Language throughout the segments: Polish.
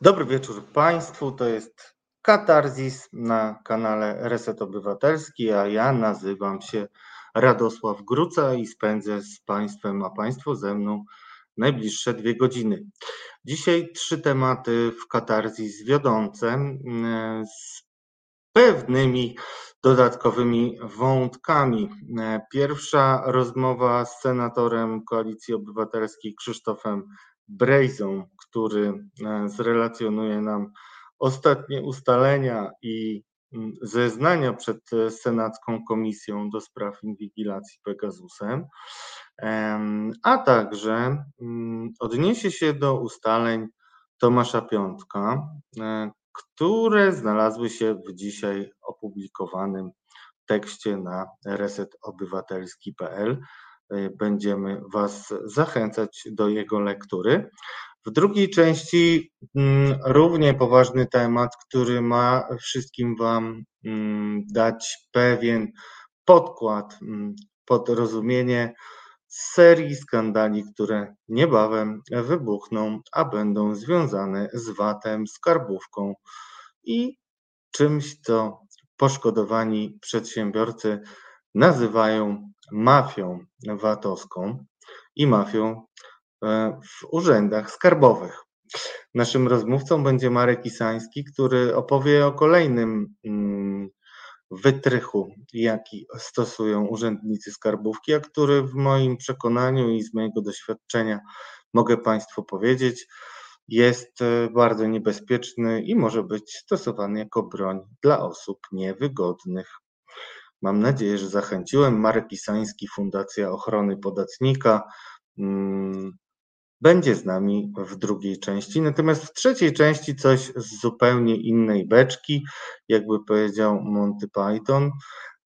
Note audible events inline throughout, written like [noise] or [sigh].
Dobry wieczór Państwu. To jest Katarzis na kanale Reset Obywatelski, a ja nazywam się Radosław Gruca i spędzę z Państwem, a Państwo ze mną najbliższe dwie godziny. Dzisiaj trzy tematy w Katarzis wiodące mm, z pewnymi dodatkowymi wątkami. Pierwsza rozmowa z senatorem Koalicji Obywatelskiej Krzysztofem Brejzą, który e, zrelacjonuje nam ostatnie ustalenia i mm, zeznania przed e, Senacką Komisją do spraw inwigilacji Pegasusem, a także mm, odniesie się do ustaleń Tomasza Piątka, e, które znalazły się w dzisiaj opublikowanym tekście na resetobywatelski.pl. Będziemy Was zachęcać do jego lektury. W drugiej części mm, równie poważny temat, który ma wszystkim Wam mm, dać pewien podkład mm, pod rozumienie serii skandali, które niebawem wybuchną, a będą związane z VAT-em, skarbówką i czymś, co poszkodowani przedsiębiorcy nazywają mafią VAT-owską i mafią w urzędach skarbowych. Naszym rozmówcą będzie Marek Isański, który opowie o kolejnym mm, wytrychu, jaki stosują urzędnicy skarbówki, a który w moim przekonaniu i z mojego doświadczenia mogę Państwu powiedzieć, jest e, bardzo niebezpieczny i może być stosowany jako broń dla osób niewygodnych. Mam nadzieję, że zachęciłem. Marek Isański, Fundacja Ochrony Podatnika, mm, będzie z nami w drugiej części. Natomiast w trzeciej części coś z zupełnie innej beczki, jakby powiedział Monty Python.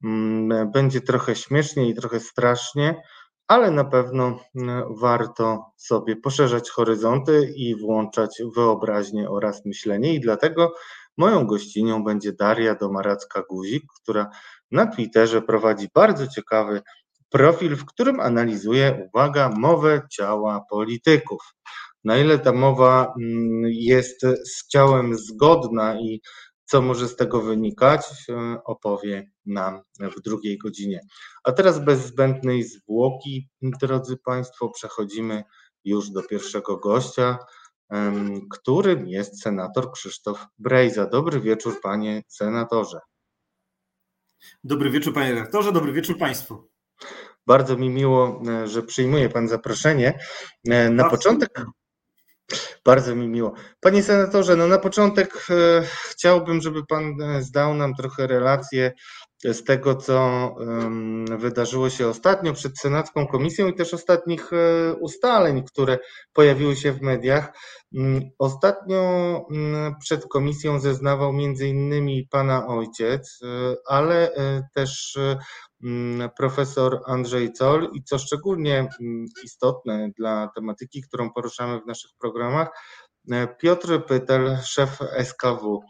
Mm, będzie trochę śmiesznie i trochę strasznie, ale na pewno mm, warto sobie poszerzać horyzonty i włączać wyobraźnię oraz myślenie. I dlatego moją gościnią będzie Daria Domaracka-Guzik, która na Twitterze prowadzi bardzo ciekawy profil, w którym analizuje, uwaga, mowę ciała polityków. Na ile ta mowa mm, jest z ciałem zgodna i co może z tego wynikać, e, opowie nam w drugiej godzinie. A teraz bez zbędnej zwłoki, drodzy Państwo, przechodzimy już do pierwszego gościa, którym jest senator Krzysztof Brejza. Dobry wieczór, panie senatorze. Dobry wieczór, panie redaktorze, dobry wieczór państwu. Bardzo mi miło, e, że przyjmuje pan zaproszenie. E, na początek. Bardzo mi miło. Panie senatorze, no na początek e, chciałbym, żeby pan zdał nam trochę relację z tego, co wydarzyło się ostatnio przed Senacką Komisją i też ostatnich ustaleń, które pojawiły się w mediach. Mm, ostatnio mm, przed komisją zeznawał między innymi pana ojciec, ale też profesor Andrzej Col i co szczególnie istotne dla tematyki, którą poruszamy w naszych programach, Piotr Pytel, szef SKW.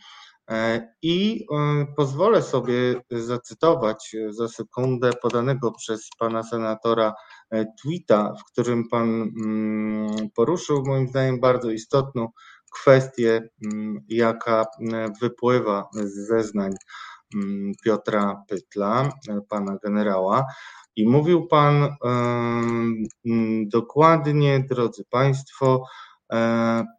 E, I e, pozwolę sobie zacytować za sekundę podanego przez pana senatora e, tweeta, w którym pan mm, poruszył moim zdaniem bardzo istotną kwestię, mm, jaka wypływa z zeznań mm, Piotra Pytla, pana generała. I mówił pan dokładnie, drodzy Państwo,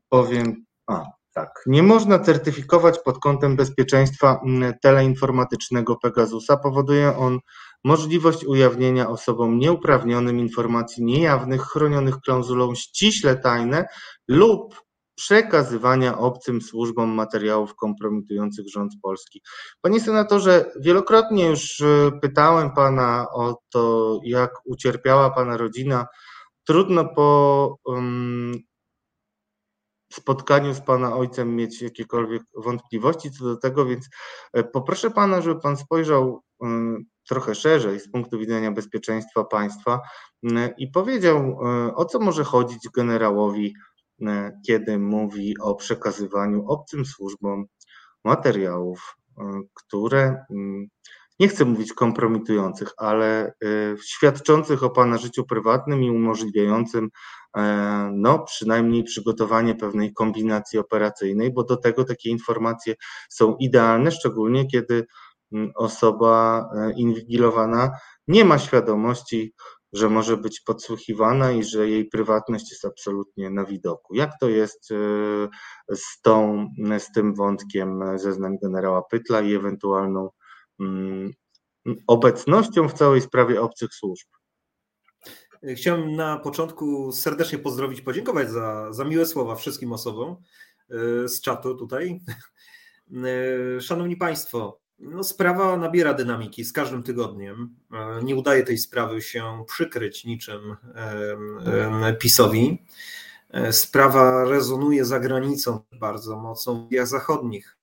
powiem, a tak, nie można certyfikować pod kątem bezpieczeństwa mm, teleinformatycznego Pegasusa. Powoduje on możliwość ujawnienia osobom nieuprawnionym informacji niejawnych, chronionych klauzulą ściśle tajne lub przekazywania obcym służbom materiałów kompromitujących rząd polski. Panie senatorze, wielokrotnie już y, pytałem pana o to, jak ucierpiała pana rodzina. Trudno po um, spotkaniu z Pana ojcem mieć jakiekolwiek wątpliwości co do tego, więc e, poproszę Pana, żeby Pan spojrzał e, trochę szerzej z punktu widzenia bezpieczeństwa państwa i powiedział, e, o co może chodzić generałowi, kiedy mówi o przekazywaniu obcym służbom materiałów, które nie chcę mówić kompromitujących, ale świadczących o Pana życiu prywatnym i umożliwiającym no, przynajmniej przygotowanie pewnej kombinacji operacyjnej, bo do tego takie informacje są idealne, szczególnie kiedy osoba inwigilowana nie ma świadomości, że może być podsłuchiwana i że jej prywatność jest absolutnie na widoku. Jak to jest e, z, tą, z tym wątkiem zeznań generała Pytla i ewentualną mm, obecnością w całej sprawie obcych służb? Chciałem na początku serdecznie pozdrowić, podziękować za, za miłe słowa wszystkim osobom e, z czatu tutaj. E, szanowni Państwo, no, sprawa nabiera dynamiki z każdym tygodniem. E, nie udaje tej sprawy się przykryć niczym PiSowi. E, sprawa rezonuje za granicą bardzo mocno w wiach zachodnich.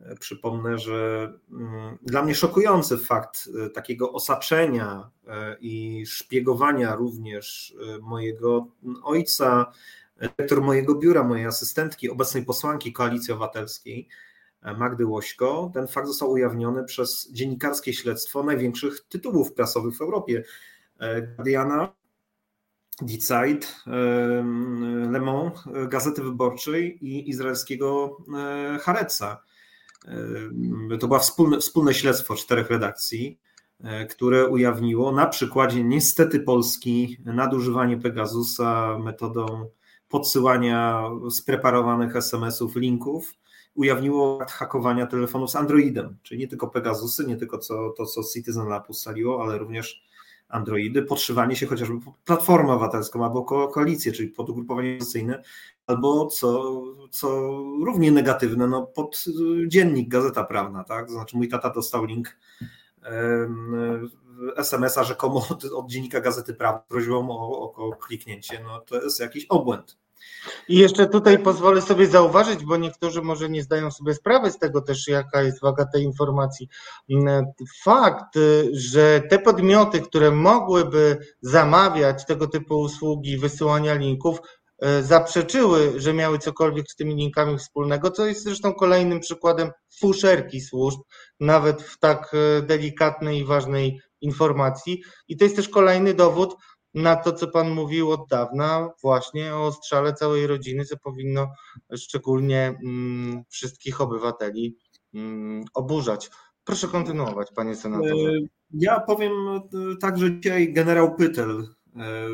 E, przypomnę, że mm, dla mnie szokujący fakt takiego osaczenia i szpiegowania również mojego ojca, dyrektor mojego biura, mojej asystentki, obecnej posłanki Koalicji Obywatelskiej, Magdy Łośko, ten fakt został ujawniony przez dziennikarskie śledztwo największych tytułów prasowych w Europie. E, Guardiana, Die Zeit, e, Le Monde, Gazety Wyborczej i izraelskiego e, Hareca. To było wspólne, wspólne śledztwo czterech redakcji, które ujawniło na przykładzie niestety Polski nadużywanie Pegasusa metodą podsyłania spreparowanych SMS-ów, linków ujawniło hakowania telefonów z Androidem, czyli nie tylko Pegasusy, nie tylko co, to, co Citizen Lab ustaliło, ale również Androidy, podszywanie się chociażby pod Platformę Obywatelską albo ko koalicję, czyli pod ugrupowanie opozycyjne, albo co, co równie negatywne, no pod dziennik, Gazeta Prawna, tak? To znaczy mój tata dostał link SMS-a rzekomo od, od dziennika Gazety Prawnej prośbą o, o kliknięcie, no to jest jakiś obłęd. I jeszcze tutaj pozwolę sobie zauważyć, bo niektórzy może nie zdają sobie sprawy z tego też, jaka jest waga tej informacji. Mm, fakt, że te podmioty, które mogłyby zamawiać tego typu usługi wysyłania linków, e, zaprzeczyły, że miały cokolwiek z tymi linkami wspólnego, co jest zresztą kolejnym przykładem fuszerki służb, nawet w tak e, delikatnej i ważnej informacji. I to jest też kolejny dowód, na to, co Pan mówił od dawna, właśnie o strzale całej rodziny, co powinno szczególnie mm, wszystkich obywateli mm, oburzać. Proszę kontynuować, Panie Senatorze. E, ja powiem e, tak, że dzisiaj generał Pytel, e,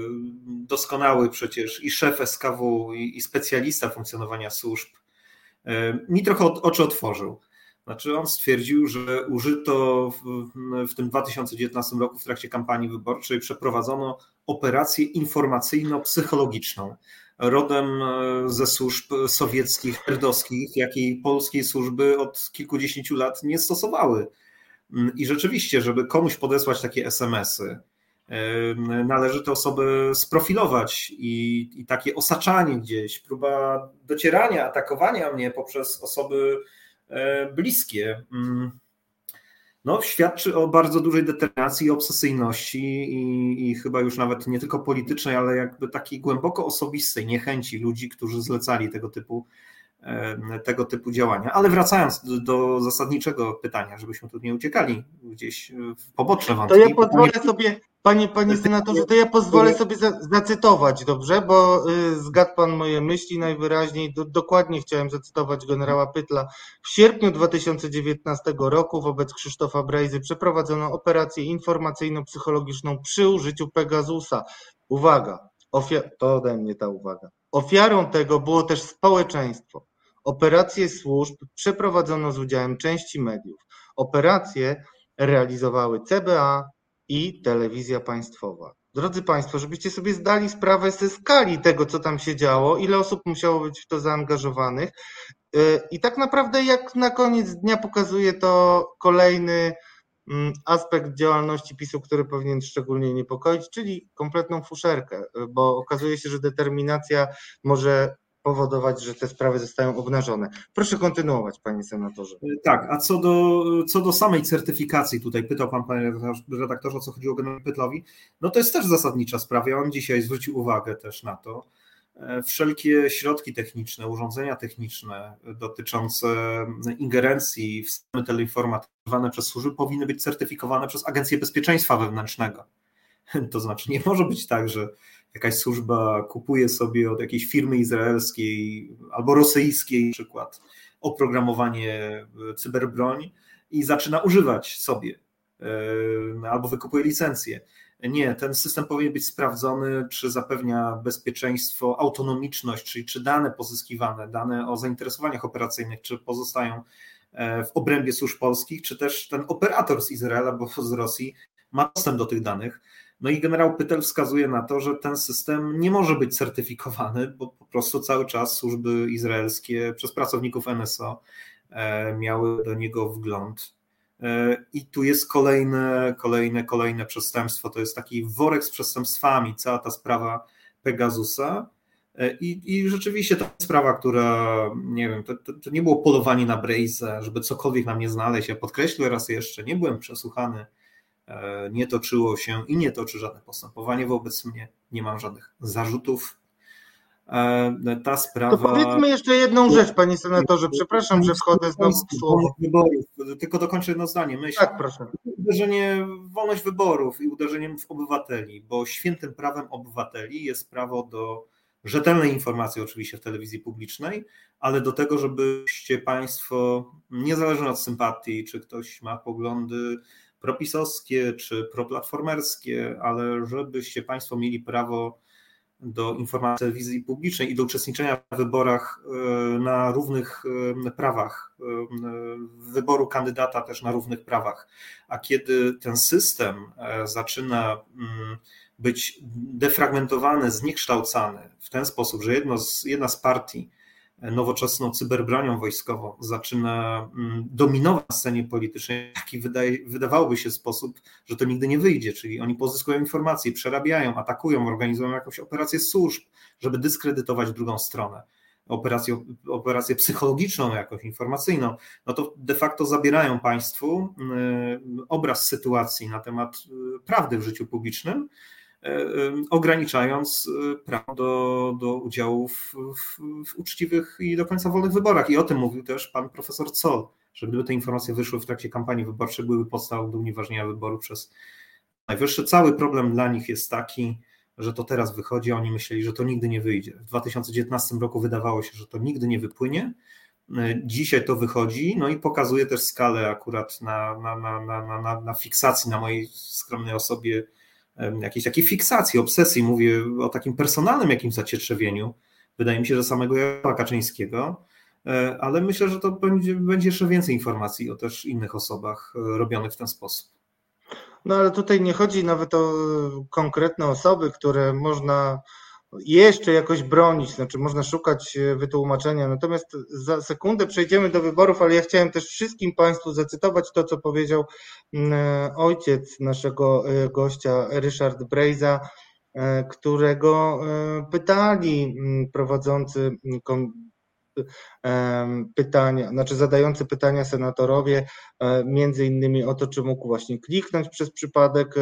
doskonały przecież i szef SKW, i, specjalista funkcjonowania służb, mi trochę oczy otworzył. Znaczy on stwierdził, że użyto w, w, tym 2019 roku w trakcie kampanii wyborczej przeprowadzono operację informacyjno-psychologiczną rodem e, ze służb sowieckich, erdowskich, jakiej polskiej służby od kilkudziesięciu lat nie stosowały. Mm, I rzeczywiście, żeby komuś podesłać takie SMS-y, należy te osoby sprofilować i, i takie osaczanie gdzieś, próba docierania, atakowania mnie poprzez osoby E, bliskie. No, świadczy o bardzo dużej determinacji obsesyjności i, i, chyba już nawet nie tylko politycznej, ale jakby takiej głęboko osobistej niechęci ludzi, którzy zlecali tego typu, tego typu działania. Ale wracając do, do zasadniczego pytania, żebyśmy tu nie uciekali gdzieś w poboczne wątki. To ja pozwolę sobie Panie, panie senatorze, to ja pozwolę sobie za, zacytować, dobrze? Bo y, zgadł pan moje myśli najwyraźniej. Do, dokładnie chciałem zacytować generała Pytla. W sierpniu 2019 roku wobec Krzysztofa Brejzy przeprowadzono operację informacyjno-psychologiczną przy użyciu Pegasusa. Uwaga, to ode mnie ta uwaga. Ofiarą tego było też społeczeństwo. Operacje służb przeprowadzono z udziałem części mediów. Operacje realizowały CBA, i telewizja państwowa. Drodzy Państwo, żebyście sobie zdali sprawę ze skali tego, co tam się działo, ile osób musiało być w to zaangażowanych. Y, I tak naprawdę, jak na koniec dnia pokazuje to kolejny mm, aspekt działalności PiSu, który powinien szczególnie niepokoić, czyli kompletną fuszerkę, bo okazuje się, że determinacja może powodować, że te sprawy zostają obnażone. Proszę kontynuować, panie senatorze. Tak, a co do, co do samej certyfikacji, tutaj pytał pan, panie redaktorze, o co chodziło generał Pytlowi, no to jest też zasadnicza sprawa. On dzisiaj zwrócił uwagę też na to, e, wszelkie środki techniczne, urządzenia techniczne dotyczące ingerencji w systemy teleinformatyczne przez służby powinny być certyfikowane przez Agencję Bezpieczeństwa Wewnętrznego. [laughs] To znaczy nie może być tak, że jakaś służba kupuje sobie od jakiejś firmy izraelskiej albo rosyjskiej na przykład oprogramowanie cyberbroń i zaczyna używać sobie e, albo wykupuje licencję. Nie, ten system powinien być sprawdzony, czy zapewnia bezpieczeństwo, autonomiczność, czyli czy dane pozyskiwane, dane o zainteresowaniach operacyjnych, czy pozostają e, w obrębie służb polskich, czy też ten operator z Izraela, bo z Rosji ma dostęp do tych danych. No i generał Pytel wskazuje na to, że ten system nie może być certyfikowany, bo po prostu cały czas służby izraelskie przez pracowników NSO e, miały do niego wgląd. E, I tu jest kolejne, kolejne, kolejne przestępstwo. To jest taki worek z przestępstwami, cała ta sprawa Pegasusa. E, I, I rzeczywiście to sprawa, która, nie wiem, to, to, to nie było polowanie na Braze, żeby cokolwiek nam nie znaleźć. Ja podkreślę raz jeszcze, nie byłem przesłuchany nie toczyło się i nie toczy żadne postępowanie wobec mnie, nie mam żadnych zarzutów. E, ta sprawa. To powiedzmy jeszcze jedną rzecz, panie senatorze. Przepraszam, że wchodzę znowu w słowo. Wyborów. Tylko dokończę jedno zdanie. Myśl, tak, proszę. Uderzenie w wolność wyborów i uderzeniem w obywateli, bo świętym prawem obywateli jest prawo do rzetelnej informacji, oczywiście w telewizji publicznej, ale do tego, żebyście Państwo, niezależnie od sympatii, czy ktoś ma poglądy propisowskie czy proplatformerskie, ale żebyście Państwo mieli prawo do informacji telewizji publicznej i do uczestniczenia w wyborach e, na równych e, prawach, e, wyboru kandydata też na równych prawach. A kiedy ten system zaczyna mm, być defragmentowany, zniekształcany w ten sposób, że jedno z, jedna z partii nowoczesną cyberbronią wojskową zaczyna mm, dominować scenie politycznej, taki wydaje, wydawałoby się sposób, że to nigdy nie wyjdzie, czyli oni pozyskują informacje, przerabiają, atakują, organizują jakąś operację służb, żeby dyskredytować drugą stronę. Operację, operację psychologiczną, jakąś informacyjną, no to de facto zabierają państwu mm, obraz sytuacji na temat y, prawdy w życiu publicznym, ograniczając e, prawo do, do udziału w, w, w, uczciwych i do końca wolnych wyborach. I o tym mówił też pan profesor Zoll, że gdyby te informacje wyszły w trakcie kampanii wyborczej, byłyby podstawą do unieważnienia wyborów przez najwyższe. Cały problem dla nich jest taki, że to teraz wychodzi, a oni myśleli, że to nigdy nie wyjdzie. W 2019 roku wydawało się, że to nigdy nie wypłynie. E, dzisiaj to wychodzi, no i pokazuje też skalę akurat na, na, na, na, na, na fiksacji na mojej skromnej osobie jakiejś takiej fiksacji, obsesji, mówię o takim personalnym jakimś zacietrzewieniu, wydaje mi się, że samego Jarosława Kaczyńskiego, e, ale myślę, że to będzie, będzie jeszcze więcej informacji o też innych osobach e, robionych w ten sposób. No ale tutaj nie chodzi nawet o konkretne osoby, które można jeszcze jakoś bronić, znaczy można szukać e, wytłumaczenia. Natomiast za sekundę przejdziemy do wyborów, ale ja chciałem też wszystkim Państwu zacytować to, co powiedział mm, e, ojciec naszego e, gościa, Ryszard Brejza, którego pytali mm, prowadzący pytania, znaczy zadający pytania senatorowie, między innymi o to, czy mógł właśnie kliknąć przez przypadek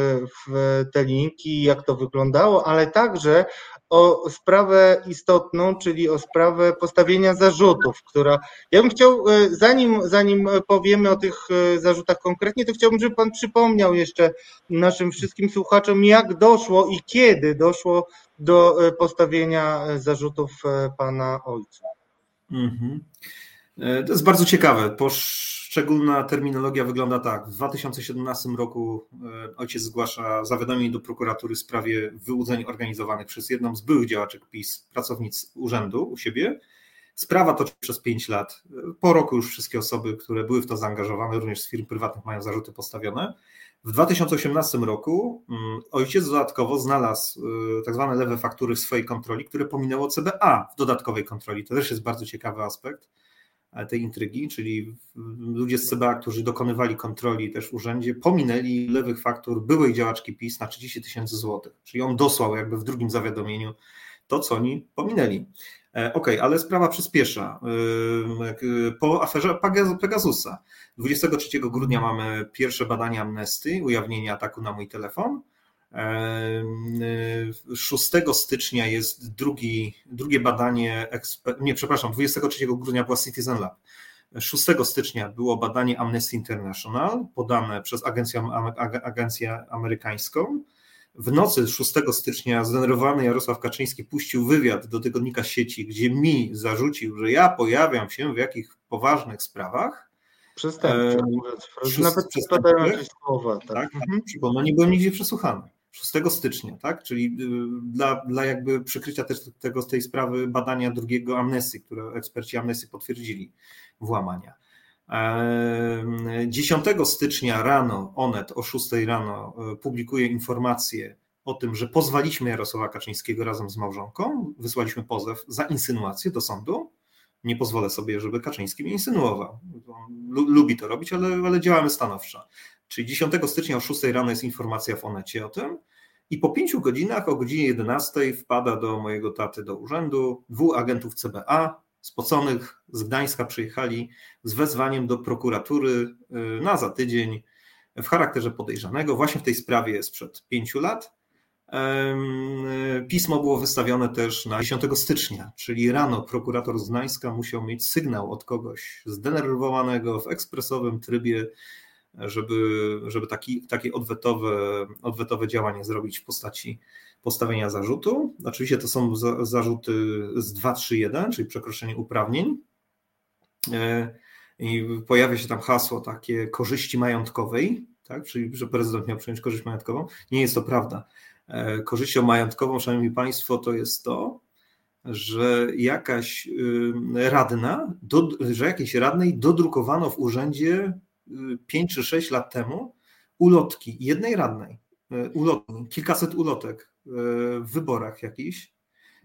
w te linki, jak to wyglądało, ale także o sprawę istotną, czyli o sprawę postawienia zarzutów, która ja bym chciał, e, zanim, zanim powiemy o tych e, zarzutach konkretnie, to chciałbym, żeby Pan przypomniał jeszcze naszym wszystkim słuchaczom, jak doszło i kiedy doszło do e, postawienia zarzutów Pana ojca. Mhm. To jest bardzo ciekawe. Poszczególna terminologia wygląda tak. W 2017 roku e, ojciec zgłasza zawiadomienie do prokuratury w sprawie wyłudzeń organizowanych przez jedną z byłych działaczek PiS, pracownic urzędu u siebie. Sprawa toczy przez 5 lat. Po roku już wszystkie osoby, które były w to zaangażowane, również z firm prywatnych, mają zarzuty postawione. W 2018 roku mm, ojciec dodatkowo znalazł e, tak zwane lewe faktury w swojej kontroli, które pominęło CBA w dodatkowej kontroli. To też jest bardzo ciekawy aspekt tej intrygi, czyli ludzie z CBA, którzy dokonywali kontroli też w urzędzie, pominęli lewych faktur byłej działaczki PiS na 30 tysięcy złotych. Czyli on dosłał jakby w drugim zawiadomieniu to, co oni pominęli. E, ok, ale sprawa przyspiesza. E, po aferze Pegasusa 23 grudnia mamy pierwsze badania amnesty, ujawnienie ataku na mój telefon. 6 stycznia jest drugi, drugie badanie, nie przepraszam, 23 grudnia była Citizen Lab. 6 stycznia było badanie Amnesty International podane przez agencję, agencję amerykańską. W nocy 6 stycznia zdenerwowany Jarosław Kaczyński puścił wywiad do tygodnika sieci, gdzie mi zarzucił, że ja pojawiam się w jakich poważnych sprawach. Przestępcze, e, nawet przykładają jakieś słowa. Tak, tak, tak przypomnę, nie byłem nigdzie przesłuchany. 6 stycznia, tak? Czyli y, dla, dla jakby przykrycia też tego, tej sprawy badania drugiego amnestii, które eksperci amnestii potwierdzili włamania. 10 stycznia rano Onet o 6 rano y, publikuje informację o tym, że pozwaliśmy Jarosława Kaczyńskiego razem z małżonką, wysłaliśmy pozew za insynuację do sądu. Nie pozwolę sobie, żeby Kaczyński mnie insynuował. On lubi to robić, ale, ale działamy stanowczo. Czyli 10 stycznia o 6 rano jest informacja w Onecie o tym. I po pięciu godzinach, o godzinie 11 wpada do mojego taty do urzędu dwóch agentów CBA, spoconych z Gdańska przyjechali z wezwaniem do prokuratury y, na za tydzień w charakterze podejrzanego. Właśnie w tej sprawie sprzed pięciu lat. Pismo było wystawione też na 10 stycznia, czyli rano prokurator z Gdańska musiał mieć sygnał od kogoś zdenerwowanego w ekspresowym trybie żeby, żeby taki, takie odwetowe, odwetowe działanie zrobić w postaci postawienia zarzutu. Oczywiście to są za, zarzuty z 231, czyli przekroczenie uprawnień. E, I pojawia się tam hasło takie korzyści majątkowej, tak? czyli że prezydent miał przyjąć korzyść majątkową. Nie jest to prawda. E, korzyścią majątkową, szanowni państwo, to jest to, że jakaś radna, do, że jakiejś radnej dodrukowano w urzędzie 5 czy 6 lat temu ulotki jednej radnej, e, ulotki, kilkaset ulotek e, w wyborach jakichś.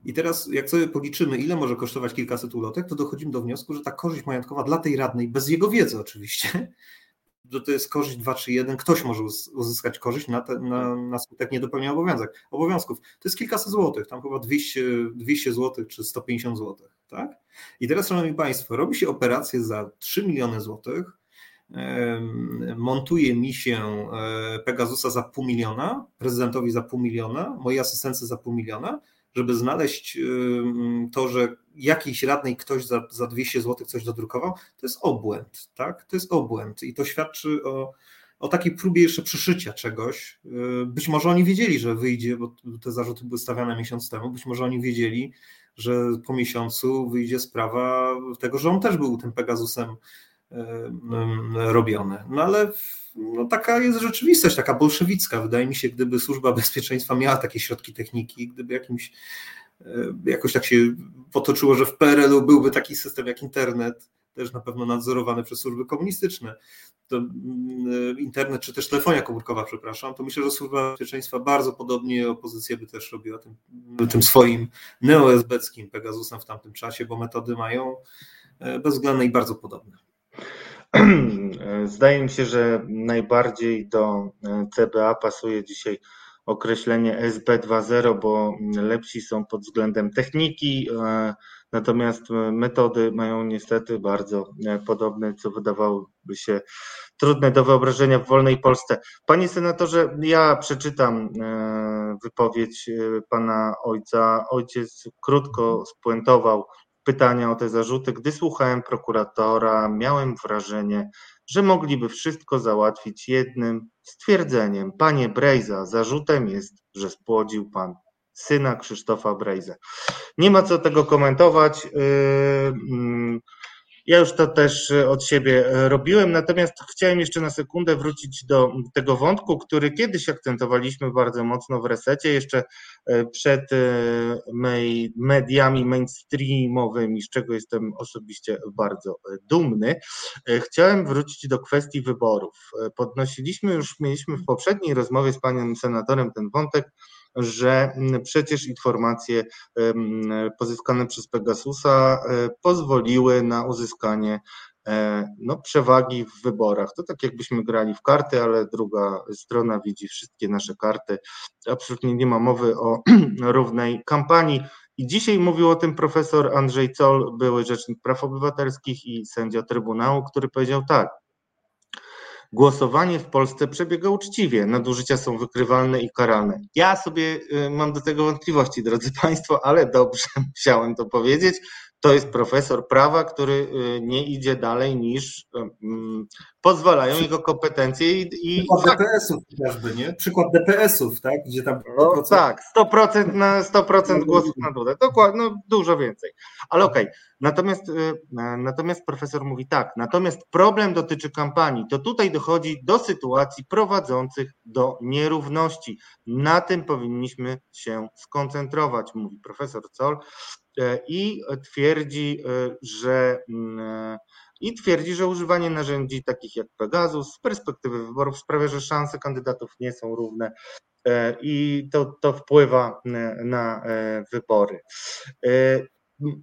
I teraz, jak sobie policzymy, ile może kosztować kilkaset ulotek, to dochodzimy do wniosku, że ta korzyść majątkowa dla tej radnej, bez jego wiedzy oczywiście, [laughs] że to jest korzyść 2 czy 1, ktoś może uzyskać korzyść na, te, na, na skutek niedopełnienia obowiązek, obowiązków. To jest kilkaset złotych, tam chyba 200, 200 złotych czy 150 złotych. Tak? I teraz, Szanowni Państwo, robi się operację za 3 miliony złotych, montuje mi się e, Pegasusa za pół miliona, prezydentowi za pół miliona, mojej asystence za pół miliona, żeby znaleźć to, że jakiejś radnej ktoś za, za 200 zł coś dodrukował, to jest obłęd, tak? To jest obłęd i to świadczy o, o takiej próbie jeszcze przyszycia czegoś. E, być może oni wiedzieli, że wyjdzie, bo te zarzuty były stawiane miesiąc temu, być może oni wiedzieli, że po miesiącu wyjdzie sprawa tego, że on też był tym Pegasusem robione. No ale no, taka jest rzeczywistość, taka bolszewicka. Wydaje mi się, gdyby Służba Bezpieczeństwa miała takie środki techniki, gdyby jakimś jakoś tak się potoczyło, że w PRL-u byłby taki system jak internet, też na pewno nadzorowany przez służby komunistyczne, to internet, czy też telefonia komórkowa, przepraszam, to myślę, że Służba Bezpieczeństwa bardzo podobnie opozycja by też robiła tym, tym swoim neoesbeckim Pegasusem w tamtym czasie, bo metody mają e, bezwzględne i bardzo podobne. [clears throat] Zdaje mi się, że najbardziej do e, CBA pasuje dzisiaj określenie SB 2.0, bo lepsi są pod względem techniki, e, natomiast metody mają niestety bardzo e, podobne, co wydawałoby się trudne do wyobrażenia w wolnej Polsce. Panie senatorze, ja przeczytam wypowiedź pana ojca. Ojciec krótko spuentował pytania o te zarzuty. Gdy słuchałem prokuratora, miałem wrażenie, że mogliby wszystko załatwić jednym stwierdzeniem. Panie Brejza, zarzutem jest, że spłodził pan syna Krzysztofa Brejza. Nie ma co tego komentować. Yy, mm, ja już to też e, od siebie e, robiłem, natomiast chciałem jeszcze na sekundę wrócić do tego wątku, który kiedyś akcentowaliśmy bardzo mocno w resecie, jeszcze e, przed mediami mainstreamowymi, z czego jestem osobiście bardzo dumny. Chciałem wrócić do kwestii wyborów. Podnosiliśmy już, mieliśmy w poprzedniej rozmowie z panem senatorem ten wątek, że mm, przecież informacje pozyskane przez Pegasusa e, pozwoliły na uzyskanie e, no, przewagi w wyborach. To tak jakbyśmy grali w karty, ale druga strona widzi wszystkie nasze karty. Absolutnie nie ma mowy o [clears throat] równej kampanii. I dzisiaj mówił o tym profesor Andrzej Col, były rzecznik praw obywatelskich i sędzia Trybunału, który powiedział tak, głosowanie w Polsce przebiega uczciwie, nadużycia są wykrywalne i karalne. Ja sobie y, mam do tego wątpliwości, drodzy [laughs] Państwo, ale dobrze [laughs] musiałem to powiedzieć. To jest profesor prawa, który y, nie idzie dalej niż um, pozwalają jego kompetencje i. i Przykład DPS-ów chociażby, nie? Przykład DPS-ów, tak? Gdzie tam. No, tak, 100% na 100% głosów na Dudę. Dokładnie, no, dużo więcej. Ale okej. Okay. Natomiast, y, natomiast profesor mówi tak, natomiast problem dotyczy kampanii. To tutaj dochodzi do sytuacji prowadzących do nierówności. Na tym powinniśmy się skoncentrować, mówi profesor Zoll. E, i twierdzi, e, że mm, i twierdzi, że używanie narzędzi takich jak Pegasus z perspektywy wyborów sprawia, że szanse kandydatów nie są równe i to, to wpływa na wybory.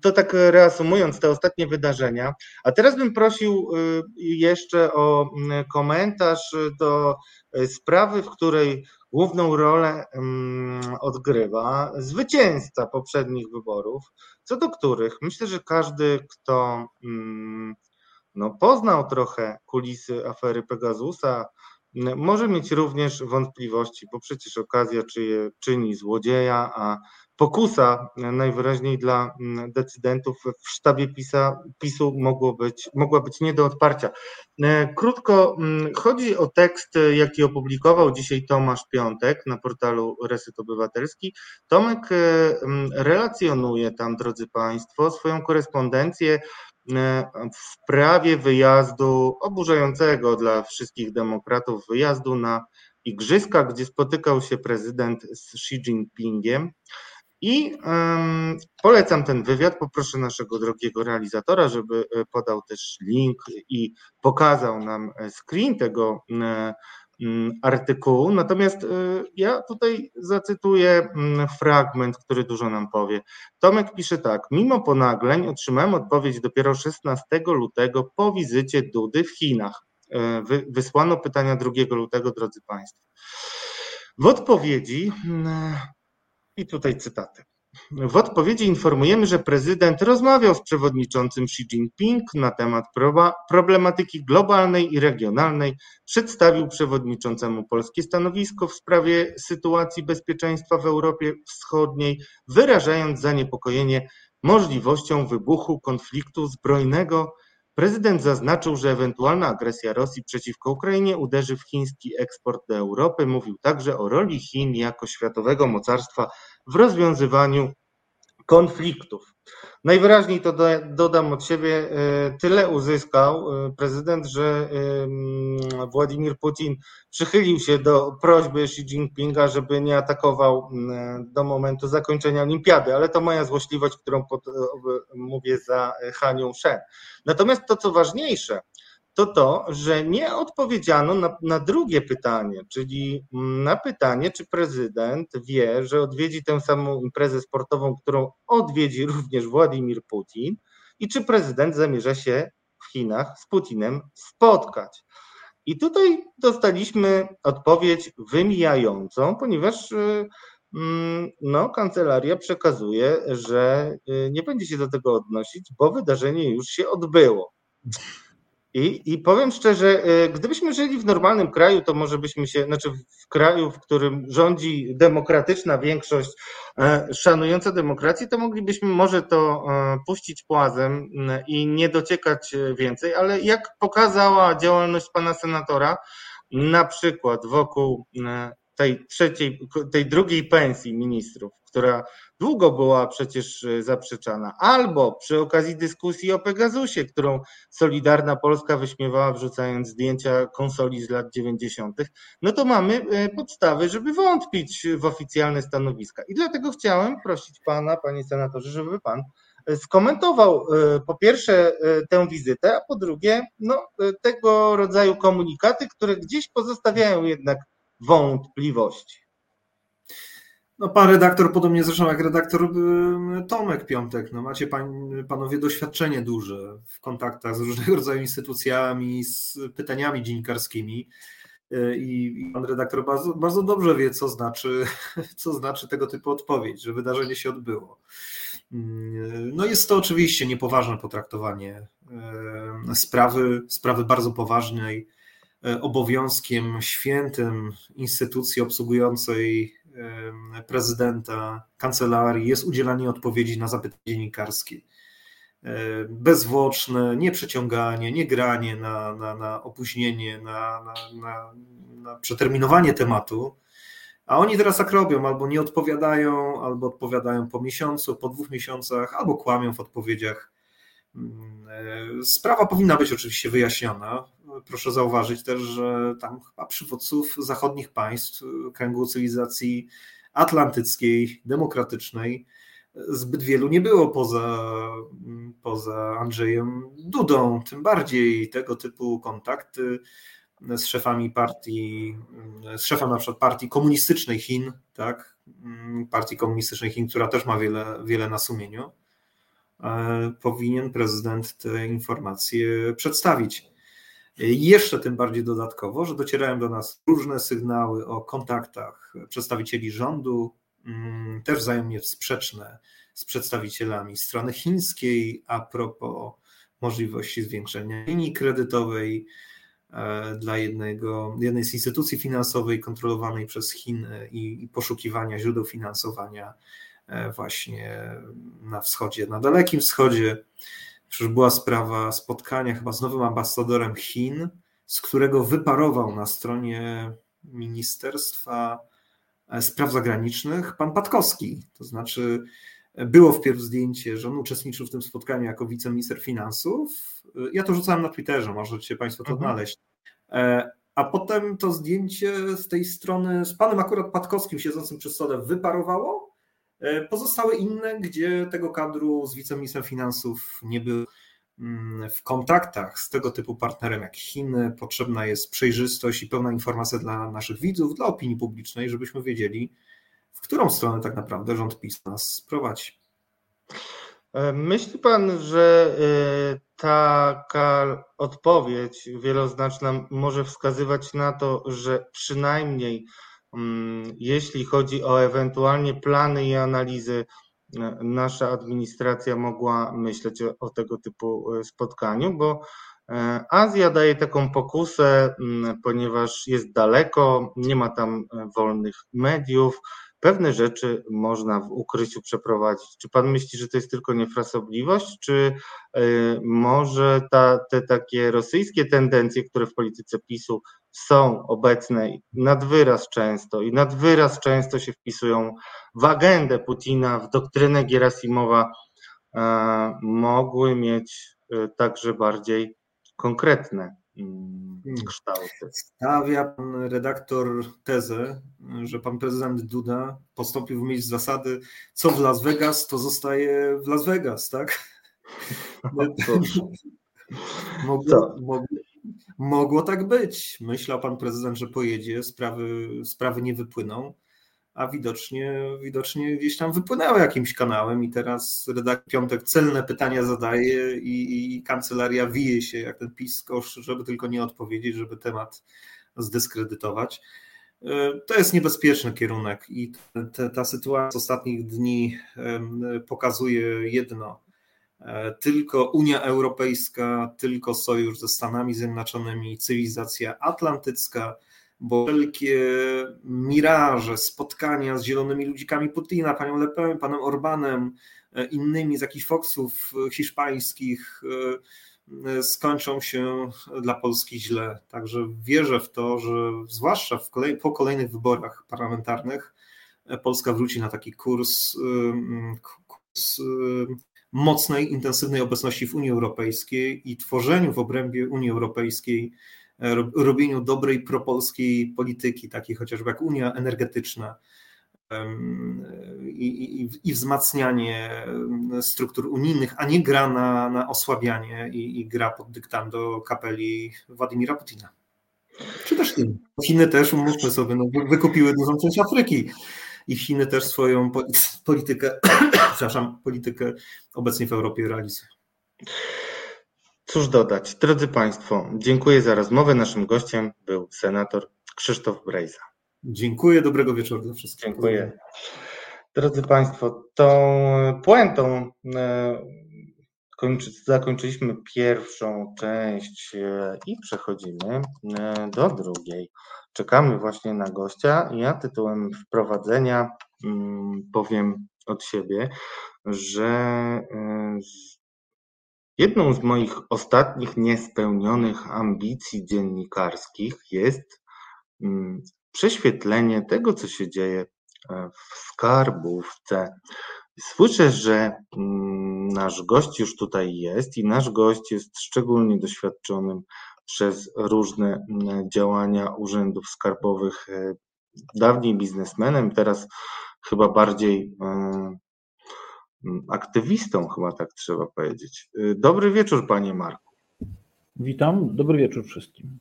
To tak reasumując te ostatnie wydarzenia, a teraz bym prosił jeszcze o komentarz do sprawy, w której główną rolę odgrywa zwycięzca poprzednich wyborów, co do których myślę, że każdy, kto no, poznał trochę kulisy afery Pegasusa, może mieć również wątpliwości, bo przecież okazja czyje czyni złodzieja, a pokusa najwyraźniej dla mm, decydentów w sztabie PiSa, PiSu mogło być, mogła być nie do odparcia. E, krótko, mm, chodzi o tekst, jaki opublikował dzisiaj Tomasz Piątek na portalu Reset Obywatelski. Tomek e, mm, relacjonuje tam, drodzy Państwo, swoją korespondencję e, w sprawie wyjazdu oburzającego dla wszystkich demokratów wyjazdu na igrzyska, gdzie spotykał się prezydent z Xi Jinpingiem. I um, polecam ten wywiad. Poproszę naszego drogiego realizatora, żeby e, podał też link i pokazał nam e, screen tego e, artykułu. Natomiast ja tutaj zacytuję fragment, który dużo nam powie. Tomek pisze tak. Mimo ponagleń otrzymałem odpowiedź dopiero 16 lutego po wizycie Dudy w Chinach. Wysłano pytania 2 lutego, drodzy Państwo. W odpowiedzi i tutaj cytaty. W odpowiedzi informujemy, że prezydent rozmawiał z przewodniczącym Xi Jinping na temat problematyki globalnej i regionalnej, przedstawił przewodniczącemu polskie stanowisko w sprawie sytuacji bezpieczeństwa w Europie Wschodniej, wyrażając zaniepokojenie możliwością wybuchu konfliktu zbrojnego Prezydent zaznaczył, że ewentualna agresja Rosji przeciwko Ukrainie uderzy w chiński eksport do Europy. Mówił także o roli Chin jako światowego mocarstwa w rozwiązywaniu konfliktów. Najwyraźniej to dodam od siebie, e, tyle uzyskał e, prezydent, że Władimir Putin przychylił się do prośby Xi Jinpinga, żeby nie atakował do momentu zakończenia olimpiady, ale to moja złośliwość, którą pod, mówię za Hanią Shen. Natomiast to, co ważniejsze, to to, że nie odpowiedziano na, na, drugie pytanie, czyli na pytanie, czy prezydent wie, że odwiedzi tę samą imprezę sportową, którą odwiedzi również Władimir Putin i czy prezydent zamierza się w Chinach z Putinem spotkać. I tutaj dostaliśmy odpowiedź wymijającą, ponieważ y, mm, no, kancelaria przekazuje, że y, nie będzie się do tego odnosić, bo wydarzenie już się odbyło. I, I powiem szczerze, y, gdybyśmy żyli w normalnym kraju, to może byśmy się, znaczy w kraju, w którym rządzi demokratyczna większość e, szanująca demokrację, to moglibyśmy może to e, puścić płazem i nie dociekać więcej, ale jak pokazała działalność pana senatora, na przykład wokół e, tej trzeciej, tej drugiej pensji ministrów, która długo była przecież e, zaprzeczana, albo przy okazji dyskusji o Pegasusie, którą Solidarna Polska wyśmiewała wrzucając zdjęcia konsoli z lat 90., no to mamy e, podstawy, żeby wątpić w oficjalne stanowiska. I dlatego chciałem prosić pana, panie senatorze, żeby pan e, skomentował po pierwsze tę wizytę, a po drugie no, tego rodzaju komunikaty, które gdzieś pozostawiają jednak wątpliwości. No, pan redaktor, podobnie zresztą jak redaktor Tomek Piątek, no macie pan, panowie doświadczenie duże w kontaktach z różnego [laughs] rodzaju instytucjami, z pytaniami dziennikarskimi. Y, I pan redaktor bardzo, bardzo dobrze wie, co znaczy, [laughs] co znaczy tego typu odpowiedź, że wydarzenie się odbyło. Mm, no jest to oczywiście niepoważne potraktowanie y, sprawy, sprawy bardzo poważnej, obowiązkiem świętym instytucji obsługującej prezydenta, kancelarii jest udzielanie odpowiedzi na zapytania dziennikarskie. Bezwłoczne, nie przeciąganie, nie granie na, na, na opóźnienie, na, na, na przeterminowanie tematu. A oni teraz tak robią, albo nie odpowiadają, albo odpowiadają po miesiącu, po dwóch miesiącach, albo kłamią w odpowiedziach. Mm, e, sprawa powinna być oczywiście wyjaśniona. Proszę zauważyć też, że tam chyba przywódców zachodnich państw, kręgu cywilizacji atlantyckiej, demokratycznej, zbyt wielu nie było poza, poza Andrzejem Dudą. Tym bardziej tego typu kontakty z szefami partii, z szefem na przykład partii komunistycznej Chin, tak, partii komunistycznej Chin, która też ma wiele, wiele na sumieniu, e, powinien prezydent te informacje przedstawić. Jeszcze tym bardziej dodatkowo, że docierają do nas różne sygnały o kontaktach przedstawicieli rządu, mm, też wzajemnie sprzeczne z przedstawicielami strony chińskiej a propos możliwości zwiększenia linii kredytowej e, dla jednego, jednej z instytucji finansowej kontrolowanej przez Chiny i, i poszukiwania źródeł finansowania e, właśnie na wschodzie, na Dalekim Wschodzie. Przecież była sprawa spotkania chyba z nowym ambasadorem Chin, z którego wyparował na stronie Ministerstwa e, Spraw Zagranicznych pan Patkowski. To znaczy, było wpierw zdjęcie, że on uczestniczył w tym spotkaniu jako wiceminister finansów. Ja to rzucałem na Twitterze, możecie Państwo to mhm. odnaleźć. E, a potem to zdjęcie z tej strony z panem akurat Patkowskim siedzącym przy stole wyparowało E, pozostałe inne, gdzie tego kadru z wiceministrem finansów nie był mm, w kontaktach z tego typu partnerem jak Chiny, potrzebna jest przejrzystość i pełna informacja dla naszych widzów, dla opinii publicznej, żebyśmy wiedzieli, w którą stronę tak naprawdę rząd PiS nas prowadzi. E, myśli pan, że e, taka odpowiedź wieloznaczna może wskazywać na to, że przynajmniej jeśli chodzi o ewentualnie plany i analizy, e, nasza administracja mogła myśleć o, o tego typu e, spotkaniu, bo e, Azja daje taką pokusę, mm, ponieważ jest daleko, nie ma tam wolnych mediów, pewne rzeczy można w ukryciu przeprowadzić. Czy pan myśli, że to jest tylko niefrasobliwość, czy może ta, te takie rosyjskie tendencje, które w polityce PiSu są obecne nad wyraz często i nad wyraz często się wpisują w agendę Putina, w doktrynę Gerasimowa, e, mogły mieć e, także bardziej konkretne mm, hmm. kształty. Stawia pan redaktor tezę, że pan prezydent Duda postąpił w myśl zasady, co w Las Vegas, to zostaje w Las Vegas, tak? [laughs] No, mogło, mogło, Mogło tak być. Myślał pan prezydent, że pojedzie, sprawy, sprawy nie wypłyną, a widocznie, widocznie gdzieś tam wypłynęły jakimś kanałem i teraz redaktor Piątek celne pytania zadaje i, i kancelaria wije się jak ten piskosz, żeby tylko nie odpowiedzieć, żeby temat zdyskredytować. E, to jest niebezpieczny kierunek i te, ta sytuacja z ostatnich dni pokazuje jedno, tylko Unia Europejska, tylko sojusz ze Stanami Zjednoczonymi, cywilizacja atlantycka, bo wszelkie miraże, spotkania z zielonymi ludzikami Putina, panią Le Pen, panem Orbanem, e, innymi z jakichś foksów hiszpańskich e, skończą się dla Polski źle. Także wierzę w to, że zwłaszcza kolej, po kolejnych wyborach parlamentarnych Polska wróci na taki kurs, kurs mocnej, intensywnej obecności w Unii Europejskiej i tworzeniu w obrębie Unii Europejskiej, e, robieniu dobrej propolskiej polityki, takiej chociażby jak Unia Energetyczna i, i, i wzmacnianie struktur unijnych, a nie gra na, na osłabianie i, i gra pod dyktando kapeli Władimira Putina. Czy też Chin. Chiny też, umówmy sobie, no, wykupiły dużą część Afryki i Chiny też swoją [coughs] politykę, [coughs] przepraszam, politykę obecnie w Europie realizują. Cóż dodać. Drodzy Państwo, dziękuję za rozmowę. Naszym gościem był senator Krzysztof Brejza. Dziękuję, dobrego wieczoru dla wszystkich. Dziękuję. Drodzy Państwo, tą puentą e, kończy, zakończyliśmy pierwszą część e, i przechodzimy e, do drugiej. Czekamy właśnie na gościa. Ja tytułem wprowadzenia mm, powiem od siebie, że e, jedną z moich ostatnich niespełnionych ambicji dziennikarskich jest mm, prześwietlenie tego, co się dzieje w skarbówce. Słyszę, że mm, nasz gość już tutaj jest i nasz gość jest szczególnie doświadczonym przez różne mm, działania urzędów skarbowych, e, dawniej biznesmenem, teraz chyba bardziej e, mm, aktywistą, chyba tak trzeba powiedzieć. E, dobry wieczór, panie Marku. Witam, dobry wieczór wszystkim.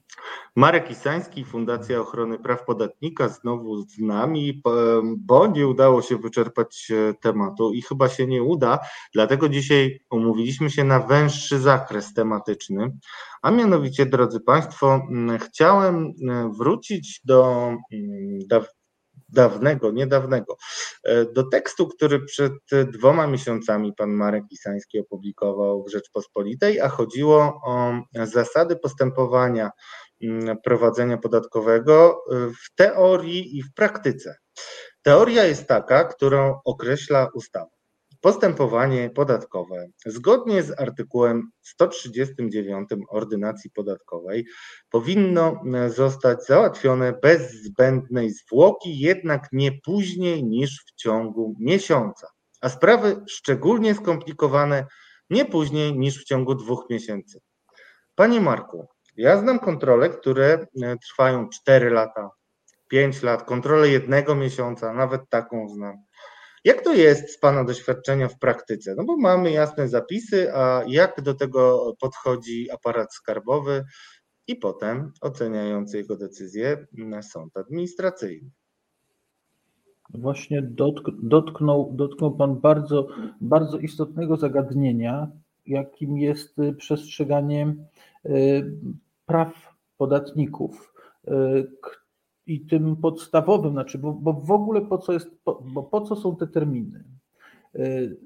Marek Isański, Fundacja Ochrony Praw Podatnika, znowu z nami, bo nie udało się wyczerpać e, tematu i chyba się nie uda, dlatego dzisiaj umówiliśmy się na węższy zakres tematyczny, a mianowicie, drodzy Państwo, chciałem wrócić do dawnego, niedawnego, e, do tekstu, który przed dwoma miesiącami pan Marek Isański opublikował w Rzeczpospolitej, a chodziło o zasady postępowania mm, prowadzenia podatkowego e, w teorii i w praktyce. Teoria jest taka, którą określa ustawa. Postępowanie podatkowe zgodnie z artykułem 139 Ordynacji Podatkowej powinno zostać załatwione bez zbędnej zwłoki, jednak nie później niż w ciągu miesiąca, a sprawy szczególnie skomplikowane nie później niż w ciągu dwóch miesięcy. Panie Marku, ja znam kontrole, które trwają 4 lata, 5 lat, kontrolę jednego miesiąca, nawet taką znam. Jak to jest z Pana doświadczenia w praktyce? No bo mamy jasne zapisy, a jak do tego podchodzi aparat skarbowy i potem oceniający jego decyzję sąd administracyjny? Właśnie dotknął, dotknął Pan bardzo, bardzo istotnego zagadnienia, jakim jest przestrzeganie y, praw podatników, y, i tym podstawowym, znaczy, bo, bo w ogóle po co, jest, po, bo po co są te terminy? Y,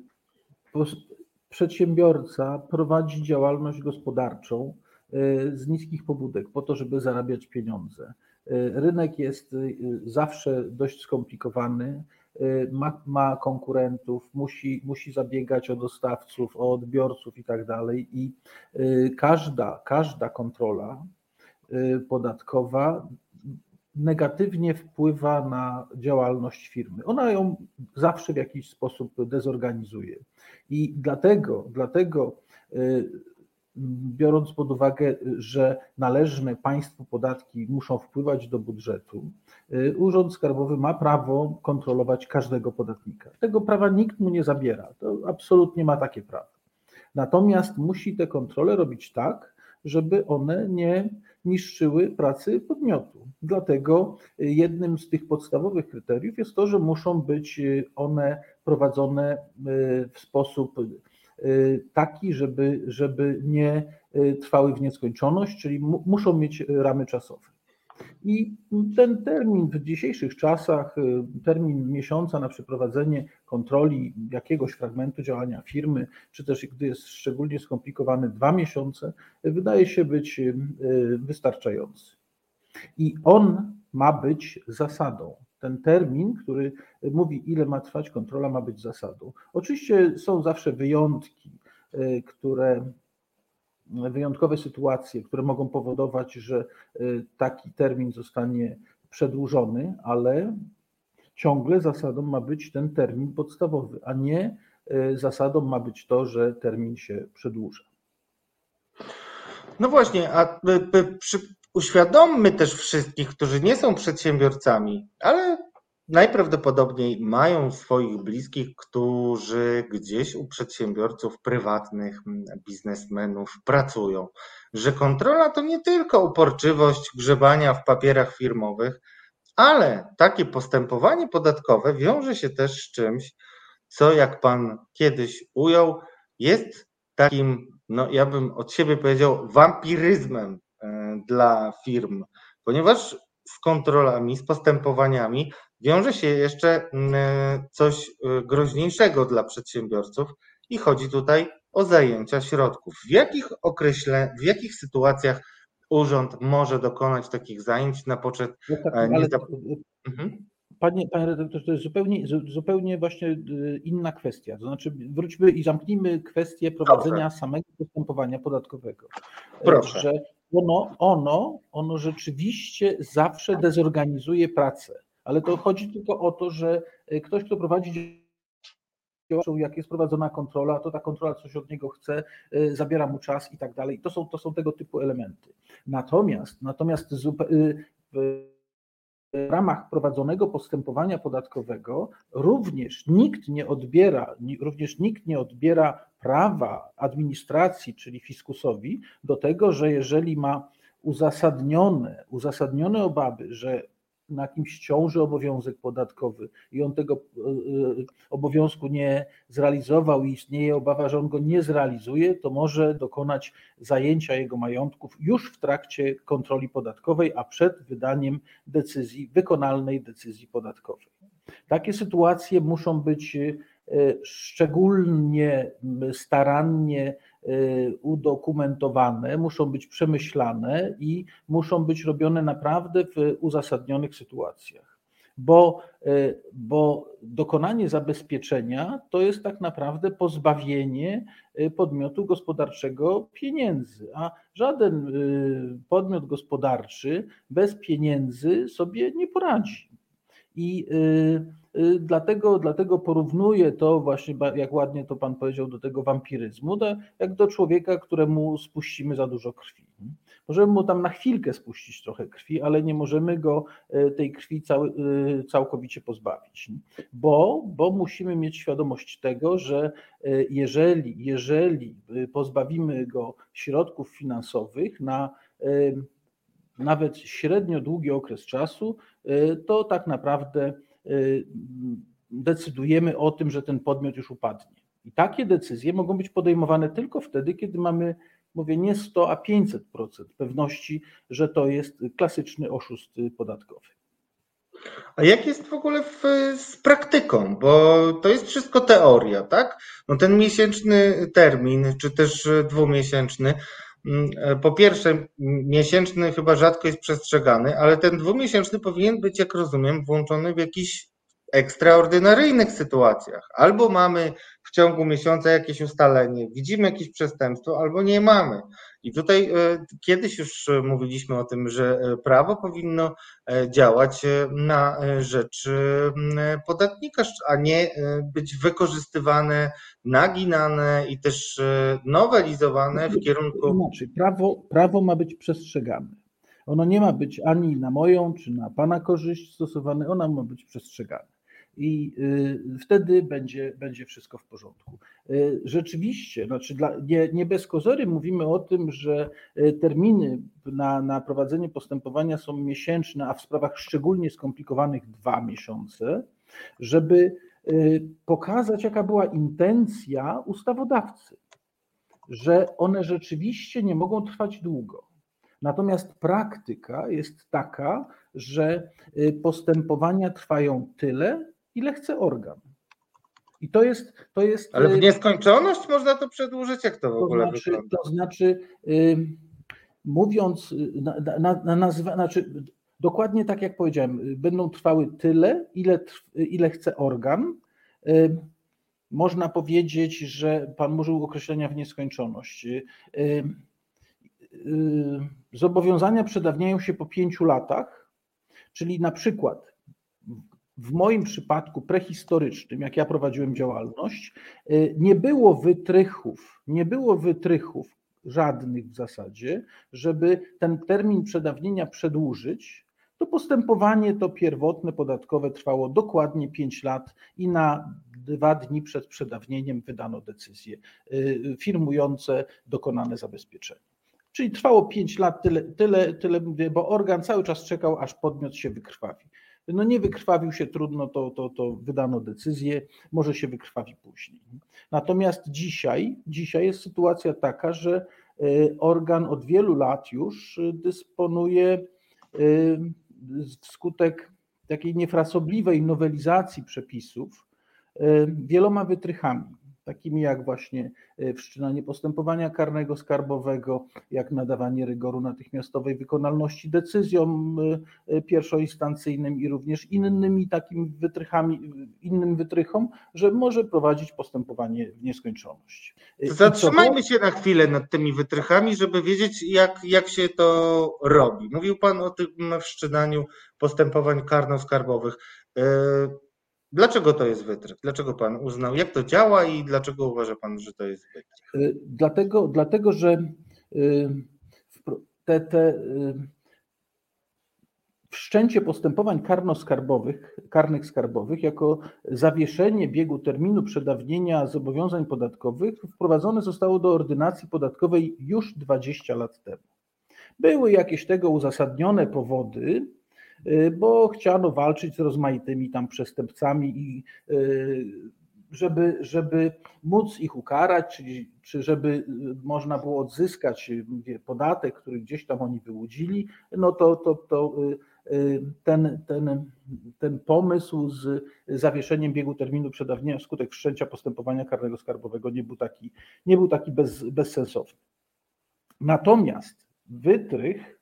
przedsiębiorca prowadzi działalność gospodarczą y, z niskich pobudek po to, żeby zarabiać pieniądze. Y, rynek jest zawsze dość skomplikowany, ma, ma konkurentów, musi, musi zabiegać o dostawców, o odbiorców i tak dalej. I każda, każda kontrola podatkowa negatywnie wpływa na działalność firmy. Ona ją zawsze w jakiś sposób dezorganizuje. I dlatego, dlatego y, biorąc pod uwagę, że należne państwu podatki muszą wpływać do budżetu, y, Urząd Skarbowy ma prawo kontrolować każdego podatnika. Tego prawa nikt mu nie zabiera. To absolutnie ma takie prawo. Natomiast musi te kontrole robić tak, żeby one nie niszczyły pracy podmiotu. Dlatego jednym z tych podstawowych kryteriów jest to, że muszą być one prowadzone e, w sposób e, taki, żeby, żeby nie e, trwały w nieskończoność, czyli muszą mieć ramy czasowe. I ten termin w dzisiejszych czasach, y, termin miesiąca na przeprowadzenie kontroli jakiegoś fragmentu działania firmy, czy też gdy jest szczególnie skomplikowany dwa miesiące, wydaje się być y, wystarczający. I on ma być zasadą. Ten termin, który mówi, ile ma trwać kontrola, ma być zasadą. Oczywiście są zawsze wyjątki, y, które wyjątkowe sytuacje, które mogą powodować, że y, taki termin zostanie przedłużony, ale ciągle zasadą ma być ten termin podstawowy, a nie y, zasadą ma być to, że termin się przedłuża. No właśnie, a przy, uświadommy też wszystkich, którzy nie są przedsiębiorcami, ale najprawdopodobniej mają swoich bliskich, którzy gdzieś u przedsiębiorców prywatnych, biznesmenów pracują. Że kontrola to nie tylko uporczywość grzebania w papierach firmowych, ale takie postępowanie podatkowe wiąże się też z czymś, co jak pan kiedyś ujął, jest takim, no ja bym od siebie powiedział, wampiryzmem e, dla firm, ponieważ z kontrolami, z postępowaniami wiąże się jeszcze mm, coś y, groźniejszego dla przedsiębiorców i chodzi tutaj o zajęcia środków. W jakich określe, w jakich sytuacjach urząd może dokonać takich zajęć na poczet No tak, e, ale, mhm. Panie, panie redaktorze, to jest zupełnie, zu- zupełnie właśnie inna kwestia. To znaczy, wróćmy i zamknijmy kwestię prowadzenia samego postępowania podatkowego. Proszę. Że ono, ono, ono rzeczywiście zawsze dezorganizuje pracę, ale to chodzi tylko o to, że y, ktoś, kto prowadzi jak jest prowadzona kontrola, to ta kontrola coś od niego chce, y, zabiera mu czas i tak dalej. To są, to są tego typu elementy. Natomiast, natomiast y, w ramach prowadzonego postępowania podatkowego również nikt nie odbiera, ni- również nikt nie odbiera prawa administracji, czyli fiskusowi, do tego, że jeżeli ma uzasadnione, uzasadnione obawy, że na kimś ciąży obowiązek podatkowy i on tego y, y, obowiązku nie zrealizował i istnieje obawa, że on go nie zrealizuje, to może dokonać zajęcia jego majątków już w trakcie kontroli podatkowej, a przed wydaniem decyzji, wykonalnej decyzji podatkowej. Takie sytuacje muszą być y, szczególnie starannie udokumentowane, muszą być przemyślane i muszą być robione naprawdę w uzasadnionych sytuacjach. Bo, y, bo dokonanie zabezpieczenia to jest tak naprawdę pozbawienie y, podmiotu gospodarczego pieniędzy, a żaden y, podmiot gospodarczy bez pieniędzy sobie nie poradzi. I y, y, dlatego, dlatego porównuję to właśnie, jak ładnie to Pan powiedział, do tego wampiryzmu, do, jak do człowieka, któremu spuścimy za dużo krwi. Możemy mu tam na chwilkę spuścić trochę krwi, ale nie możemy go y, tej krwi cały, y, całkowicie pozbawić, bo, bo musimy mieć świadomość tego, że jeżeli, jeżeli pozbawimy go środków finansowych na nawet średnio długi okres czasu, y, to tak naprawdę y, decydujemy o tym, że ten podmiot już upadnie. I takie decyzje mogą być podejmowane tylko wtedy, kiedy mamy, mówię, nie 100, a 500% pewności, że to jest klasyczny oszust podatkowy. A jak jest w ogóle w, z praktyką? Bo to jest wszystko teoria, tak? No ten miesięczny termin, czy też dwumiesięczny, po pierwsze, m, miesięczny chyba rzadko jest przestrzegany, ale ten dwumiesięczny powinien być, jak rozumiem, włączony w jakichś ekstraordynaryjnych sytuacjach. Albo mamy w ciągu miesiąca jakieś ustalenie, widzimy jakieś przestępstwo, albo nie mamy. I tutaj e, kiedyś już e, mówiliśmy o tym, że e, prawo powinno działać na rzecz podatnika, a nie być wykorzystywane, naginane i też nowelizowane w kierunku. Inaczej, prawo, prawo ma być przestrzegane. Ono nie ma być ani na moją, czy na pana korzyść stosowane, ono ma być przestrzegane. I y, wtedy będzie, będzie wszystko w porządku. Y, Rzeczywiście, znaczy dla, nie, nie bez kozery mówimy o tym, że y, terminy na, na prowadzenie postępowania są miesięczne, a w sprawach szczególnie skomplikowanych dwa miesiące, żeby pokazać, jaka była intencja ustawodawcy, że one rzeczywiście nie mogą trwać długo. Natomiast praktyka jest taka, że postępowania trwają tyle, ile chce organ. I to jest. To jest Ale w y, nieskończoność można to przedłużyć, jak to w to ogóle znaczy, wygląda? to znaczy mówiąc, y, na, na, na nazwa, znaczy dokładnie tak jak powiedziałem, y, będą trwały tyle, ile, ile chce organ. Można powiedzieć, że Pan użył określenia w nieskończoność. Zobowiązania przedawniają się po pięciu latach, czyli na przykład w moim przypadku prehistorycznym, jak ja prowadziłem działalność, y, nie było wytrychów, nie było wytrychów żadnych w zasadzie, żeby ten termin przedawnienia przedłużyć, to postępowanie to pierwotne podatkowe trwało dokładnie 5 lat i na dwa dni przed przedawnieniem wydano decyzje y, firmujące dokonane zabezpieczenie. Czyli trwało 5 lat, tyle, tyle, tyle bo organ cały czas czekał, aż podmiot się wykrwawi. No nie wykrwawił się, trudno, to, to, to wydano decyzję, może się wykrwawi później. Natomiast dzisiaj, dzisiaj jest sytuacja taka, że y, organ od wielu lat już y, dysponuje y, wskutek takiej niefrasobliwej nowelizacji przepisów wieloma wytrychami. Takimi jak właśnie e, wszczynanie postępowania karnego skarbowego, jak nadawanie rygoru natychmiastowej wykonalności decyzjom e, e, pierwszoinstancyjnym i również innymi takimi wytrychami, innym wytrychom, że może prowadzić postępowanie w nieskończoność. Zatrzymajmy się na chwilę nad tymi wytrychami, żeby wiedzieć, jak, jak się to robi. Mówił Pan o tym wszczynaniu postępowań karno-skarbowych. Dlaczego to jest wytrych? Dlaczego Pan uznał, jak to działa i dlaczego uważa Pan, że to jest wytrych? Y, Dlatego, dlatego że y, te, te y, wszczęcie postępowań karno-skarbowych, karnych skarbowych jako zawieszenie biegu terminu przedawnienia zobowiązań podatkowych wprowadzone zostało do ordynacji podatkowej już 20 lat temu. Były jakieś tego uzasadnione powody, bo chciano walczyć z rozmaitymi tam przestępcami i y, żeby, żeby móc ich ukarać, czy, czy żeby y, można było odzyskać y, podatek, który gdzieś tam oni wyłudzili, no to, to, to y, y, ten, ten, ten pomysł z zawieszeniem biegu terminu przedawnienia wskutek wszczęcia postępowania karnego skarbowego nie był taki, nie był taki bez, bezsensowny. Natomiast wytrych y,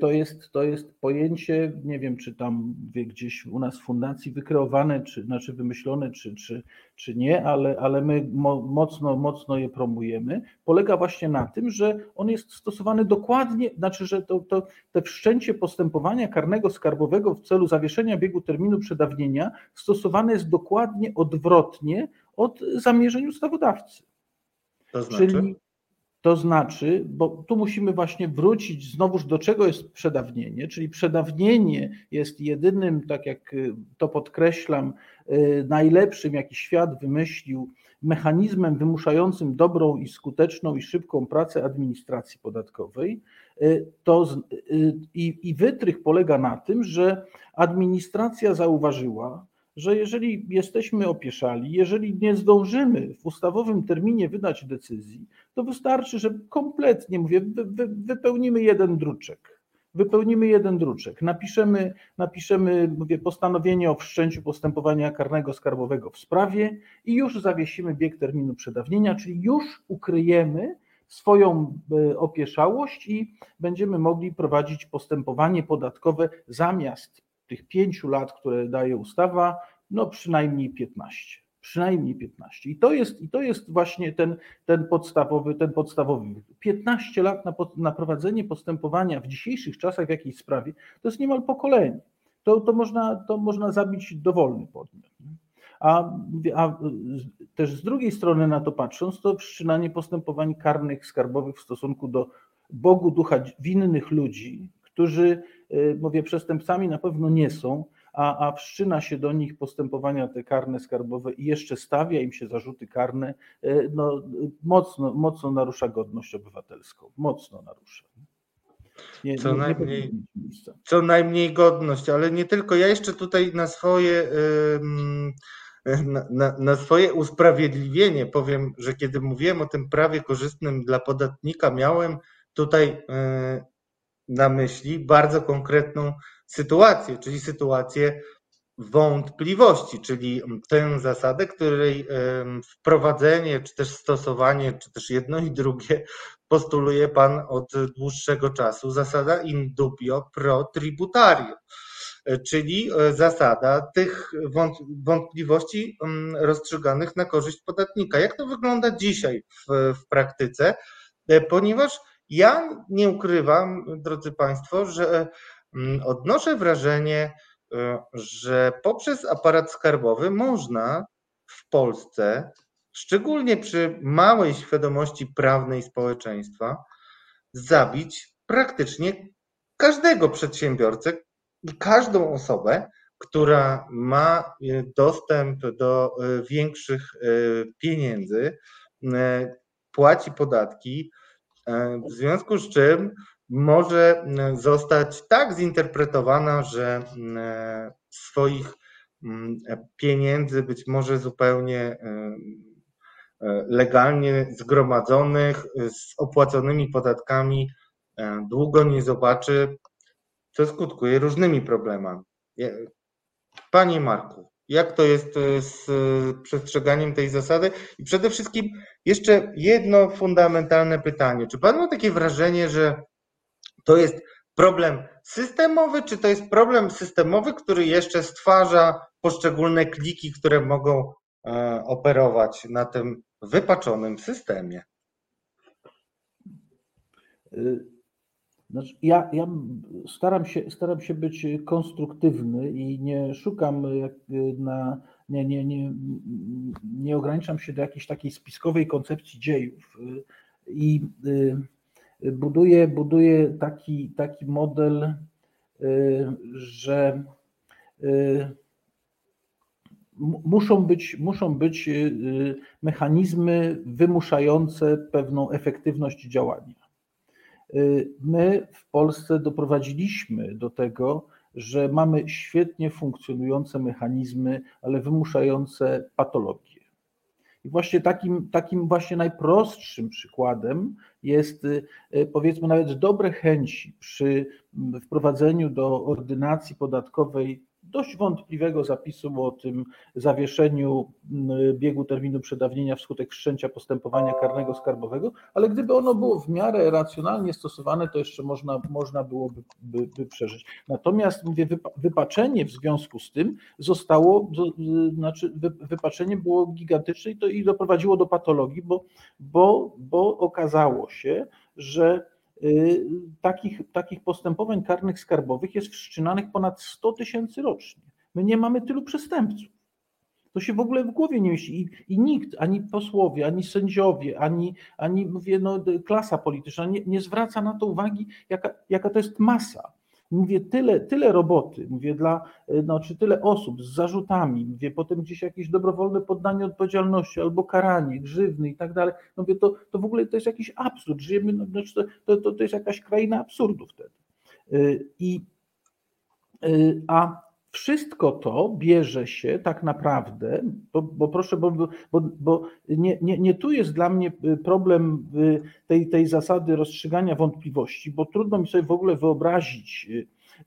to jest, to jest pojęcie, nie wiem, czy tam wie, gdzieś u nas w fundacji wykreowane, czy znaczy wymyślone, czy, czy, czy nie, ale, ale my mo, mocno, mocno je promujemy. Polega właśnie na tym, że on jest stosowany dokładnie, znaczy, że to, to, te wszczęcie postępowania karnego skarbowego w celu zawieszenia biegu terminu przedawnienia stosowane jest dokładnie odwrotnie od zamierzeń ustawodawcy. To znaczy, Czyli to znaczy, bo tu musimy właśnie wrócić znowuż do czego jest przedawnienie, czyli przedawnienie jest jedynym, tak jak y, to podkreślam, y, najlepszym, jaki świat wymyślił, mechanizmem wymuszającym dobrą i skuteczną i szybką pracę administracji podatkowej. Y, To i, i wytrych polega na tym, że administracja zauważyła, że jeżeli jesteśmy opieszali, jeżeli nie zdążymy w ustawowym terminie wydać decyzji, to wystarczy, że kompletnie, mówię, wy, wy, wypełnimy jeden druczek. Wypełnimy jeden druczek, napiszemy, napiszemy mówię, postanowienie o wszczęciu postępowania karnego skarbowego w sprawie i już zawiesimy bieg terminu przedawnienia, czyli już ukryjemy swoją e, opieszałość i będziemy mogli prowadzić postępowanie podatkowe zamiast tych pięciu lat, które daje ustawa, no przynajmniej 15. Przynajmniej 15. I to jest, i to jest właśnie ten, ten podstawowy, ten podstawowy. 15 lat na, na prowadzenie postępowania w dzisiejszych czasach w jakiejś sprawie, to jest niemal pokolenie. To, to, można, to można zabić dowolny podmiot. A, a też z drugiej strony na to patrząc, to wszczynanie postępowań karnych, skarbowych w stosunku do Bogu ducha winnych ludzi, którzy, mówię, przestępcami na pewno nie są, a, a wszczyna się do nich postępowania te karne, skarbowe i jeszcze stawia im się zarzuty karne, y, no, y, mocno, mocno narusza godność obywatelską. Mocno narusza. Nie, Co nie, nie najmniej- miejsca. co najmniej godność, ale nie tylko. Ja jeszcze tutaj na swoje, na, na, na swoje usprawiedliwienie powiem, że kiedy mówiłem o tym prawie korzystnym dla podatnika, miałem tutaj y, na myśli bardzo konkretną sytuację, czyli sytuację wątpliwości, czyli tę zasadę, której wprowadzenie, czy też stosowanie, czy też jedno i drugie postuluje Pan od dłuższego czasu, zasada in dubio pro tributarium, e, czyli e, zasada tych wąt- wątpliwości rozstrzyganych na korzyść podatnika. Jak to wygląda dzisiaj w, w praktyce? E, Ponieważ ja nie ukrywam, drodzy Państwo, że mm, odnoszę wrażenie, e, że poprzez aparat skarbowy można w Polsce szczególnie przy małej świadomości prawnej społeczeństwa, zabić praktycznie każdego przedsiębiorcę i każdą osobę, która ma e, dostęp do e, większych pieniędzy, płaci podatki, w związku z czym może e, zostać tak zinterpretowana, że e, swoich mm, pieniędzy być może zupełnie e, e, legalnie zgromadzonych e, z opłaconymi podatkami e, długo nie zobaczy, co skutkuje różnymi problemami. Panie Marku, jak to jest e, z przestrzeganiem tej zasady? I przede wszystkim jeszcze jedno fundamentalne pytanie. Czy Pan ma takie wrażenie, że to jest problem systemowy, czy to jest problem systemowy, który jeszcze stwarza poszczególne kliki, które mogą e, operować na tym wypaczonym systemie? Y, znaczy, ja, ja staram, się, staram się być konstruktywny i nie szukam na, nie, nie, nie, nie ograniczam się do jakiejś takiej spiskowej koncepcji dziejów i y, buduję, buduję taki, taki model, y, że muszą być, muszą być mechanizmy wymuszające pewną efektywność działania. Y, my w Polsce doprowadziliśmy do tego, że mamy świetnie funkcjonujące mechanizmy, ale wymuszające patologie. I właśnie takim, takim właśnie najprostszym przykładem jest y, powiedzmy nawet dobre chęci przy wprowadzeniu do ordynacji podatkowej dość wątpliwego zapisu o tym zawieszeniu mm, biegu terminu przedawnienia wskutek wszczęcia postępowania karnego skarbowego, ale gdyby ono było w miarę racjonalnie stosowane, to jeszcze można, można byłoby by, by przeżyć. Natomiast mówię, wypaczenie w związku z tym zostało, znaczy wypaczenie było gigantyczne i to i doprowadziło do patologii, bo, bo, bo okazało się, że takich, takich postępowań karnych skarbowych jest wszczynanych ponad 100 tysięcy rocznie. My nie mamy tylu przestępców. To się w ogóle w głowie nie mieści. I, i nikt, ani posłowie, ani sędziowie, ani, ani mówię, no, klasa polityczna nie, nie zwraca na to uwagi, jaka, jaka to jest masa. Mówię, tyle, tyle roboty, mówię, dla, no, czy tyle osób z zarzutami, mówię, potem gdzieś jakieś dobrowolne poddanie odpowiedzialności albo karanie, grzywny i tak dalej. Mówię, to, to w ogóle to jest jakiś absurd. Żyjemy, no, znaczy to, to, to jest jakaś kraina absurdu wtedy. Y, I, y, a wszystko to bierze się tak naprawdę, bo, bo proszę, bo, bo, bo nie, nie, nie tu jest dla mnie problem tej, tej zasady rozstrzygania wątpliwości, bo trudno mi sobie w ogóle wyobrazić,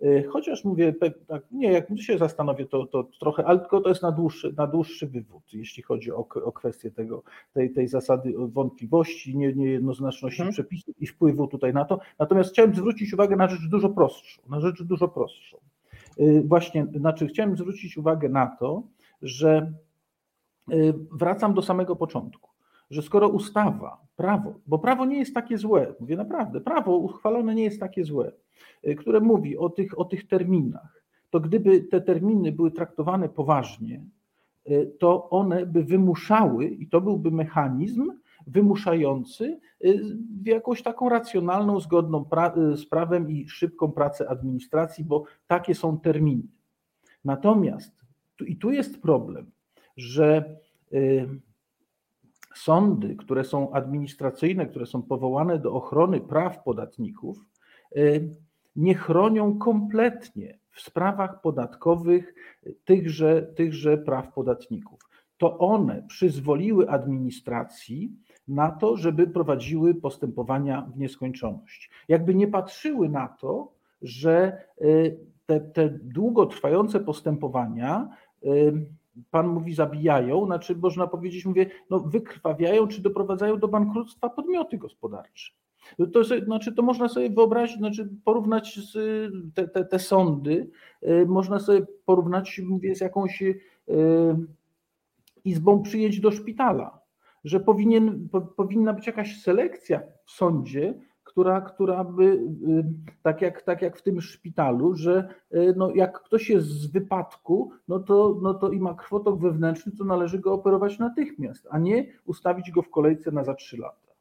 y, chociaż mówię, tak, nie, jak się zastanowię, to, to trochę, ale tylko to jest na dłuższy, na dłuższy wywód, jeśli chodzi o, o kwestię tego, tej, tej zasady wątpliwości, nie, niejednoznaczności hmm. przepisów i wpływu tutaj na to. Natomiast chciałem zwrócić uwagę na rzecz dużo prostszą, na rzecz dużo prostszą. Y, właśnie, znaczy chciałem zwrócić uwagę na to, że y, wracam do samego początku, że skoro ustawa, prawo, bo prawo nie jest takie złe, mówię naprawdę, prawo uchwalone nie jest takie złe, y, które mówi o tych, o tych terminach, to gdyby te terminy były traktowane poważnie, to one by wymuszały, i to byłby mechanizm, wymuszający y, jakąś taką racjonalną, zgodną y, z prawem i szybką pracę administracji, bo takie są terminy. Natomiast, tu, i tu jest problem, że y, sądy, które są administracyjne, które są powołane do ochrony praw podatników, nie chronią kompletnie w sprawach podatkowych tychże, tychże praw podatników. To one przyzwoliły administracji na to, żeby prowadziły postępowania w nieskończoność. Jakby nie patrzyły na to, że y, te, te długotrwające postępowania, y, pan mówi, zabijają, znaczy można powiedzieć, mówię, no wykrwawiają czy doprowadzają do bankructwa podmioty gospodarcze. To, znaczy, to można sobie wyobrazić, znaczy porównać te, te, te sądy, y, można sobie porównać, mówię, z jakąś izbą przyjęć do szpitala że powinien, po, powinna być jakaś selekcja w sądzie, która, która by, y, tak jak, tak jak w tym szpitalu, że y, no jak ktoś jest z wypadku, no to, no to i ma krwotok wewnętrzny, to należy go operować natychmiast, a nie ustawić go w kolejce na za trzy lata.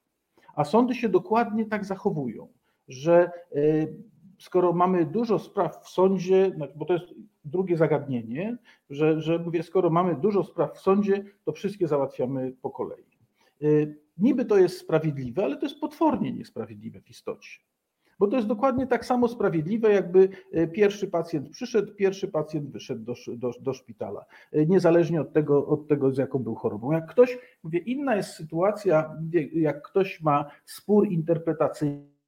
A sądy się dokładnie tak zachowują, że y, skoro mamy dużo spraw w sądzie, no, bo to jest drugie zagadnienie, że, że mówię, skoro mamy dużo spraw w sądzie, to wszystkie załatwiamy po kolei. Y, niby to jest sprawiedliwe, ale to jest potwornie niesprawiedliwe w istocie. Bo to jest dokładnie tak samo sprawiedliwe, jakby y, pierwszy pacjent przyszedł, pierwszy pacjent wyszedł do, do, do szpitala, y, niezależnie od tego, od tego, z jaką był chorobą. Jak ktoś, mówię, inna jest sytuacja, jak ktoś ma spór interpretacyjny,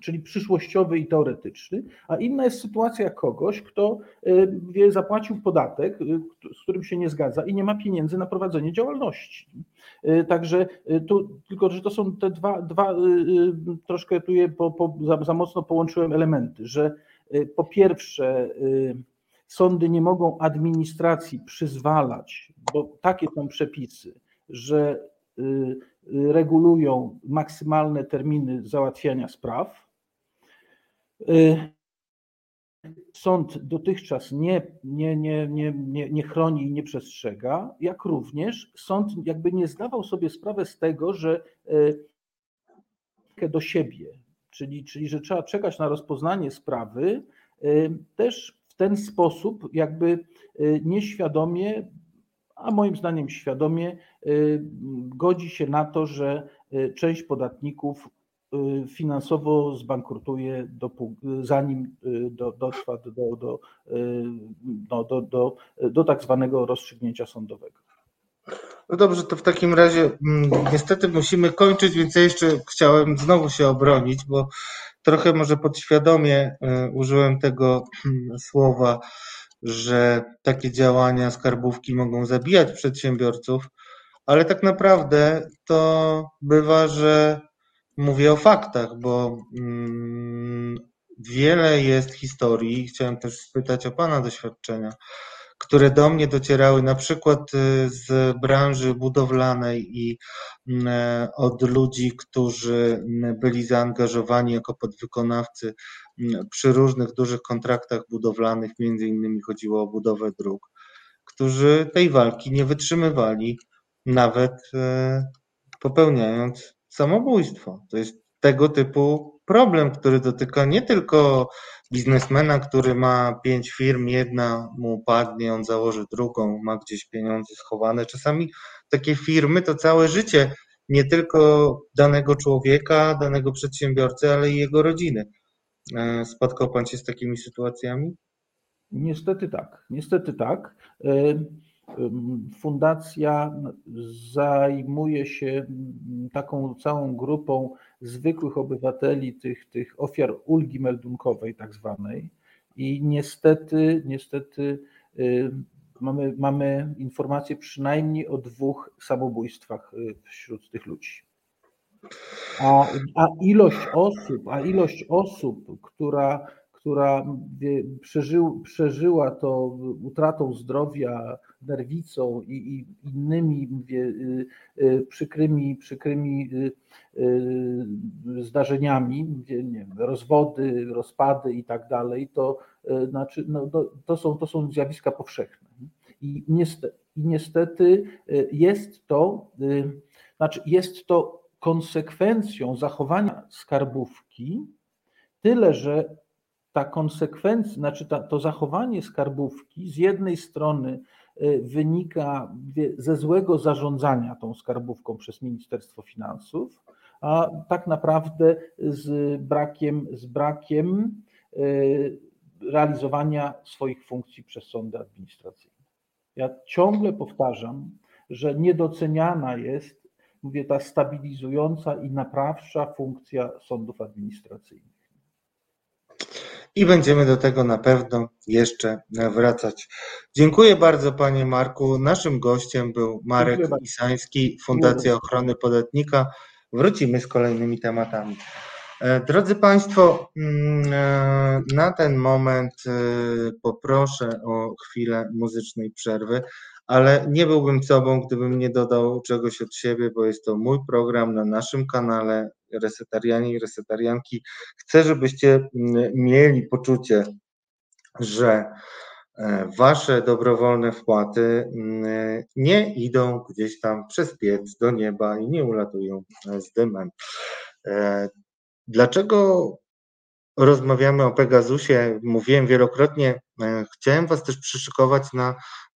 czyli przyszłościowy i teoretyczny, a inna jest sytuacja kogoś, kto wie, zapłacił podatek, z którym się nie zgadza i nie ma pieniędzy na prowadzenie działalności. Także tu, tylko, że to są te dwa, dwa troszkę tu je po, po, za, za mocno połączyłem elementy, że po pierwsze sądy nie mogą administracji przyzwalać, bo takie są przepisy, że regulują maksymalne terminy załatwiania spraw. Sąd dotychczas nie, nie, nie, nie, nie, nie chroni i nie przestrzega, jak również sąd jakby nie zdawał sobie sprawy z tego, że do siebie, czyli, czyli że trzeba czekać na rozpoznanie sprawy, też w ten sposób jakby nieświadomie a moim zdaniem świadomie y, godzi się na to, że y, część podatników y, finansowo zbankrutuje, zanim do, dotrwa do, do, do, no, do, do, do tak zwanego rozstrzygnięcia sądowego. No dobrze, to w takim razie mm, niestety musimy kończyć, więc ja jeszcze chciałem znowu się obronić, bo trochę może podświadomie użyłem tego mm, słowa że takie działania skarbówki mogą zabijać przedsiębiorców, ale tak naprawdę to bywa, że mówię o faktach, bo mm, wiele jest historii. Chciałem też spytać o Pana doświadczenia, które do mnie docierały na przykład y, z branży budowlanej i e, od ludzi, którzy mm, byli zaangażowani jako podwykonawcy przy różnych dużych kontraktach budowlanych, między innymi chodziło o budowę dróg, którzy tej walki nie wytrzymywali, nawet popełniając samobójstwo. To jest tego typu problem, który dotyka nie tylko biznesmena, który ma pięć firm, jedna mu padnie, on założy drugą, ma gdzieś pieniądze schowane. Czasami takie firmy to całe życie nie tylko danego człowieka, danego przedsiębiorcy, ale i jego rodziny. E, spotkał Pan się z takimi sytuacjami? Niestety tak, niestety tak. E, Fundacja zajmuje się taką całą grupą zwykłych obywateli, tych, tych ofiar ulgi meldunkowej, tak zwanej. I niestety, niestety mamy, mamy informacje przynajmniej o dwóch samobójstwach y, wśród tych ludzi. A, a ilość osób, a ilość osób, która która przeżył, przeżyła to utratą zdrowia, nerwicą i, i innymi wie, y, y, przykrymi, przykrymi y, zdarzeniami, nie wiem, rozwody, rozpady i tak dalej, to znaczy, no, to, są, to są zjawiska powszechne. I niestety, i niestety jest to, znaczy jest to konsekwencją zachowania skarbówki, tyle że ta konsekwencja, znaczy ta, to zachowanie skarbówki z jednej strony wynika ze złego zarządzania tą skarbówką przez Ministerstwo Finansów, a tak naprawdę z brakiem, z brakiem y, realizowania swoich funkcji przez sądy administracyjne. Ja ciągle powtarzam, że niedoceniana jest, mówię, ta stabilizująca i naprawcza funkcja sądów administracyjnych i będziemy do tego na pewno jeszcze wracać. Dziękuję bardzo Panie Marku. Naszym gościem był Marek Isański, Fundacja Ochrony Podatnika. Wrócimy z kolejnymi tematami. E, drodzy Państwo, mm, e, na ten moment e, poproszę o chwilę muzycznej przerwy, ale nie byłbym sobą, gdybym nie dodał czegoś od siebie, bo jest to mój program na naszym kanale resetarianie i resetarianki. Chcę, żebyście mm, mieli poczucie, że e, Wasze dobrowolne wpłaty mm, nie idą gdzieś tam przez piec do nieba i nie ulatują e, z dymem. E, dlaczego rozmawiamy o Pegasusie? Mówiłem wielokrotnie, chciałem Was też przyszykować na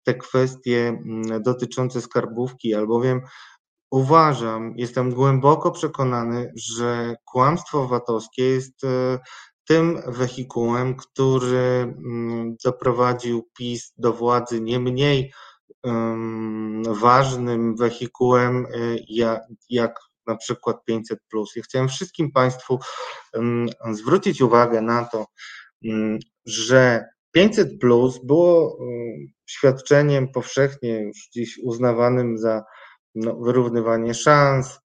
te kwestie mm, dotyczące skarbówki, albowiem Uważam, jestem głęboko przekonany, że kłamstwo VAT-owskie jest e, tym wehikułem, który mm, doprowadził PiS do władzy nie mniej ważnym wehikułem, e, jak, na przykład 500. Ja chciałem wszystkim Państwu zwrócić uwagę na to, że 500 było świadczeniem powszechnie już dziś uznawanym za no, wyrównywanie szans,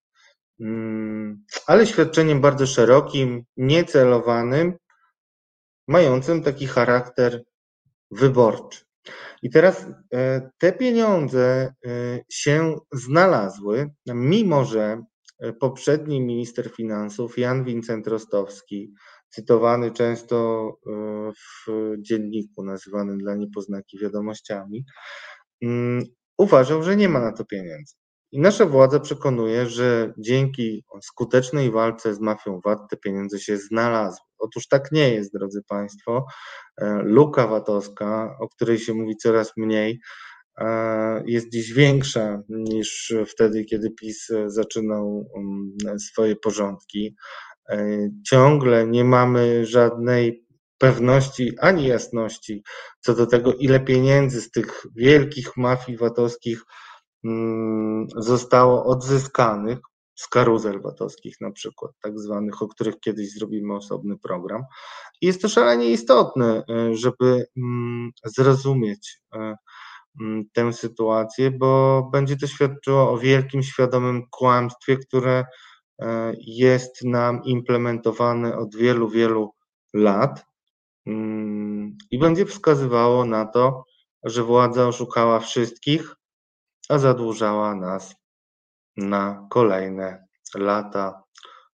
ale świadczeniem bardzo szerokim, niecelowanym, mającym taki charakter wyborczy. I teraz e, te pieniądze e, się znalazły, mimo że e, poprzedni minister finansów Jan Wincent Rostowski, cytowany często w dzienniku nazywanym dla niepoznaki wiadomościami, mm, uważał, że nie ma na to pieniędzy. I nasza władza przekonuje, że dzięki skutecznej walce z mafią VAT te pieniądze się znalazły. Otóż tak nie jest, drodzy Państwo. E, luka VAT-owska, o której się mówi coraz mniej, e, jest dziś większa niż wtedy, kiedy PiS zaczynał mm, swoje porządki. E, ciągle nie mamy żadnej pewności ani jasności co do tego, ile pieniędzy z tych wielkich mafii VAT-owskich zostało odzyskanych z karuzel VAT-owskich na przykład, tak zwanych, o których kiedyś zrobimy osobny program. I jest to szalenie istotne, e, żeby mm, zrozumieć e, mm, tę sytuację, bo będzie to świadczyło o wielkim, świadomym kłamstwie, które e, jest nam implementowane od wielu, wielu lat i będzie wskazywało na to, że władza oszukała wszystkich, a zadłużała nas na kolejne lata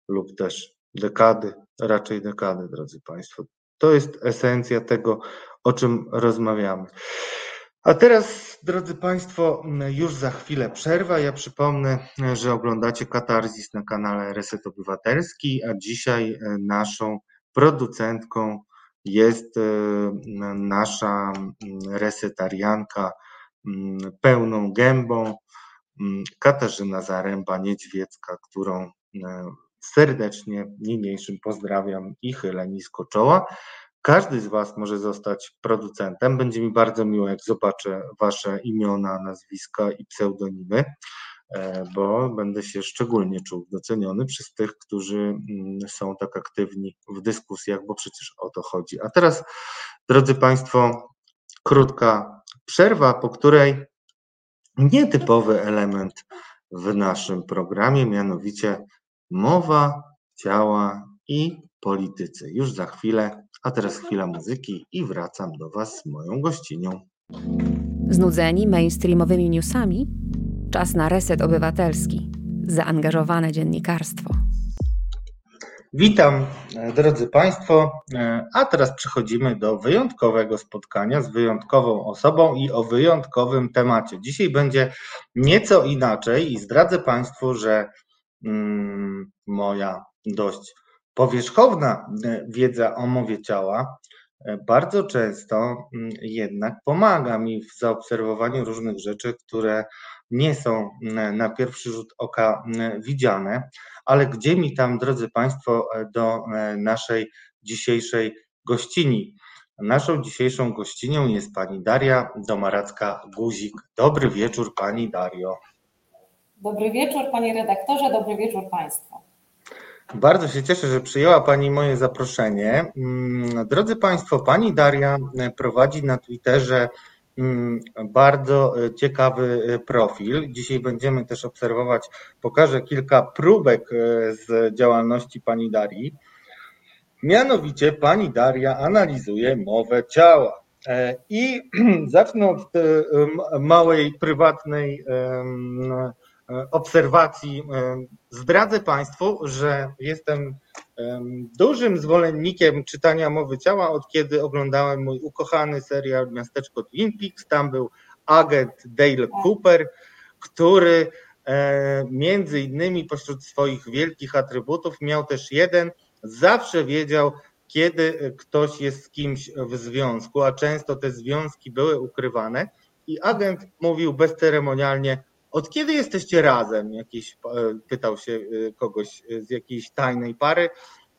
lub też dekady, raczej dekady, drodzy Państwo. To jest esencja tego, o czym rozmawiamy. A teraz, drodzy Państwo, już za chwilę przerwa. Ja przypomnę, że oglądacie Katarzis na kanale Reset Obywatelski, a dzisiaj e, naszą producentką jest e, nasza resetarianka Mm, pełną gębą mm, Katarzyna Zaręba-Niedźwiecka, którą e, serdecznie niniejszym pozdrawiam i chylę nisko czoła. Każdy z Was może zostać producentem. Będzie mi bardzo miło, jak zobaczę Wasze imiona, nazwiska i pseudonimy, e, bo będę się szczególnie czuł doceniony przez tych, którzy mm, są tak aktywni w dyskusjach, bo przecież o to chodzi. A teraz, drodzy Państwo, krótka Przerwa, po której nietypowy element w naszym programie, mianowicie mowa, ciała i politycy. Już za chwilę, a teraz chwila muzyki i wracam do Was z moją gościnią. Znudzeni mainstreamowymi newsami? Czas na reset obywatelski. Zaangażowane dziennikarstwo. Witam, e, drodzy Państwo, e, a teraz przechodzimy do wyjątkowego spotkania z wyjątkową osobą i o wyjątkowym temacie. Dzisiaj będzie nieco inaczej i zdradzę Państwu, że mm, moja dość powierzchowna e, wiedza o mowie ciała bardzo często mm, jednak pomaga mi w zaobserwowaniu różnych rzeczy, które nie są na pierwszy rzut oka widziane, ale gdzie mi tam, drodzy Państwo, do e, naszej dzisiejszej gościni. Naszą dzisiejszą gościnią jest pani Daria Domaracka-Guzik. Dobry wieczór, pani Dario. Dobry wieczór, panie redaktorze, dobry wieczór państwu. Bardzo się cieszę, że przyjęła Pani moje zaproszenie. Mm, drodzy Państwo, Pani Daria prowadzi na Twitterze bardzo e, ciekawy e, profil. Dzisiaj będziemy też obserwować, pokażę kilka próbek e, z działalności pani Darii. Mianowicie pani Daria analizuje mowę ciała. I [clears throat] zacznę od małej, prywatnej obserwacji. Zdradzę Państwu, że jestem dużym zwolennikiem czytania mowy ciała, od kiedy oglądałem mój ukochany serial Miasteczko Twin Peaks. Tam był agent Dale Cooper, który e, między innymi pośród swoich wielkich atrybutów miał też jeden, zawsze wiedział, kiedy ktoś jest z kimś w związku, a często te związki były ukrywane i agent mówił bezceremonialnie, od kiedy jesteście razem? Jakiś, e, pytał się e, kogoś z jakiejś tajnej pary.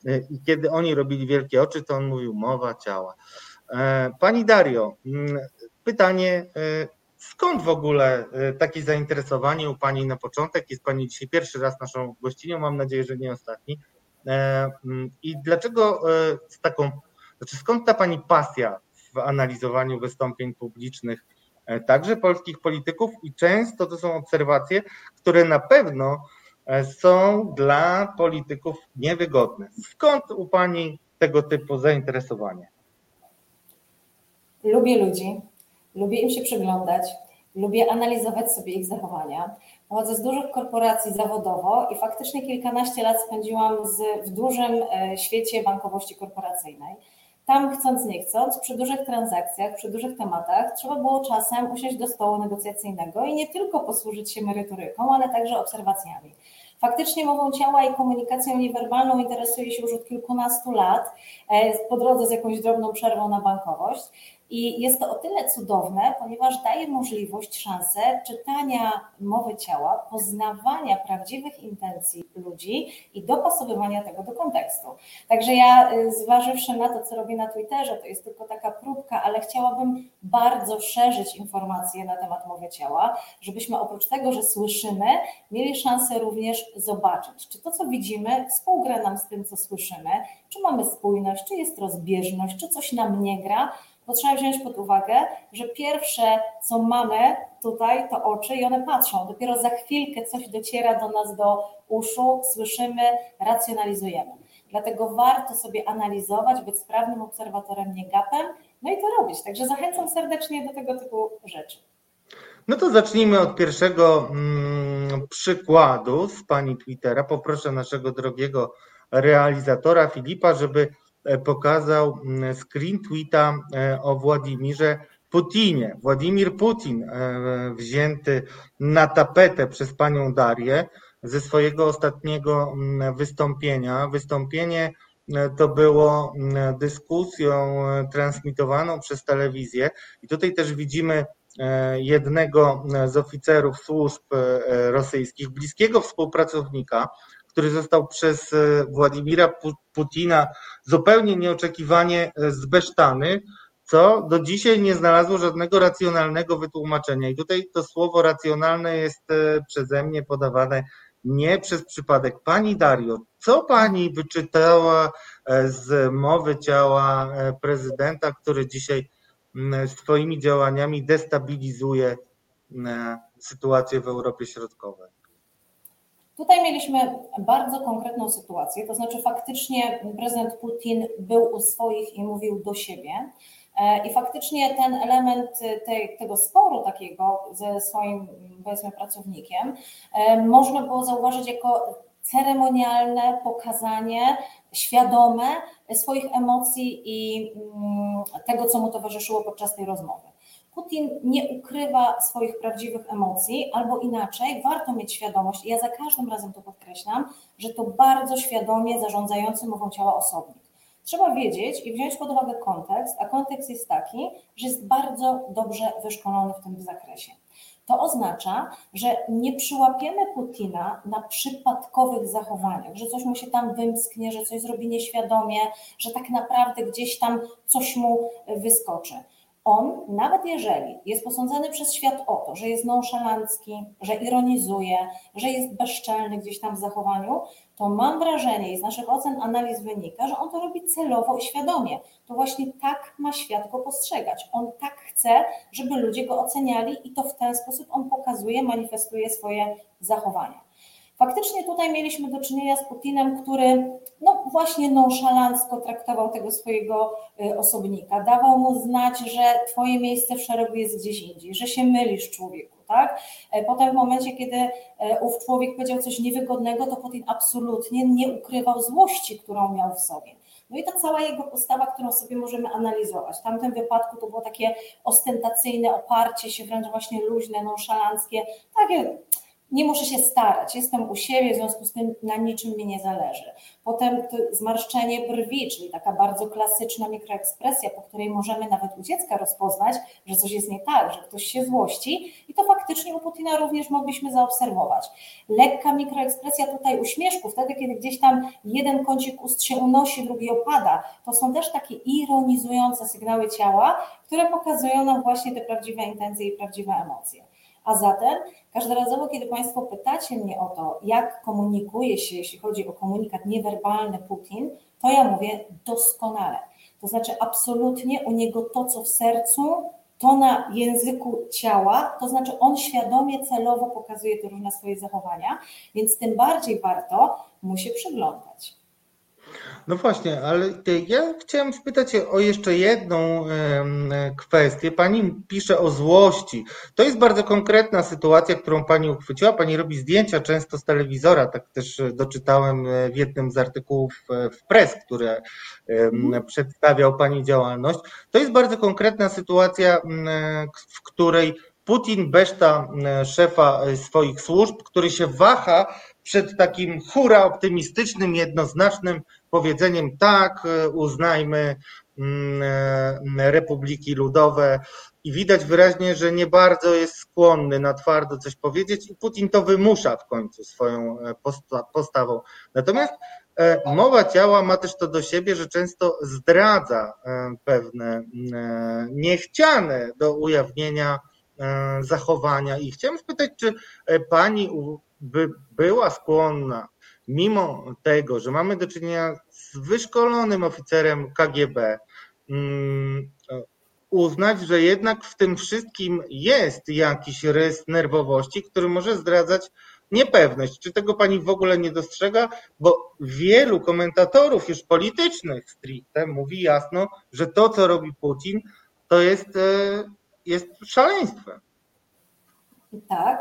E, I kiedy oni robili wielkie oczy, to on mówił mowa ciała. Pani Dario, mm, pytanie Skąd w ogóle takie zainteresowanie u Pani na początek? Jest Pani dzisiaj pierwszy raz naszą gościnią, mam nadzieję, że nie ostatni. Mm, I dlaczego z taką, znaczy skąd ta Pani pasja w analizowaniu wystąpień publicznych, także polskich polityków i często to są obserwacje, które na pewno są dla polityków niewygodne. Skąd u Pani tego typu zainteresowanie? Lubię ludzi, lubię im się przyglądać, lubię analizować sobie ich zachowania. Pochodzę z dużych korporacji zawodowo i faktycznie kilkanaście lat spędziłam z, w dużym e, świecie bankowości korporacyjnej. Tam chcąc nie chcąc, przy dużych transakcjach, przy dużych tematach trzeba było czasem usiąść do stołu negocjacyjnego i nie tylko posłużyć się merytoryką, ale także obserwacjami. Faktycznie mową ciała i komunikacją niewerbalną interesuję się już od kilkunastu lat, e, po drodze z jakąś drobną przerwą na bankowość. I jest to o tyle cudowne, ponieważ daje możliwość, szansę czytania mowy ciała, poznawania prawdziwych intencji ludzi i dopasowywania tego do kontekstu. Także ja, y, zważywszy na to, co robię na Twitterze, to jest tylko taka próbka, ale chciałabym bardzo szerzyć informacje na temat mowy ciała, żebyśmy oprócz tego, że słyszymy, mieli szansę również zobaczyć, czy to, co widzimy, współgra nam z tym, co słyszymy, czy mamy spójność, czy jest rozbieżność, czy coś nam nie gra bo trzeba wziąć pod uwagę, że pierwsze, co mamy tutaj, to oczy i one patrzą. Dopiero za chwilkę coś dociera do nas do uszu, słyszymy, racjonalizujemy. Dlatego warto sobie analizować, być sprawnym obserwatorem, nie gapem, no i to robić. Także zachęcam serdecznie do tego typu rzeczy. No to zacznijmy od pierwszego mm, przykładu z pani Twittera. Poproszę naszego drogiego realizatora Filipa, żeby pokazał mm, screen tweeta e, o Władimirze Putinie. Władimir Putin e, wzięty na tapetę przez panią Darię ze swojego ostatniego mm, wystąpienia. Wystąpienie to było mm, dyskusją transmitowaną przez telewizję i tutaj też widzimy jednego z oficerów służb rosyjskich, bliskiego współpracownika, który został przez e, Władimira Putina zupełnie nieoczekiwanie e, zbesztany, co do dzisiaj nie znalazło żadnego racjonalnego wytłumaczenia. I tutaj to słowo racjonalne jest e, przeze mnie podawane nie przez przypadek. Pani Dario, co pani wyczytała z mowy ciała prezydenta, który dzisiaj swoimi działaniami destabilizuje sytuację w Europie Środkowej? Tutaj mieliśmy bardzo konkretną sytuację, to znaczy faktycznie prezydent Putin był u swoich i mówił do siebie. E, I faktycznie ten element tej, tego sporu takiego ze swoim powiedzmy pracownikiem e, można było zauważyć jako ceremonialne pokazanie świadome swoich emocji i mm, tego, co mu towarzyszyło podczas tej rozmowy. Putin nie ukrywa swoich prawdziwych emocji, albo inaczej, warto mieć świadomość, i ja za każdym razem to podkreślam, że to bardzo świadomie zarządzający mową ciała osobnik. Trzeba wiedzieć i wziąć pod uwagę kontekst, a kontekst jest taki, że jest bardzo dobrze wyszkolony w tym zakresie. To oznacza, że nie przyłapiemy Putina na przypadkowych zachowaniach, że coś mu się tam wymsknie, że coś zrobi nieświadomie, że tak naprawdę gdzieś tam coś mu wyskoczy on, nawet jeżeli jest posądzony przez świat o to, że jest nonszalancki, że ironizuje, że jest bezczelny gdzieś tam w zachowaniu, to mam wrażenie i z naszych ocen analiz wynika, że on to robi celowo i świadomie. To właśnie tak ma świat go postrzegać. On tak chce, żeby ludzie go oceniali i to w ten sposób on pokazuje, manifestuje swoje zachowania. Faktycznie tutaj mieliśmy do czynienia z Putinem, który no właśnie nonszalancko traktował tego swojego y, osobnika, dawał mu znać, że twoje miejsce w szeregu jest gdzieś indziej, że się mylisz człowieku, tak? E, potem w momencie, kiedy e, ów człowiek powiedział coś niewygodnego, to Putin absolutnie nie ukrywał złości, którą miał w sobie. No i ta cała jego postawa, którą sobie możemy analizować. W tamtym wypadku to było takie ostentacyjne oparcie się, wręcz właśnie luźne, nonszalanckie, takie nie muszę się starać, jestem u siebie, w związku z tym na niczym mi nie zależy. Potem zmarszczenie brwi, czyli taka bardzo klasyczna mikroekspresja, po której możemy nawet u dziecka rozpoznać, że coś jest nie tak, że ktoś się złości i to faktycznie u Putina również mogliśmy zaobserwować. Lekka mikroekspresja tutaj uśmieszku, wtedy kiedy gdzieś tam jeden kącik ust się unosi, drugi opada, to są też takie ironizujące sygnały ciała, które pokazują nam właśnie te prawdziwe intencje i prawdziwe emocje. A zatem każdorazowo, kiedy Państwo pytacie mnie o to, jak komunikuje się, jeśli chodzi o komunikat niewerbalny Putin, to ja mówię doskonale. To znaczy, absolutnie u niego to, co w sercu, to na języku ciała, to znaczy on świadomie, celowo pokazuje te różne swoje zachowania, więc tym bardziej warto mu się przyglądać. No właśnie, ale ja chciałem spytać o jeszcze jedną kwestię. Pani pisze o złości. To jest bardzo konkretna sytuacja, którą Pani uchwyciła. Pani robi zdjęcia często z telewizora, tak też doczytałem w jednym z artykułów w Press, które mhm. przedstawiał Pani działalność. To jest bardzo konkretna sytuacja, w której Putin beszta szefa swoich służb, który się waha przed takim hura optymistycznym, jednoznacznym powiedzeniem tak, uznajmy mm, e, republiki ludowe i widać wyraźnie, że nie bardzo jest skłonny na twardo coś powiedzieć i Putin to wymusza w końcu swoją e, postawą. Natomiast e, mowa ciała ma też to do siebie, że często zdradza pewne niechciane do ujawnienia zachowania i chciałem spytać, czy pani by była skłonna, mimo tego, że mamy do czynienia z wyszkolonym oficerem KGB, mm, uznać, że jednak w tym wszystkim jest jakiś rys nerwowości, który może zdradzać niepewność. Czy tego pani w ogóle nie dostrzega? Bo wielu komentatorów już politycznych stricte mówi jasno, że to, co robi Putin, to jest, e, jest szaleństwem. Tak,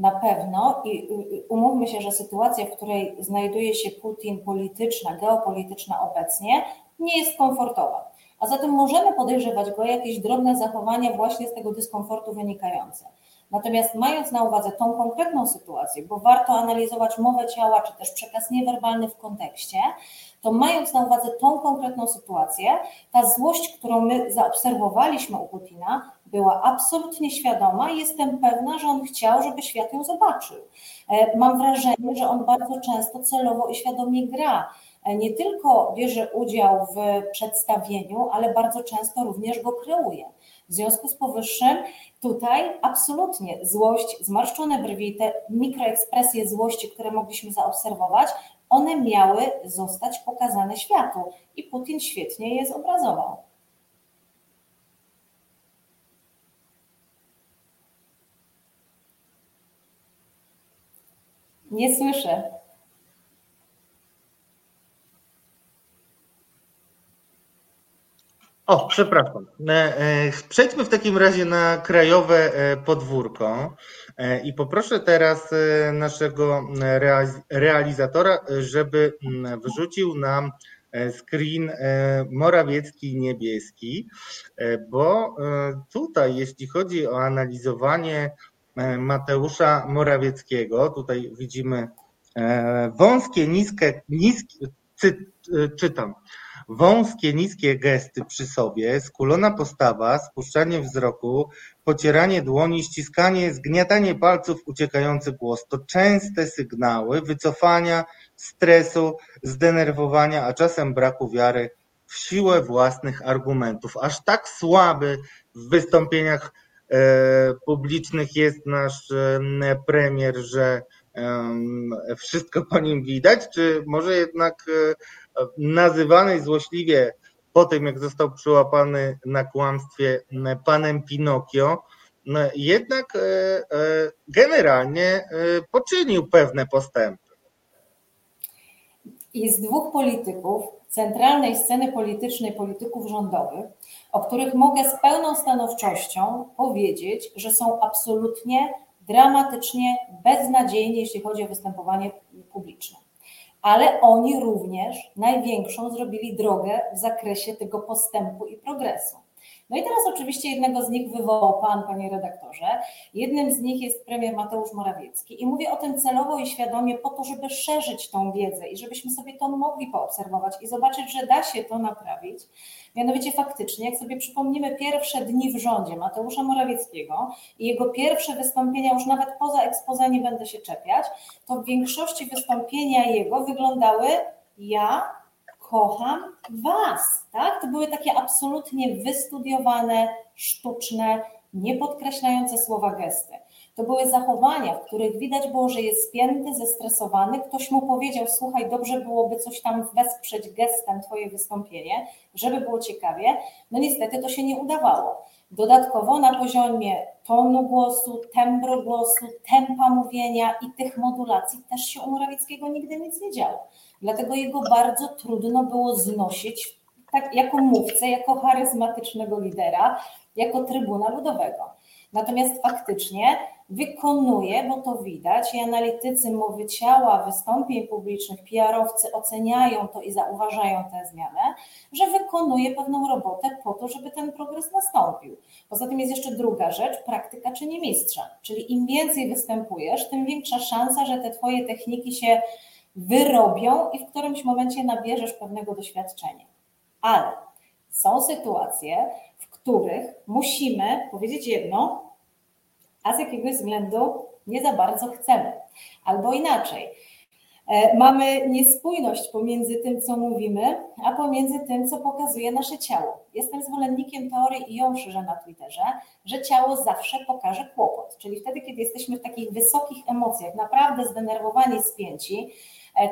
na pewno i umówmy się, że sytuacja, w której znajduje się Putin polityczna, geopolityczna obecnie, nie jest komfortowa. A zatem możemy podejrzewać go o jakieś drobne zachowania właśnie z tego dyskomfortu wynikające. Natomiast mając na uwadze tą konkretną sytuację, bo warto analizować mowę ciała czy też przekaz niewerbalny w kontekście, to mając na uwadze tą konkretną sytuację, ta złość, którą my zaobserwowaliśmy u Putina, była absolutnie świadoma i jestem pewna, że on chciał, żeby świat ją zobaczył. E, mam wrażenie, że on bardzo często celowo i świadomie gra. E, nie tylko bierze udział w przedstawieniu, ale bardzo często również go kreuje. W związku z powyższym tutaj absolutnie złość, zmarszczone brwi, te mikroekspresje złości, które mogliśmy zaobserwować, one miały zostać pokazane światu i Putin świetnie je zobrazował. Nie słyszę. O, przepraszam. E, e, przejdźmy w takim razie na krajowe e, podwórko i poproszę teraz naszego realizatora, żeby wrzucił nam screen Morawiecki niebieski, bo tutaj, jeśli chodzi o analizowanie Mateusza Morawieckiego, tutaj widzimy wąskie, niskie, niskie czytam, Wąskie, niskie gesty przy sobie, skulona postawa, spuszczanie wzroku, pocieranie dłoni, ściskanie, zgniatanie palców, uciekający głos to częste sygnały wycofania, stresu, zdenerwowania, a czasem braku wiary w siłę własnych argumentów. Aż tak słaby w wystąpieniach e, publicznych jest nasz premier, że wszystko po nim widać, czy może jednak e, nazywanej złośliwie po tym, jak został przyłapany na kłamstwie panem Pinokio, jednak e, e, generalnie e, poczynił pewne postępy. Jest dwóch polityków centralnej sceny politycznej, polityków rządowych, o których mogę z pełną stanowczością powiedzieć, że są absolutnie dramatycznie beznadziejni, jeśli chodzi o występowanie publiczne ale oni również największą zrobili drogę w zakresie tego postępu i progresu. No i teraz oczywiście jednego z nich wywołał Pan, Panie redaktorze. Jednym z nich jest premier Mateusz Morawiecki i mówię o tym celowo i świadomie po to, żeby szerzyć tą wiedzę i żebyśmy sobie to mogli poobserwować i zobaczyć, że da się to naprawić. Mianowicie faktycznie, jak sobie przypomnimy pierwsze dni w rządzie Mateusza Morawieckiego i jego pierwsze wystąpienia, już nawet poza ekspoze nie będę się czepiać, to w większości wystąpienia jego wyglądały ja kocham was, tak? To były takie absolutnie wystudiowane, sztuczne, niepodkreślające słowa gesty. To były zachowania, w których widać było, że jest spięty, zestresowany. Ktoś mu powiedział: Słuchaj, dobrze byłoby coś tam wesprzeć gestem Twoje wystąpienie, żeby było ciekawie. No niestety to się nie udawało. Dodatkowo na poziomie tonu głosu, tembru głosu, tempa mówienia i tych modulacji też się u Morawieckiego nigdy nic nie działo. Dlatego jego bardzo trudno było znosić tak, jako mówcę, jako charyzmatycznego lidera, jako trybuna ludowego. Natomiast faktycznie wykonuje, bo to widać, i analitycy mowy ciała, wystąpień publicznych, PR-owcy oceniają to i zauważają tę zmianę, że wykonuje pewną robotę po to, żeby ten progres nastąpił. Poza tym jest jeszcze druga rzecz, praktyka czyni mistrza, czyli im więcej występujesz, tym większa szansa, że te twoje techniki się wyrobią i w którymś momencie nabierzesz pewnego doświadczenia. Ale są sytuacje, w których musimy powiedzieć jedno, a z jakiegoś względu nie za bardzo chcemy. Albo inaczej. E, mamy niespójność pomiędzy tym, co mówimy, a pomiędzy tym, co pokazuje nasze ciało. Jestem zwolennikiem teorii i ją szerzę na Twitterze, że ciało zawsze pokaże kłopot. Czyli wtedy, kiedy jesteśmy w takich wysokich emocjach, naprawdę zdenerwowani, spięci,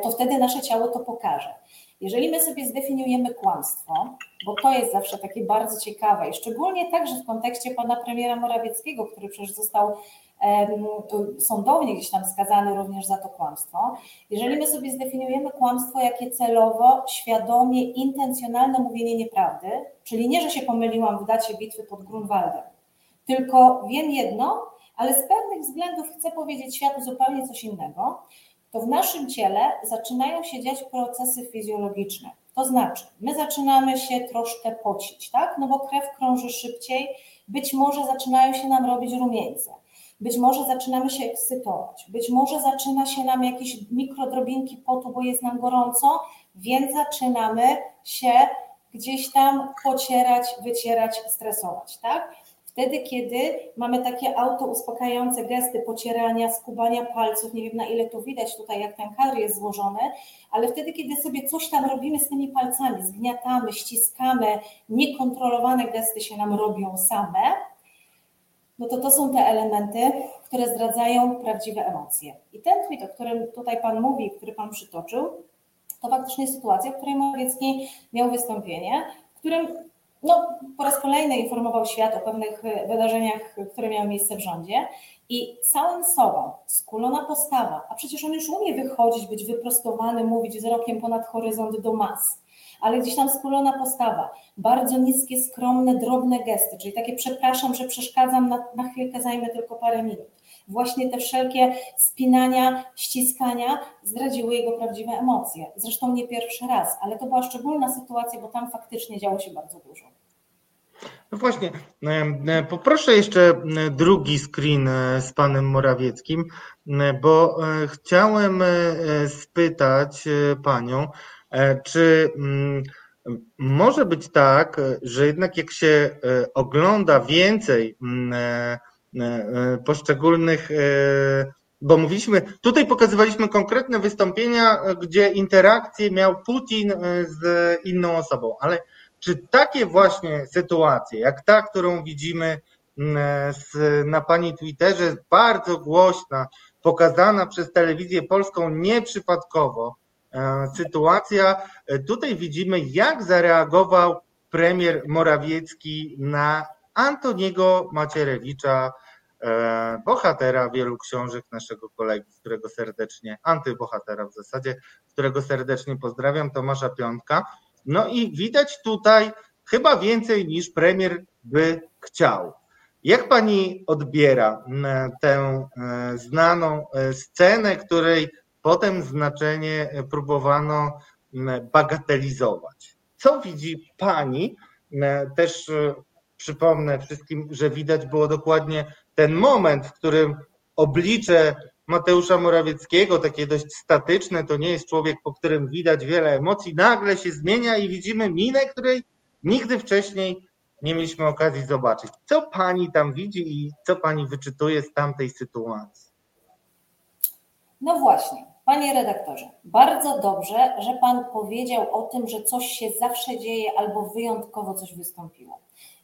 to wtedy nasze ciało to pokaże. Jeżeli my sobie zdefiniujemy kłamstwo, bo to jest zawsze takie bardzo ciekawe i szczególnie także w kontekście pana premiera Morawieckiego, który przecież został sądownie gdzieś tam skazany również za to kłamstwo. Jeżeli my sobie zdefiniujemy kłamstwo, jakie celowo, świadomie, intencjonalne mówienie nieprawdy, czyli nie, że się pomyliłam w dacie bitwy pod Grunwaldem, tylko wiem jedno, ale z pewnych względów chcę powiedzieć światu zupełnie coś innego, to w naszym ciele zaczynają się dziać procesy fizjologiczne. To znaczy, my zaczynamy się troszkę pocić, tak? No bo krew krąży szybciej, być może zaczynają się nam robić rumieńce, być może zaczynamy się ekscytować, być może zaczyna się nam jakieś mikrodrobinki potu, bo jest nam gorąco, więc zaczynamy się gdzieś tam pocierać, wycierać, stresować, tak? Wtedy, kiedy mamy takie autouspokajające gesty pocierania, skubania palców, nie wiem na ile to widać tutaj, jak ten kadr jest złożony, ale wtedy, kiedy sobie coś tam robimy z tymi palcami, zgniatamy, ściskamy, niekontrolowane gesty się nam robią same, no to to są te elementy, które zdradzają prawdziwe emocje. I ten tweet, o którym tutaj Pan mówi, który Pan przytoczył, to faktycznie sytuacja, w której Morawiecki miał wystąpienie, w którym no, po raz kolejny informował świat o pewnych e, wydarzeniach, które miały miejsce w rządzie i całym sobą, skulona postawa, a przecież on już umie wychodzić, być wyprostowany, mówić wzrokiem ponad horyzont do mas, ale gdzieś tam skulona postawa, bardzo niskie, skromne, drobne gesty, czyli takie przepraszam, że przeszkadzam, na, na chwilkę zajmę tylko parę minut właśnie te wszelkie spinania, ściskania zdradziły jego prawdziwe emocje. Zresztą nie pierwszy raz, ale to była szczególna sytuacja, bo tam faktycznie działo się bardzo dużo. No właśnie, e, poproszę jeszcze drugi screen e, z panem Morawieckim, bo e, chciałem spytać panią, czy mm, może być tak, że jednak jak się ogląda więcej mm, E, e, poszczególnych, e, bo mówiliśmy, tutaj pokazywaliśmy konkretne wystąpienia, gdzie interakcje miał Putin z inną osobą, ale czy takie właśnie sytuacje, jak ta, którą widzimy na pani Twitterze, bardzo głośna, pokazana przez telewizję polską nieprzypadkowo, sytuacja, tutaj widzimy, jak zareagował premier Morawiecki na Antoniego Macierewicza, e, bohatera wielu książek naszego kolegi, którego serdecznie, antybohatera w zasadzie, którego serdecznie pozdrawiam, Tomasza Piątka. No i widać tutaj chyba więcej niż premier by chciał. Jak pani odbiera tę e, znaną e, scenę, której potem znaczenie próbowano bagatelizować? Co widzi pani też przypomnę wszystkim, że widać było dokładnie ten moment, w którym oblicze Mateusza Morawieckiego, takie dość statyczne, to nie jest człowiek, po którym widać wiele emocji, nagle się zmienia i widzimy minę, której nigdy wcześniej nie mieliśmy okazji zobaczyć. Co pani tam widzi i co pani wyczytuje z tamtej sytuacji? No właśnie, panie redaktorze, bardzo dobrze, że pan powiedział o tym, że coś się zawsze dzieje albo wyjątkowo coś wystąpiło.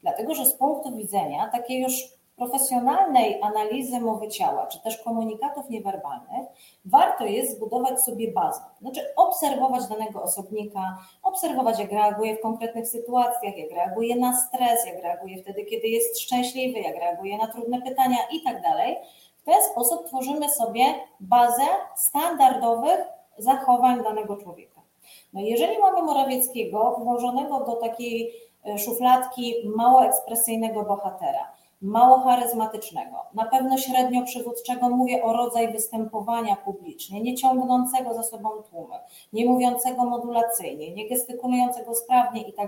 Dlatego, że z punktu widzenia takiej już profesjonalnej analizy mowy ciała, czy też komunikatów niewerbalnych, warto jest zbudować sobie bazę. Znaczy obserwować danego osobnika, obserwować jak reaguje w konkretnych sytuacjach, jak reaguje na stres, jak reaguje wtedy, kiedy jest szczęśliwy, jak reaguje na trudne pytania i tak dalej. W ten sposób tworzymy sobie bazę standardowych zachowań danego człowieka. No jeżeli mamy Morawieckiego włożonego do takiej szufladki mało ekspresyjnego bohatera, mało charyzmatycznego, na pewno średnio przywódczego, mówię o rodzaj występowania publicznie, nie ciągnącego za sobą tłumy, nie mówiącego modulacyjnie, nie gestykulującego sprawnie i tak.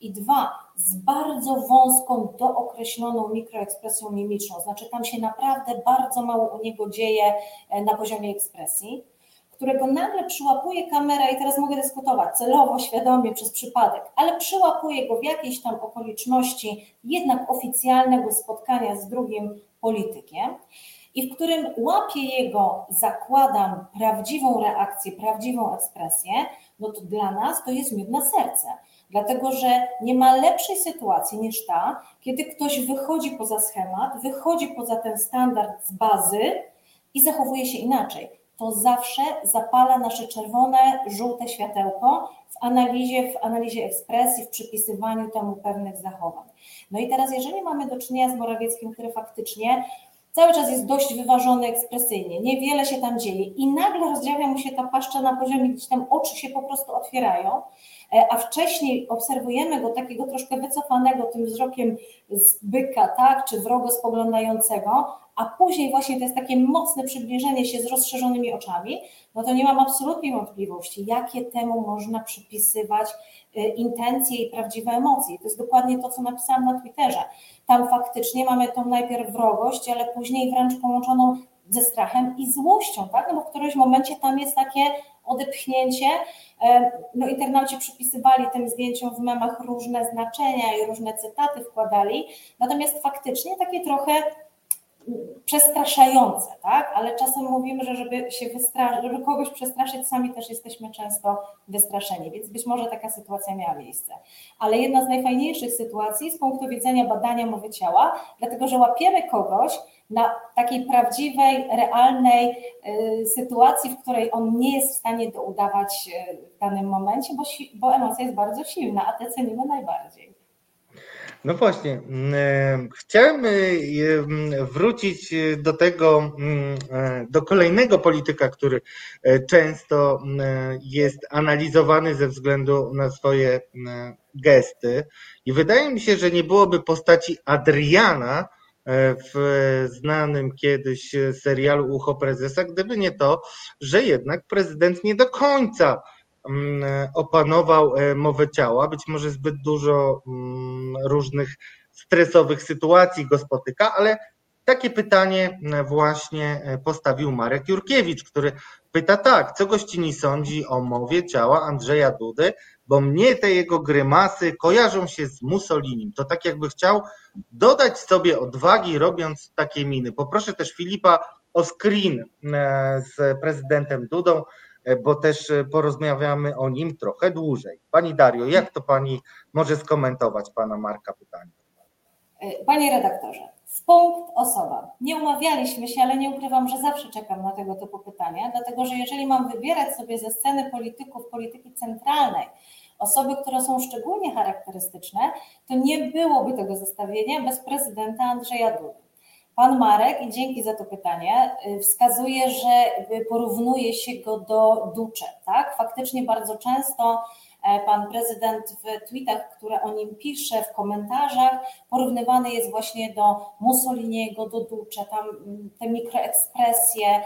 I dwa, z bardzo wąską, dookreśloną mikroekspresją mimiczną, znaczy tam się naprawdę bardzo mało u niego dzieje e, na poziomie ekspresji którego nagle przyłapuje kamera i teraz mogę dyskutować celowo, świadomie, przez przypadek, ale przyłapuje go w jakiejś tam okoliczności jednak oficjalnego spotkania z drugim politykiem i w którym łapie jego, zakładam, prawdziwą reakcję, prawdziwą ekspresję, no to dla nas to jest miód na serce. Dlatego, że nie ma lepszej sytuacji niż ta, kiedy ktoś wychodzi poza schemat, wychodzi poza ten standard z bazy i zachowuje się inaczej to zawsze zapala nasze czerwone, żółte światełko w analizie, w analizie ekspresji, w przypisywaniu temu pewnych zachowań. No i teraz, jeżeli mamy do czynienia z Morawieckim, który faktycznie cały czas jest dość wyważony ekspresyjnie, niewiele się tam dzieje i nagle rozdziawia mu się ta paszcza na poziomie, gdzie tam oczy się po prostu otwierają, a wcześniej obserwujemy go takiego troszkę wycofanego tym wzrokiem z byka, tak, czy wrogo spoglądającego, a później właśnie to jest takie mocne przybliżenie się z rozszerzonymi oczami, no to nie mam absolutnie wątpliwości, jakie temu można przypisywać y, intencje i prawdziwe emocje. To jest dokładnie to, co napisałam na Twitterze. Tam faktycznie mamy tą najpierw wrogość, ale później wręcz połączoną ze strachem i złością, tak? No bo w którymś momencie tam jest takie odepchnięcie. No internauci przypisywali tym zdjęciom w memach różne znaczenia i różne cytaty wkładali, natomiast faktycznie takie trochę przestraszające, tak? Ale czasem mówimy, że żeby się wystraszyć, żeby kogoś przestraszyć, sami też jesteśmy często wystraszeni, więc być może taka sytuacja miała miejsce. Ale jedna z najfajniejszych sytuacji z punktu widzenia badania mowy ciała, dlatego że łapiemy kogoś na takiej prawdziwej, realnej y, sytuacji, w której on nie jest w stanie to udawać w danym momencie, bo, bo emocja jest bardzo silna, a te cenimy najbardziej. No właśnie, mm, e, chciałem e, mm, wrócić do tego, mm, e, do kolejnego polityka, który często jest analizowany ze względu na swoje gesty. I wydaje mi się, że nie byłoby postaci Adriana w znanym kiedyś serialu Ucho Prezesa, gdyby nie to, że jednak prezydent nie do końca Mm, opanował e, mowę ciała. Być może zbyt dużo mm, różnych stresowych sytuacji go spotyka, ale takie pytanie mm, właśnie e, postawił Marek Jurkiewicz, który pyta tak, co gościni sądzi o mowie ciała Andrzeja Dudy, bo mnie te jego grymasy kojarzą się z Mussolinim. To tak jakby chciał dodać sobie odwagi, robiąc takie miny. Poproszę też Filipa o screen e, z prezydentem Dudą. E, bo też e, porozmawiamy o nim trochę dłużej. Pani Dario, jak to Pani może skomentować Pana Marka pytanie? E, panie redaktorze, w punkt osoba. Nie umawialiśmy się, ale nie ukrywam, że zawsze czekam na tego typu pytania, dlatego że jeżeli mam wybierać sobie ze sceny polityków, polityki centralnej, osoby, które są szczególnie charakterystyczne, to nie byłoby tego zestawienia bez prezydenta Andrzeja Dudy. Pan Marek, i dzięki za to pytanie, y, wskazuje, że porównuje się go do Ducze. Tak? Faktycznie bardzo często pan prezydent w tweetach, które o nim pisze, w komentarzach, porównywany jest właśnie do Mussoliniego, do Duce, tam mm, te mikroekspresje,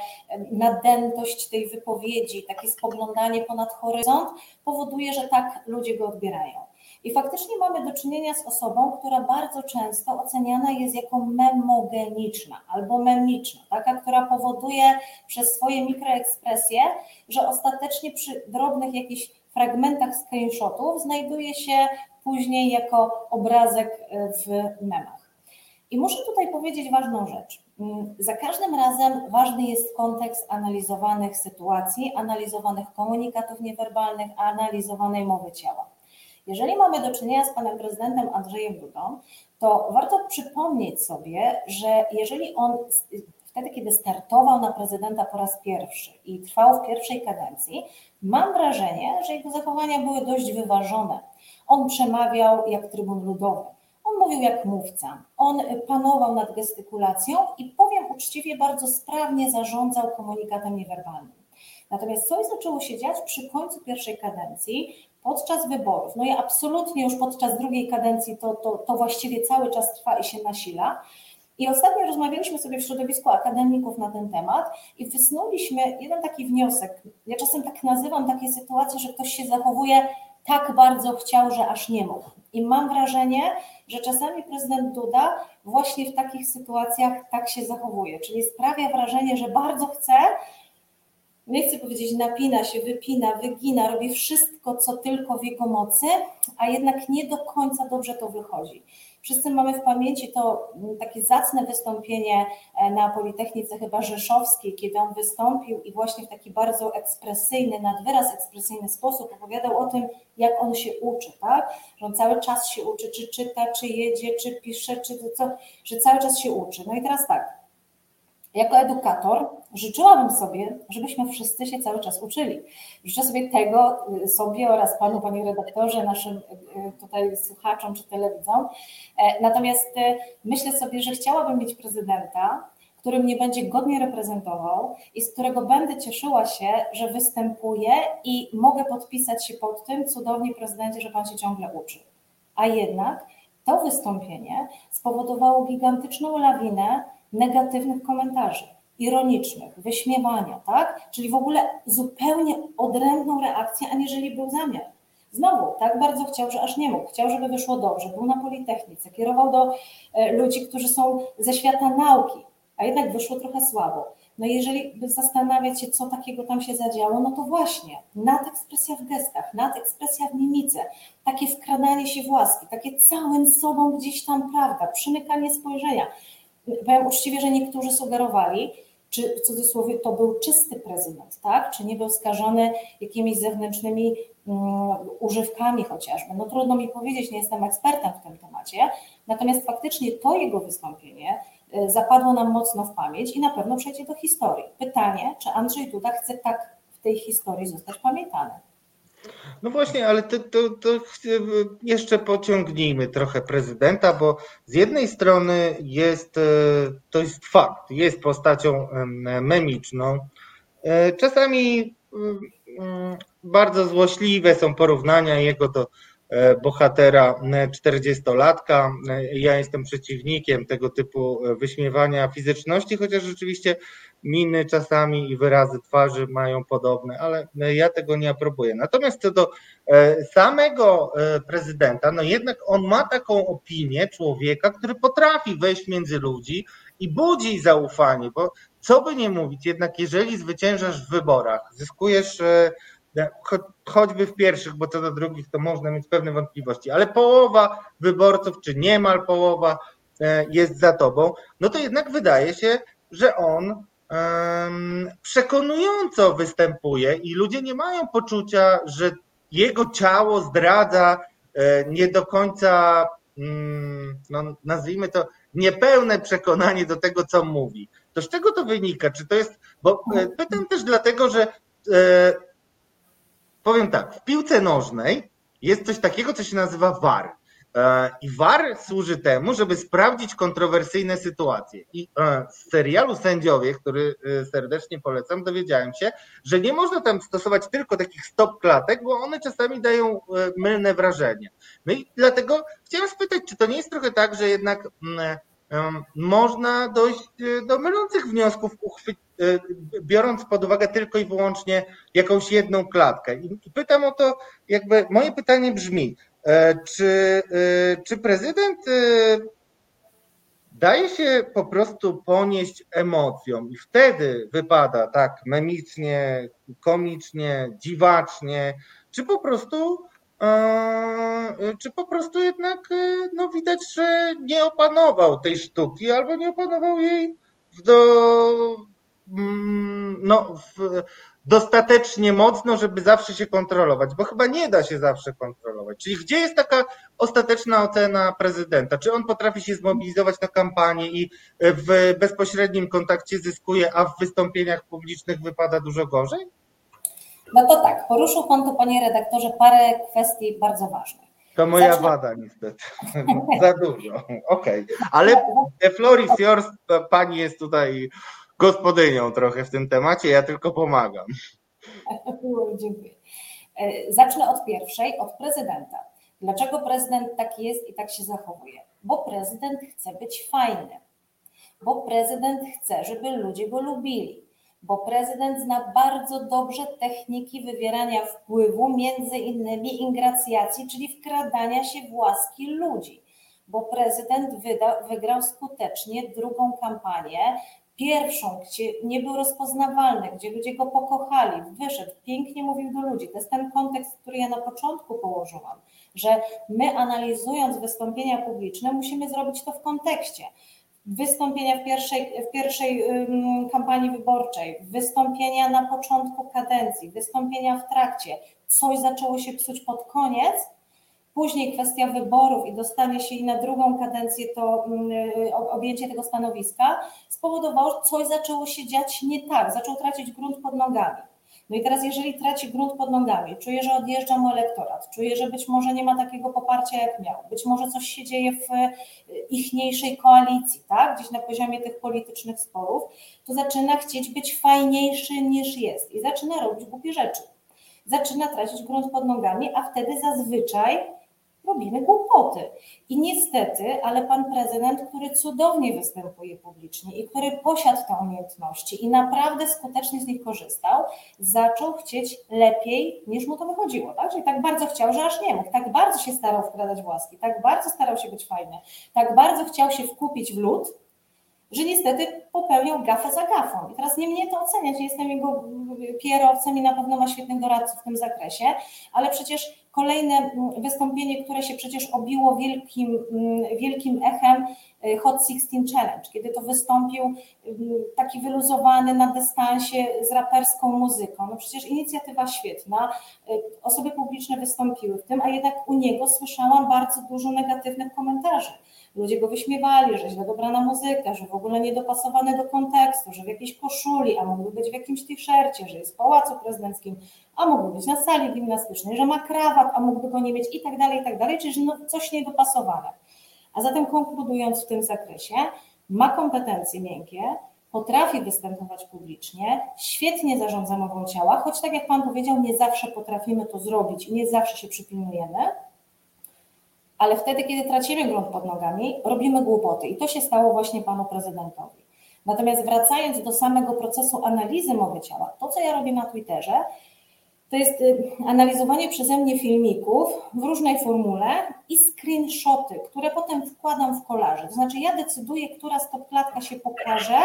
nadętość tej wypowiedzi, takie spoglądanie ponad horyzont powoduje, że tak ludzie go odbierają. I faktycznie mamy do czynienia z osobą, która bardzo często oceniana jest jako memogeniczna albo memiczna, taka, która powoduje przez swoje mikroekspresje, że ostatecznie przy drobnych jakichś fragmentach screenshotów znajduje się później jako obrazek w memach. I muszę tutaj powiedzieć ważną rzecz. Za każdym razem ważny jest kontekst analizowanych sytuacji, analizowanych komunikatów niewerbalnych, analizowanej mowy ciała. Jeżeli mamy do czynienia z panem prezydentem Andrzejem Dudą, to warto przypomnieć sobie, że jeżeli on wtedy, kiedy startował na prezydenta po raz pierwszy i trwał w pierwszej kadencji, mam wrażenie, że jego zachowania były dość wyważone. On przemawiał jak trybun ludowy. On mówił jak mówca, on panował nad gestykulacją i powiem uczciwie, bardzo sprawnie zarządzał komunikatem niewerbalnym. Natomiast coś zaczęło się dziać przy końcu pierwszej kadencji, podczas wyborów, no i absolutnie już podczas drugiej kadencji to, to, to właściwie cały czas trwa i się nasila. I ostatnio rozmawialiśmy sobie w środowisku akademików na ten temat i wysnuliśmy jeden taki wniosek. Ja czasem tak nazywam takie sytuacje, że ktoś się zachowuje tak bardzo chciał, że aż nie mógł. I mam wrażenie, że czasami prezydent Duda właśnie w takich sytuacjach tak się zachowuje, czyli sprawia wrażenie, że bardzo chce, nie chcę powiedzieć napina się, wypina, wygina, robi wszystko, co tylko w jego mocy, a jednak nie do końca dobrze to wychodzi. Wszyscy mamy w pamięci to mm, takie zacne wystąpienie e, na Politechnice chyba Rzeszowskiej, kiedy on wystąpił i właśnie w taki bardzo ekspresyjny, nad wyraz ekspresyjny sposób opowiadał o tym, jak on się uczy, tak? Że on cały czas się uczy, czy czyta, czy jedzie, czy pisze, czy co, że cały czas się uczy. No i teraz tak, jako edukator życzyłabym sobie, żebyśmy wszyscy się cały czas uczyli. Życzę sobie tego y, sobie oraz panu, panie redaktorze, naszym y, tutaj słuchaczom czy telewidzom. E, natomiast y, myślę sobie, że chciałabym mieć prezydenta, który mnie będzie godnie reprezentował i z którego będę cieszyła się, że występuję i mogę podpisać się pod tym, cudownie prezydencie, że pan się ciągle uczy. A jednak to wystąpienie spowodowało gigantyczną lawinę negatywnych komentarzy, ironicznych, wyśmiewania, tak? Czyli w ogóle zupełnie odrębną reakcję, aniżeli był zamiar. Znowu, tak bardzo chciał, że aż nie mógł. Chciał, żeby wyszło dobrze. Był na Politechnice, kierował do e, ludzi, którzy są ze świata nauki, a jednak wyszło trochę słabo. No jeżeli by zastanawiać się, co takiego tam się zadziało, no to właśnie nadekspresja w gestach, nadekspresja w mimice, takie wkradanie się w łaski, takie całym sobą gdzieś tam, prawda, przymykanie spojrzenia, powiem uczciwie, że niektórzy sugerowali, czy w cudzysłowie to był czysty prezydent, tak? Czy nie był skażony jakimiś zewnętrznymi um, używkami chociażby. No trudno mi powiedzieć, nie jestem ekspertem w tym temacie, natomiast faktycznie to jego wystąpienie y, zapadło nam mocno w pamięć i na pewno przejdzie do historii. Pytanie, czy Andrzej Duda chce tak w tej historii zostać pamiętany? No właśnie, ale to, to, to, jeszcze pociągnijmy trochę prezydenta, bo z jednej strony jest e, to jest fakt, jest postacią memiczną. E, czasami mm, bardzo złośliwe są porównania jego do e, bohatera 40-latka. Ja jestem przeciwnikiem tego typu wyśmiewania fizyczności, chociaż rzeczywiście miny czasami i wyrazy twarzy mają podobne, ale ja tego nie aprobuję. Natomiast co do e, samego e, prezydenta, no jednak on ma taką opinię człowieka, który potrafi wejść między ludzi i budzi zaufanie, bo co by nie mówić, jednak jeżeli zwyciężasz w wyborach, zyskujesz e, choćby w pierwszych, bo co do drugich to można mieć pewne wątpliwości, ale połowa wyborców, czy niemal połowa jest za tobą, no to jednak wydaje się, że on przekonująco występuje i ludzie nie mają poczucia, że jego ciało zdradza e, nie do końca, mm, no, nazwijmy to, niepełne przekonanie do tego, co mówi. To z czego to wynika? Czy to jest, bo e, pytam też dlatego, że e, powiem tak, w piłce nożnej jest coś takiego, co się nazywa VAR. E, I VAR służy temu, żeby sprawdzić kontrowersyjne sytuacje. I e, z serialu Sędziowie, który e, serdecznie polecam, dowiedziałem się, że nie można tam stosować tylko takich stop klatek, bo one czasami dają mylne wrażenie. No i dlatego chciałem spytać, czy to nie jest trochę tak, że jednak mm, można dojść do mylących wniosków, biorąc pod uwagę tylko i wyłącznie jakąś jedną klatkę. I pytam o to, jakby moje pytanie brzmi, czy, e, czy prezydent e, daje się po prostu ponieść emocjom? I wtedy wypada tak memicznie, komicznie, dziwacznie, czy po prostu czy po prostu jednak no, widać, że nie opanował tej sztuki albo nie opanował jej do, mm, no, w, dostatecznie mocno, żeby zawsze się kontrolować, bo chyba nie da się zawsze kontrolować. Czyli gdzie jest taka ostateczna ocena prezydenta? Czy on potrafi się zmobilizować na kampanię i w bezpośrednim kontakcie zyskuje, a w wystąpieniach publicznych wypada dużo gorzej? No to tak, poruszył Pan tu, Panie redaktorze, parę kwestii bardzo ważnych. To moja Zacznę... wada niestety. [laughs] Za dużo. Okej. Okay. Ale [laughs] the floor is yours. Pani jest tutaj gospodynią trochę w tym temacie, ja tylko pomagam. [laughs] Dziękuję. E, zacznę od pierwszej, od prezydenta. Dlaczego prezydent tak jest i tak się zachowuje? Bo prezydent chce być fajny, bo prezydent chce, żeby ludzie go lubili, bo prezydent zna bardzo dobrze techniki wywierania wpływu, między innymi ingracjacji, czyli wkradania się w łaski ludzi bo prezydent wyda, wygrał skutecznie drugą kampanię pierwszą, gdzie nie był rozpoznawalny, gdzie ludzie go pokochali, wyszedł, pięknie mówił do ludzi. To jest ten kontekst, który ja na początku położyłam, że my analizując wystąpienia publiczne musimy zrobić to w kontekście. Wystąpienia w pierwszej, w pierwszej kampanii wyborczej, wystąpienia na początku kadencji, wystąpienia w trakcie. Coś zaczęło się psuć pod koniec, Później kwestia wyborów i dostanie się i na drugą kadencję to objęcie tego stanowiska spowodowało, że coś zaczęło się dziać nie tak, zaczął tracić grunt pod nogami. No i teraz, jeżeli traci grunt pod nogami, czuje, że odjeżdża mu elektorat, czuje, że być może nie ma takiego poparcia, jak miał, być może coś się dzieje w e, ichniejszej koalicji, tak, gdzieś na poziomie tych politycznych sporów, to zaczyna chcieć być fajniejszy niż jest i zaczyna robić głupie rzeczy. Zaczyna tracić grunt pod nogami, a wtedy zazwyczaj robimy głupoty. I niestety, ale pan prezydent, który cudownie występuje publicznie i który posiadł te umiejętności i naprawdę skutecznie z nich korzystał, zaczął chcieć lepiej niż mu to wychodziło. Tak? Czyli tak bardzo chciał, że aż nie mógł. Tak bardzo się starał wkradać właski, tak bardzo starał się być fajny, tak bardzo chciał się wkupić w lud, że niestety popełniał gafę za gafą. I teraz nie mnie to oceniać, jestem jego PR-owcem i na pewno ma świetnych doradców w tym zakresie, ale przecież kolejne mm, wystąpienie, które się przecież obiło wielkim, mm, wielkim echem Hot 16 Challenge, kiedy to wystąpił mm, taki wyluzowany na dystansie z raperską muzyką. No przecież inicjatywa świetna, y, osoby publiczne wystąpiły w tym, a jednak u niego słyszałam bardzo dużo negatywnych komentarzy ludzie go wyśmiewali, że źle dobrana muzyka, że w ogóle niedopasowany do kontekstu, że w jakiejś koszuli, a mógłby być w jakimś t-shircie, że jest w pałacu prezydenckim, a mógłby być na sali gimnastycznej, że ma krawat, a mógłby go nie mieć i tak dalej, i tak dalej, czyli no coś niedopasowane. A zatem konkludując w tym zakresie, ma kompetencje miękkie, potrafi występować publicznie, świetnie zarządza mową ciała, choć tak jak Pan powiedział, nie zawsze potrafimy to zrobić i nie zawsze się przypilnujemy, ale wtedy, kiedy tracimy grunt pod nogami, robimy głupoty i to się stało właśnie panu prezydentowi. Natomiast wracając do samego procesu analizy mowy ciała, to co ja robię na Twitterze, to jest y, analizowanie przeze mnie filmików w różnej formule i screenshoty, które potem wkładam w kolaże. To znaczy ja decyduję, która stopklatka się pokaże,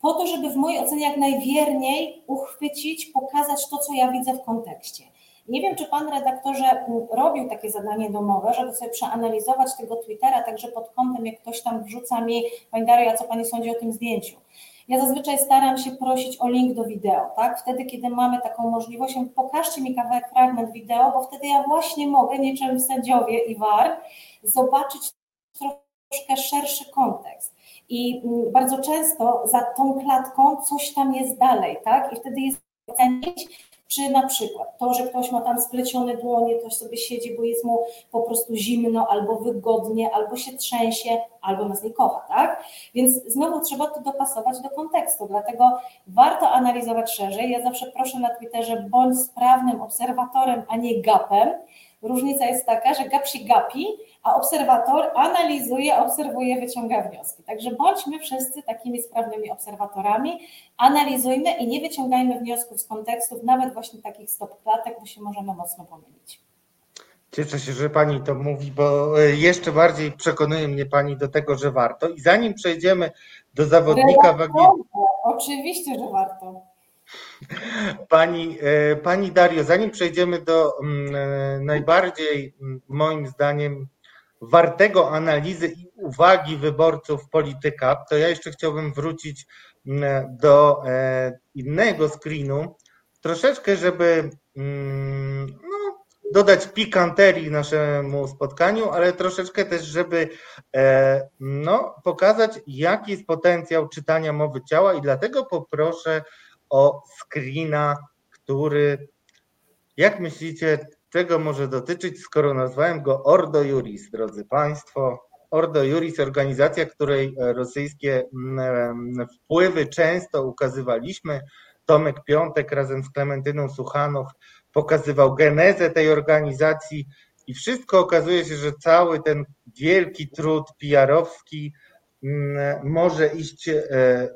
po to, żeby w mojej ocenie jak najwierniej uchwycić, pokazać to, co ja widzę w kontekście. Nie wiem, czy pan redaktorze mm, robił takie zadanie domowe, żeby sobie przeanalizować tego Twittera, także pod kątem, jak ktoś tam wrzuca mi, pani Daria, co pani sądzi o tym zdjęciu. Ja zazwyczaj staram się prosić o link do wideo, tak? Wtedy, kiedy mamy taką możliwość, pokażcie mi kawałek, fragment wideo, bo wtedy ja właśnie mogę, niczym sędziowie i war, zobaczyć troszkę szerszy kontekst. I mm, bardzo często za tą klatką coś tam jest dalej, tak? I wtedy jest ocenić, Czy na przykład to, że ktoś ma tam splecione dłonie, ktoś sobie siedzi, bo jest mu po prostu zimno, albo wygodnie, albo się trzęsie, albo nas nie kocha, tak? Więc znowu trzeba to dopasować do kontekstu, dlatego warto analizować szerzej. Ja zawsze proszę na Twitterze, bądź sprawnym obserwatorem, a nie gapem. Różnica jest taka, że gap się gapi, a obserwator analizuje, obserwuje, wyciąga wnioski. Także bądźmy wszyscy takimi sprawnymi obserwatorami, analizujmy i nie wyciągajmy wniosków z kontekstów, nawet właśnie takich stop klatek, bo się możemy mocno pomylić. Cieszę się, że Pani to mówi, bo e, jeszcze bardziej przekonuje mnie Pani do tego, że warto. I zanim przejdziemy do zawodnika wagi. Oczywiście, że warto. Pani, e, Pani Dario, zanim przejdziemy do mm, e, najbardziej, moim zdaniem, wartego analizy i uwagi wyborców polityka, to ja jeszcze chciałbym wrócić mm, do innego screenu, troszeczkę, żeby no, dodać pikanterii naszemu spotkaniu, ale troszeczkę też, żeby no, pokazać, jaki jest potencjał czytania mowy ciała i dlatego poproszę o screena, który, jak myślicie, czego może dotyczyć, skoro nazwałem go Ordo Juris, drodzy Państwo. Ordo Juris, organizacja, której rosyjskie mm, wpływy często ukazywaliśmy. Tomek Piątek razem z Klementyną Suchanow pokazywał genezę tej organizacji i wszystko okazuje się, że cały ten wielki trud PR-owski może iść e,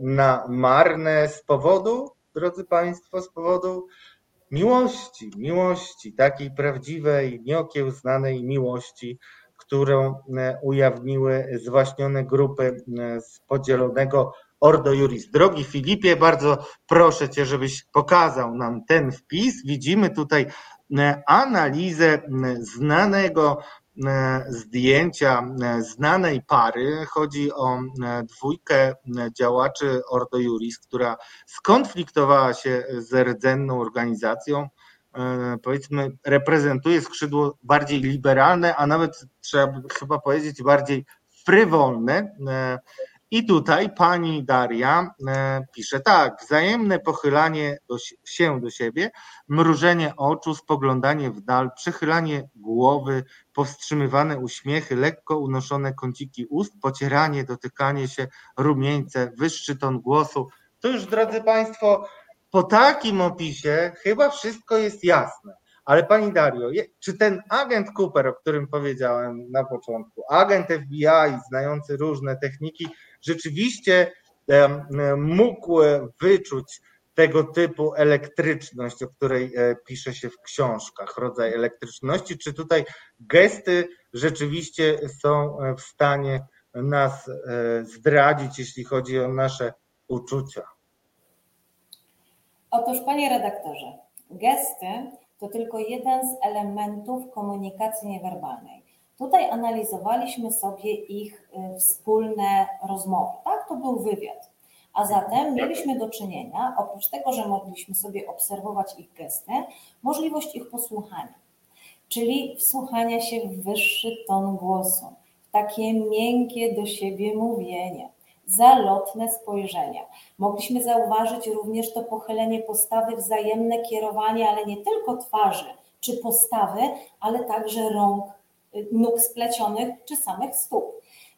na marne z powodu drodzy Państwo, z powodu miłości, miłości, takiej prawdziwej, nieokiełznanej miłości, którą e, ujawniły zwaśnione grupy e, z podzielonego Ordo Juris. Drogi Filipie, bardzo proszę Cię, żebyś pokazał nam ten wpis. Widzimy tutaj e, analizę znanego zdjęcia e, znanej pary. Chodzi o e, dwójkę działaczy Ordo Juris, która skonfliktowała się z rdzenną organizacją. Powiedzmy, reprezentuje skrzydło bardziej liberalne, a nawet trzeba chyba powiedzieć bardziej frywolne. I tutaj pani Daria e, pisze tak, wzajemne pochylanie do, się do siebie, mrużenie oczu, spoglądanie w dal, przechylanie głowy, powstrzymywane uśmiechy, lekko unoszone kąciki ust, pocieranie, dotykanie się, rumieńce, wyższy ton głosu. To już, drodzy Państwo, po takim opisie chyba wszystko jest jasne. Ale pani Dario, czy ten agent Cooper, o którym powiedziałem na początku, agent FBI znający różne techniki, rzeczywiście mógł wyczuć tego typu elektryczność, o której e, pisze się w książkach, rodzaj elektryczności, czy tutaj gesty rzeczywiście są e, w stanie nas e, zdradzić, jeśli chodzi o nasze uczucia? Otóż, panie redaktorze, gesty to tylko jeden z elementów komunikacji niewerbalnej. Tutaj analizowaliśmy sobie ich y, wspólne rozmowy. Tak, to był wywiad. A zatem mieliśmy do czynienia, oprócz tego, że mogliśmy sobie obserwować ich gesty, możliwość ich posłuchania, czyli wsłuchania się w wyższy ton głosu, takie miękkie do siebie mówienie, zalotne spojrzenia. Mogliśmy zauważyć również to pochylenie postawy, wzajemne kierowanie, ale nie tylko twarzy czy postawy, ale także rąk, nóg splecionych czy samych stóp.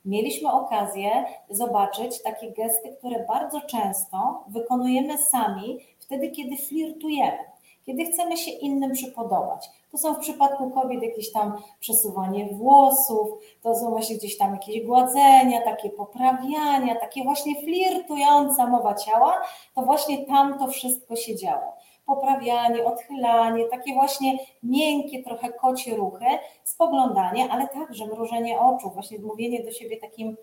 Mieliśmy okazję zobaczyć takie gesty, które bardzo często wykonujemy sami wtedy, kiedy flirtujemy, kiedy chcemy się innym przypodobać. To są w przypadku kobiet jakieś tam przesuwanie włosów, to są właśnie gdzieś tam jakieś gładzenia, takie poprawiania, takie właśnie flirtująca mowa ciała, to właśnie tam to wszystko się działo poprawianie, odchylanie, takie właśnie miękkie, trochę kocie ruchy, spoglądanie, ale także mrużenie oczu, właśnie mówienie do siebie takim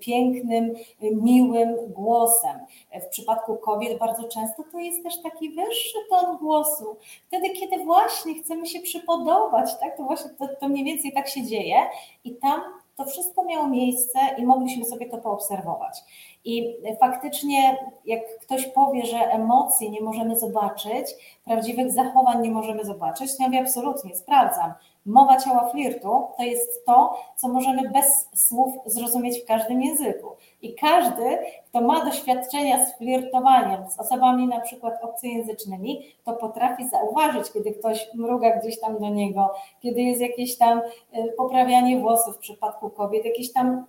pięknym, miłym głosem. W przypadku kobiet bardzo często to jest też taki wyższy ton głosu. Wtedy, kiedy właśnie chcemy się przypodobać, tak? to właśnie to, to mniej więcej tak się dzieje i tam to wszystko miało miejsce i mogliśmy sobie to poobserwować. I faktycznie, jak ktoś powie, że emocji nie możemy zobaczyć, prawdziwych zachowań nie możemy zobaczyć, to ja mówię absolutnie, sprawdzam. Mowa ciała flirtu to jest to, co możemy bez słów zrozumieć w każdym języku. I każdy, kto ma doświadczenia z flirtowaniem z osobami na przykład obcojęzycznymi, to potrafi zauważyć, kiedy ktoś mruga gdzieś tam do niego, kiedy jest jakieś tam y, poprawianie włosów w przypadku kobiet, jakieś tam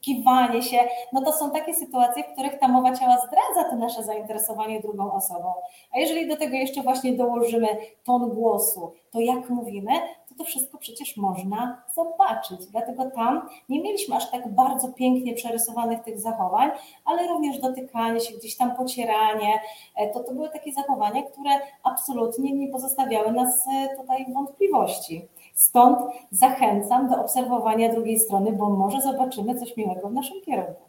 kiwanie się, no to są takie sytuacje, w których ta mowa ciała zdradza to nasze zainteresowanie drugą osobą. A jeżeli do tego jeszcze właśnie dołożymy ton głosu, to jak mówimy, to wszystko przecież można zobaczyć. Dlatego tam nie mieliśmy aż tak bardzo pięknie przerysowanych tych zachowań, ale również dotykanie się, gdzieś tam pocieranie, e, to to były takie zachowania, które absolutnie nie pozostawiały nas e, tutaj wątpliwości. Stąd zachęcam do obserwowania drugiej strony, bo może zobaczymy coś miłego w naszym kierunku.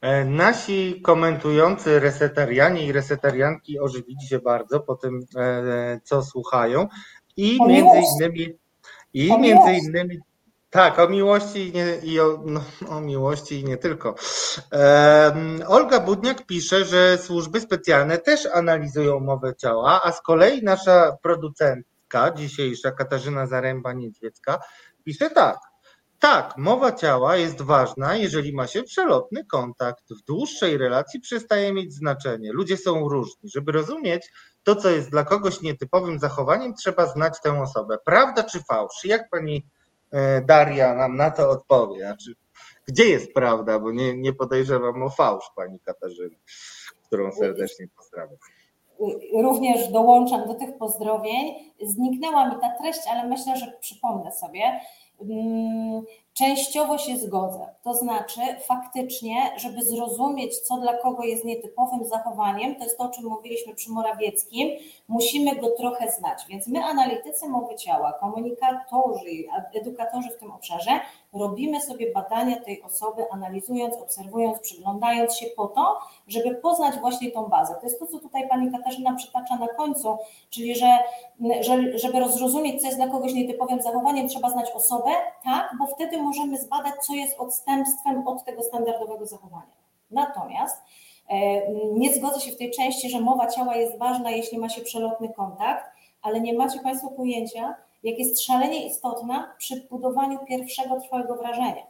E, nasi komentujący resetarianie i resetarianki ożywili się bardzo po tym, co słuchają i O między miłości. innymi i O między miłości. innymi tak, o miłości i, nie, i o, no, o miłości i nie tylko. Em, Olga Budniak pisze, że służby specjalne też analizują mowę ciała, a z kolei nasza producentka dzisiejsza, Katarzyna Zaręba-Niedźwiecka, pisze tak. Tak, mowa ciała jest ważna, jeżeli ma się przelotny kontakt. W dłuższej relacji przestaje mieć znaczenie. Ludzie są różni. Żeby rozumieć to, co jest dla kogoś nietypowym zachowaniem, trzeba znać tę osobę. Prawda czy fałsz? Jak pani e, Daria nam na to odpowie? Znaczy, gdzie jest prawda? Bo nie, nie podejrzewam o fałsz pani Katarzyny, którą serdecznie pozdrawiam. Również dołączam do tych pozdrowień. Zniknęła mi ta treść, ale myślę, że przypomnę sobie. Częściowo się zgodzę. To znaczy, faktycznie, żeby zrozumieć, co dla kogo jest nietypowym zachowaniem, to jest to, o czym mówiliśmy przy Morawieckim, musimy go trochę znać. Więc my, analitycy mowy ciała, komunikatorzy, edukatorzy w tym obszarze, robimy sobie badania tej osoby, analizując, obserwując, przyglądając się po to, żeby poznać właśnie tą bazę. To jest to, co tutaj pani Katarzyna przytacza na końcu, czyli że, że żeby rozrozumieć, co jest dla kogoś nietypowym zachowaniem, trzeba znać osobę, tak, bo wtedy możemy zbadać, co jest odstępstwem od tego standardowego zachowania. Natomiast e, nie zgodzę się w tej części, że mowa ciała jest ważna, jeśli ma się przelotny kontakt, ale nie macie Państwo pojęcia, jak jest szalenie istotna przy budowaniu pierwszego trwałego wrażenia.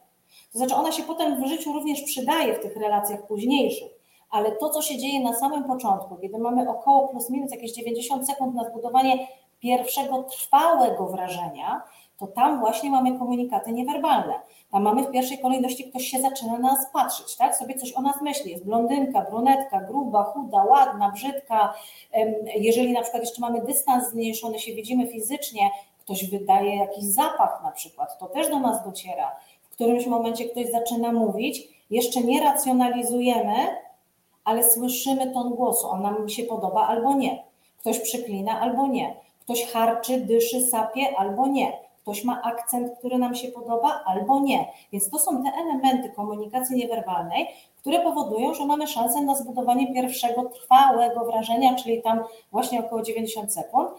To znaczy, ona się potem w życiu również przydaje w tych relacjach późniejszych, ale to, co się dzieje na samym początku, kiedy mamy około plus minus jakieś 90 sekund na zbudowanie pierwszego trwałego wrażenia, to tam właśnie mamy komunikaty niewerbalne. Tam mamy w pierwszej kolejności, ktoś się zaczyna na nas patrzeć, tak? Sobie coś o nas myśli. Jest blondynka, brunetka, gruba, chuda, ładna, brzydka. Jeżeli na przykład jeszcze mamy dystans zmniejszony, się widzimy fizycznie, ktoś wydaje jakiś zapach na przykład, to też do nas dociera. W którymś momencie ktoś zaczyna mówić, jeszcze nie racjonalizujemy, ale słyszymy ton głosu, on nam się podoba albo nie. Ktoś przyklina albo nie. Ktoś harczy, dyszy, sapie albo nie. Ktoś ma akcent, który nam się podoba albo nie. Więc to są te elementy komunikacji niewerbalnej, które powodują, że mamy szansę na zbudowanie pierwszego trwałego wrażenia, czyli tam właśnie około 90 sekund.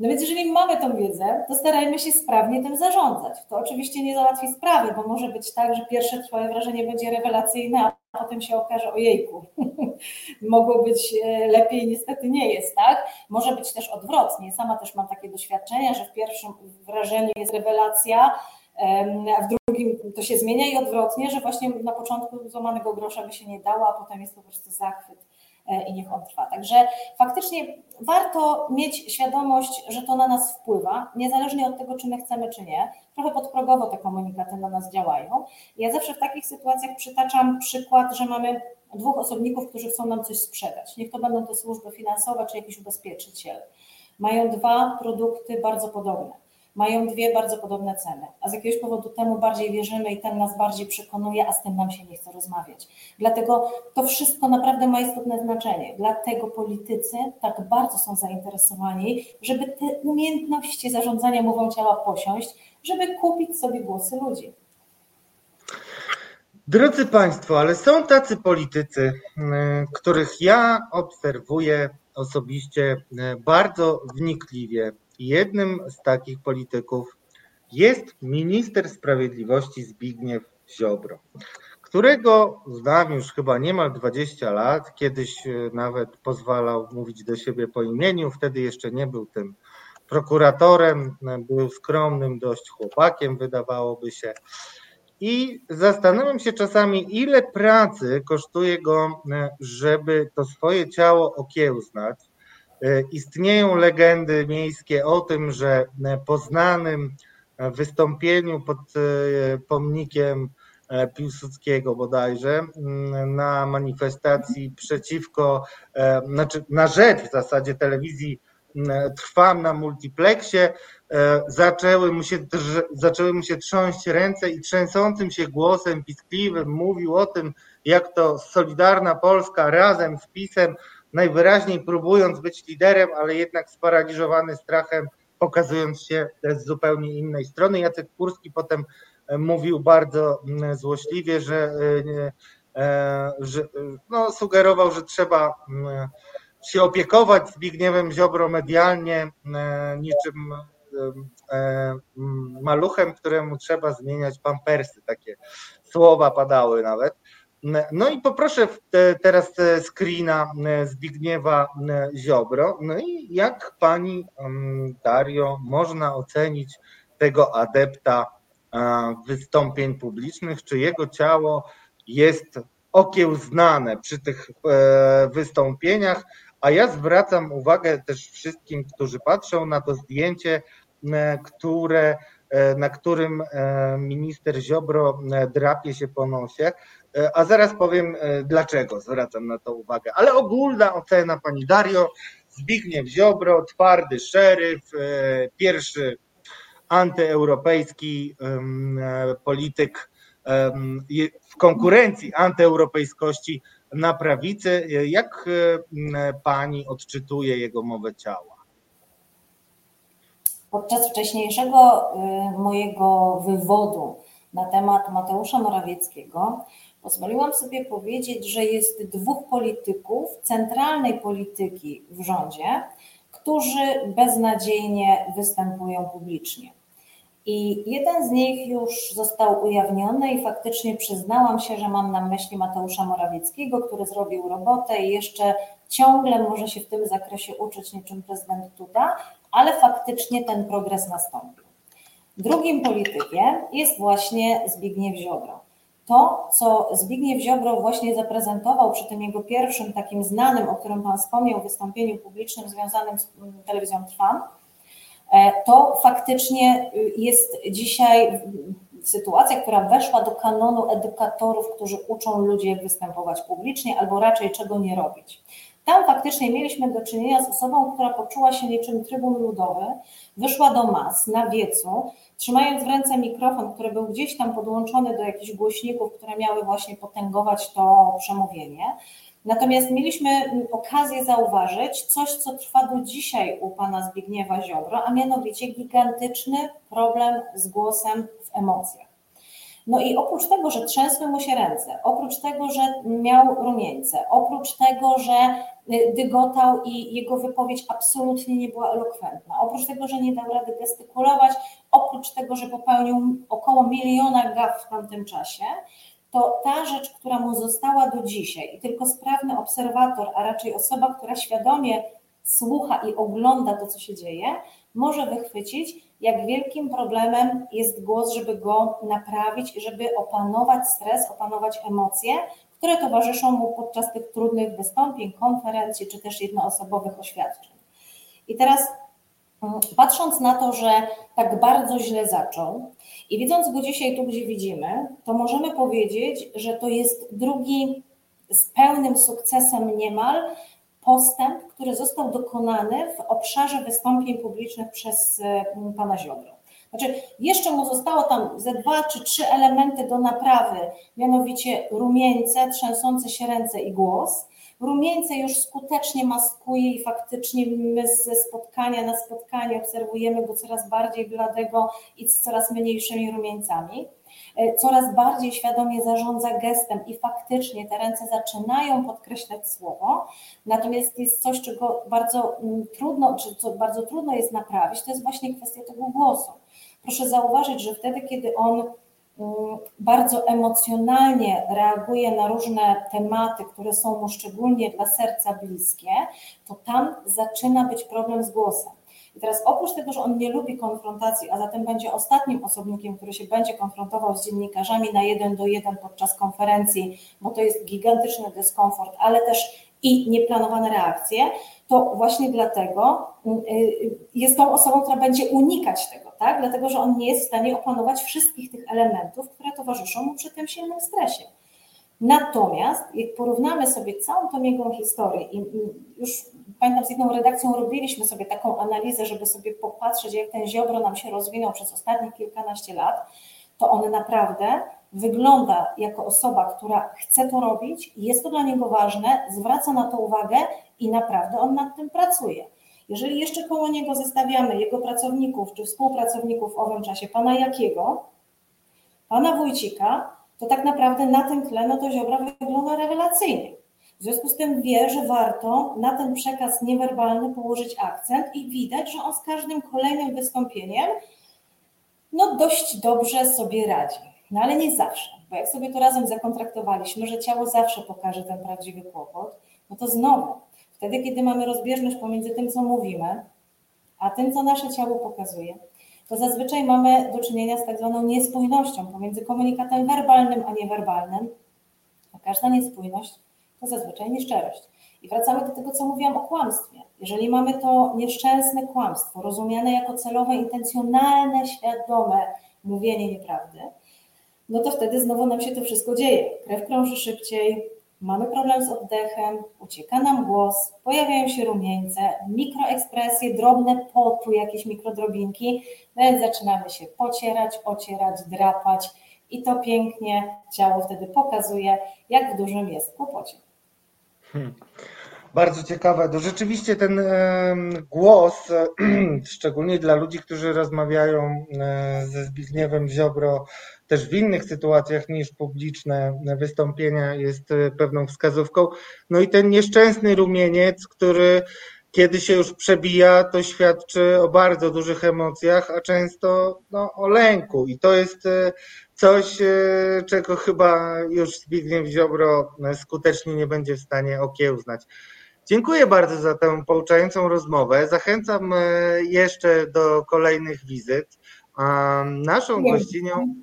No więc jeżeli mamy tą wiedzę, to starajmy się sprawnie tym zarządzać. To oczywiście nie załatwi sprawy, bo może być tak, że pierwsze trwałe wrażenie będzie rewelacyjne, a potem się okaże, ojejku, [laughs] mogło być e, lepiej, niestety nie jest, tak? Może być też odwrotnie. Sama też mam takie doświadczenia, że w pierwszym wrażeniu jest rewelacja, a w drugim to się zmienia i odwrotnie, że właśnie na początku złamanego grosza by się nie dało, a potem jest po prostu zachwyt i niech on trwa. Także faktycznie warto mieć świadomość, że to na nas wpływa, niezależnie od tego, czy my chcemy, czy nie. Trochę podprogowo te komunikaty na nas działają. Ja zawsze w takich sytuacjach przytaczam przykład, że mamy dwóch osobników, którzy chcą nam coś sprzedać. Niech to będą te służby finansowe, czy jakiś ubezpieczyciel. Mają dwa produkty bardzo podobne mają dwie bardzo podobne ceny, a z jakiegoś powodu temu bardziej wierzymy i ten nas bardziej przekonuje, a z tym nam się nie chce rozmawiać. Dlatego to wszystko naprawdę ma istotne znaczenie. Dlatego politycy tak bardzo są zainteresowani, żeby te umiejętności zarządzania mową ciała posiąść, żeby kupić sobie głosy ludzi. Drodzy Państwo, ale są tacy politycy, których ja obserwuję osobiście bardzo wnikliwie Jednym z takich polityków jest minister sprawiedliwości Zbigniew Ziobro, którego znam już chyba niemal 20 lat. Kiedyś e, nawet pozwalał mówić do siebie po imieniu, wtedy jeszcze nie był tym prokuratorem, e, był skromnym dość chłopakiem, wydawałoby się. I zastanawiam się czasami, ile pracy kosztuje go, e, żeby to swoje ciało okiełznać. Istnieją legendy miejskie o tym, że po znanym wystąpieniu pod pomnikiem E, Piłsudskiego bodajże na manifestacji przeciwko, e, znaczy na rzecz w zasadzie telewizji Trwam na multiplexie, e, zaczęły mu, się, zaczęły mu się trząść ręce i trzęsącym się głosem piskliwym mówił o tym, jak to Solidarna Polska razem z PiSem, najwyraźniej próbując być liderem, ale jednak sparaliżowany strachem, pokazując się z zupełnie innej strony. Jacek Kurski potem mówił bardzo mm, złośliwie, że, e, że no, sugerował, że trzeba mm, się opiekować Zbigniewem Ziobro medialnie e, niczym e, maluchem, któremu trzeba zmieniać pampersy. Takie słowa padały nawet. No i poproszę teraz screena Zbigniewa Ziobro. No i jak pani Dario można ocenić tego adepta wystąpień publicznych, czy jego ciało jest okiełznane przy tych e, wystąpieniach, a ja zwracam uwagę też wszystkim, którzy patrzą na to zdjęcie, e, które, e, na którym minister Ziobro drapie się po nosie, a zaraz powiem dlaczego zwracam na to uwagę. Ale ogólna ocena pani Dario, Zbigniew Ziobro, twardy szeryf, pierwszy antyeuropejski polityk w konkurencji antyeuropejskości na prawicy. Jak pani odczytuje jego mowę ciała? Podczas wcześniejszego y, mojego wywodu na temat Mateusza Morawieckiego pozwoliłam sobie powiedzieć, że jest dwóch polityków centralnej polityki w rządzie, którzy beznadziejnie występują publicznie. I jeden z nich już został ujawniony i faktycznie przyznałam się, że mam na myśli Mateusza Morawieckiego, który zrobił robotę i jeszcze ciągle może się w tym zakresie uczyć niczym prezydent Duda, ale faktycznie ten progres nastąpił. Drugim politykiem jest właśnie Zbigniew Ziobro. To, co Zbigniew Ziobro właśnie zaprezentował przy tym jego pierwszym takim znanym, o którym Pan wspomniał, wystąpieniu publicznym związanym z telewizją Trwam, E, to faktycznie y, jest dzisiaj sytuacja, która weszła do kanonu edukatorów, którzy uczą ludzi, jak występować publicznie, albo raczej czego nie robić. Tam faktycznie mieliśmy do czynienia z osobą, która poczuła się niczym trybun ludowy, wyszła do mas na wiecu, trzymając w ręce mikrofon, który był gdzieś tam podłączony do jakichś głośników, które miały właśnie potęgować to przemówienie. Natomiast mieliśmy okazję zauważyć coś, co trwa do dzisiaj u pana Zbigniewa Ziobro, a mianowicie gigantyczny problem z głosem w emocjach. No i oprócz tego, że trzęsły mu się ręce, oprócz tego, że miał rumieńce, oprócz tego, że y, dygotał i jego wypowiedź absolutnie nie była elokwentna, oprócz tego, że nie dał rady gestykulować, oprócz tego, że popełnił około miliona gaf w tamtym czasie, to ta rzecz, która mu została do dzisiaj i tylko sprawny obserwator, a raczej osoba, która świadomie słucha i ogląda to, co się dzieje, może wychwycić, jak wielkim problemem jest głos, żeby go naprawić żeby opanować stres, opanować emocje, które towarzyszą mu podczas tych trudnych wystąpień, konferencji czy też jednoosobowych oświadczeń. I teraz mm, patrząc na to, że tak bardzo źle zaczął, i widząc go dzisiaj tu, gdzie widzimy, to możemy powiedzieć, że to jest drugi z pełnym sukcesem niemal postęp, który został dokonany w obszarze wystąpień publicznych przez mm, pana Ziobro. Znaczy, jeszcze mu zostało tam ze dwa czy trzy elementy do naprawy, mianowicie rumieńce, trzęsące się ręce i głos. Rumieńce już skutecznie maskuje i faktycznie my ze spotkania na spotkanie obserwujemy go coraz bardziej bladego i z coraz mniejszymi rumieńcami. E, coraz bardziej świadomie zarządza gestem i faktycznie te ręce zaczynają podkreślać słowo. Natomiast jest coś, czego bardzo mm, trudno, czy co bardzo trudno jest naprawić, to jest właśnie kwestia tego głosu. Proszę zauważyć, że wtedy, kiedy on mm, bardzo emocjonalnie reaguje na różne tematy, które są mu szczególnie dla serca bliskie, to tam zaczyna być problem z głosem. I teraz oprócz tego, że on nie lubi konfrontacji, a zatem będzie ostatnim osobnikiem, który się będzie konfrontował z dziennikarzami na jeden do jeden podczas konferencji, bo to jest gigantyczny dyskomfort, ale też i nieplanowane reakcje, to właśnie dlatego y, y, jest tą osobą, która będzie unikać tego, tak? Dlatego, że on nie jest w stanie opanować wszystkich tych elementów, które towarzyszą mu przy tym silnym stresie. Natomiast jak porównamy sobie całą tą jego historię i już pamiętam z jedną redakcją robiliśmy sobie taką analizę, żeby sobie popatrzeć, jak ten ziobro nam się rozwinął przez ostatnich kilkanaście lat, to on naprawdę wygląda jako osoba, która chce to robić, jest to dla niego ważne, zwraca na to uwagę i naprawdę on nad tym pracuje. Jeżeli jeszcze koło niego zestawiamy jego pracowników czy współpracowników w owym czasie, pana Jakiego, pana Wójcika, to tak naprawdę na tym tle no to Ziobra wygląda rewelacyjnie. W związku z tym wie, że warto na ten przekaz niewerbalny położyć akcent i widać, że on z każdym kolejnym wystąpieniem no dość dobrze sobie radzi. No ale nie zawsze, bo jak sobie to razem zakontraktowaliśmy, że ciało zawsze pokaże ten prawdziwy kłopot, no to znowu, wtedy kiedy mamy rozbieżność pomiędzy tym, co mówimy, a tym, co nasze ciało pokazuje, to zazwyczaj mamy do czynienia z tak zwaną niespójnością pomiędzy komunikatem werbalnym a niewerbalnym, a każda niespójność to zazwyczaj nieszczerość. I wracamy do tego, co mówiłam o kłamstwie. Jeżeli mamy to nieszczęsne kłamstwo, rozumiane jako celowe, intencjonalne, świadome mówienie nieprawdy, no to wtedy znowu nam się to wszystko dzieje. Krew krąży szybciej, mamy problem z oddechem, ucieka nam głos, pojawiają się rumieńce, mikroekspresje, drobne potu, jakieś mikrodrobinki, więc zaczynamy się pocierać, ocierać, drapać i to pięknie ciało wtedy pokazuje, jak w dużym jest kłopocie. Hmm. Bardzo ciekawe. To rzeczywiście ten głos, [clears throat] szczególnie dla ludzi, którzy rozmawiają ze Zbigniewem Ziobro, też w innych sytuacjach niż publiczne wystąpienia, jest e, pewną wskazówką. No i ten nieszczęsny rumieniec, który kiedy się już przebija, to świadczy o bardzo dużych emocjach, a często no, o lęku. I to jest e, coś, czego chyba już Zbigniew Ziobro skutecznie nie będzie w stanie okiełznać. Dziękuję bardzo za tę pouczającą rozmowę. Zachęcam e, jeszcze do kolejnych wizyt. Naszą gościnią,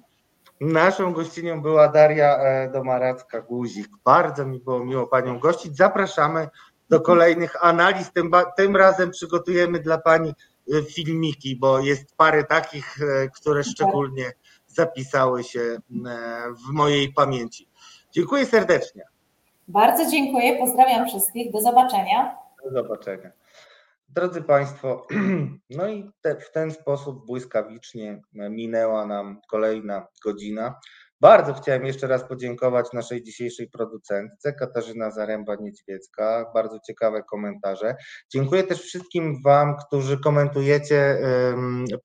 naszą gościnią była Daria e, Domaracka-Guzik. Bardzo mi było miło Panią gościć. Zapraszamy do kolejnych analiz. Tym, tym razem przygotujemy dla Pani e, filmiki, bo jest parę takich, które szczególnie zapisały się w mojej pamięci. Dziękuję serdecznie. Bardzo dziękuję, pozdrawiam wszystkich, do zobaczenia. Do zobaczenia. Drodzy Państwo, [clears throat] no i te, w ten sposób błyskawicznie minęła nam kolejna godzina. Bardzo chciałem jeszcze raz podziękować naszej dzisiejszej producentce Katarzyna Zaręba-Niedźwiecka. Bardzo ciekawe komentarze. Dziękuję też wszystkim Wam, którzy komentujecie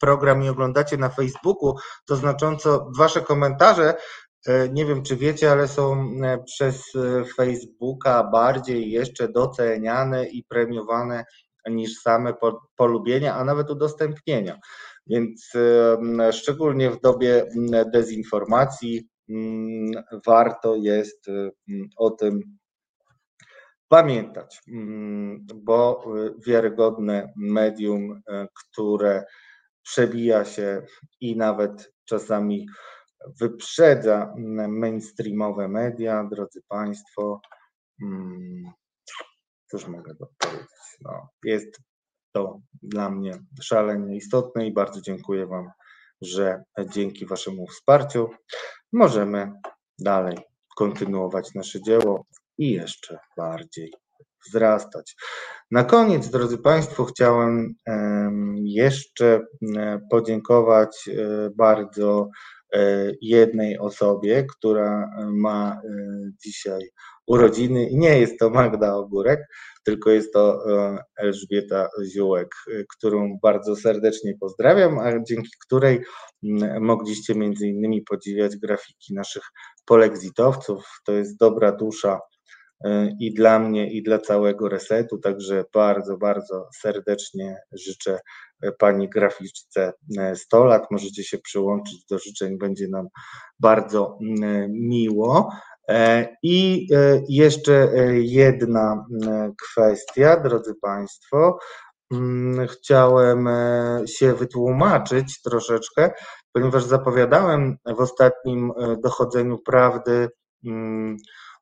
program i oglądacie na Facebooku. To znacząco Wasze komentarze E, nie wiem, czy wiecie, ale są e, przez e, Facebooka bardziej jeszcze doceniane i premiowane niż same polubienia, a nawet udostępnienia. Więc szczególnie w dobie dezinformacji warto jest o tym pamiętać, bo wiarygodne medium, które przebija się i nawet czasami wyprzedza mainstreamowe media, drodzy Państwo. Cóż mogę powiedzieć? No, jest to dla mnie szalenie istotne i bardzo dziękuję Wam, że dzięki Waszemu wsparciu możemy dalej kontynuować nasze dzieło i jeszcze bardziej wzrastać. Na koniec, drodzy Państwo, chciałem jeszcze podziękować e, bardzo E, jednej osobie, która ma e, dzisiaj urodziny i nie jest to Magda Ogórek, tylko jest to e, Elżbieta Ziółek, którą bardzo serdecznie pozdrawiam, a dzięki której mogliście między innymi podziwiać grafiki naszych polexitowców. To jest dobra dusza i dla mnie, i dla całego resetu. Także bardzo, bardzo serdecznie życzę pani graficzce 100 lat. Możecie się przyłączyć do życzeń, będzie nam bardzo miło. I jeszcze jedna kwestia, drodzy Państwo. Mm, chciałem się wytłumaczyć troszeczkę, ponieważ zapowiadałem w ostatnim dochodzeniu prawdy mm,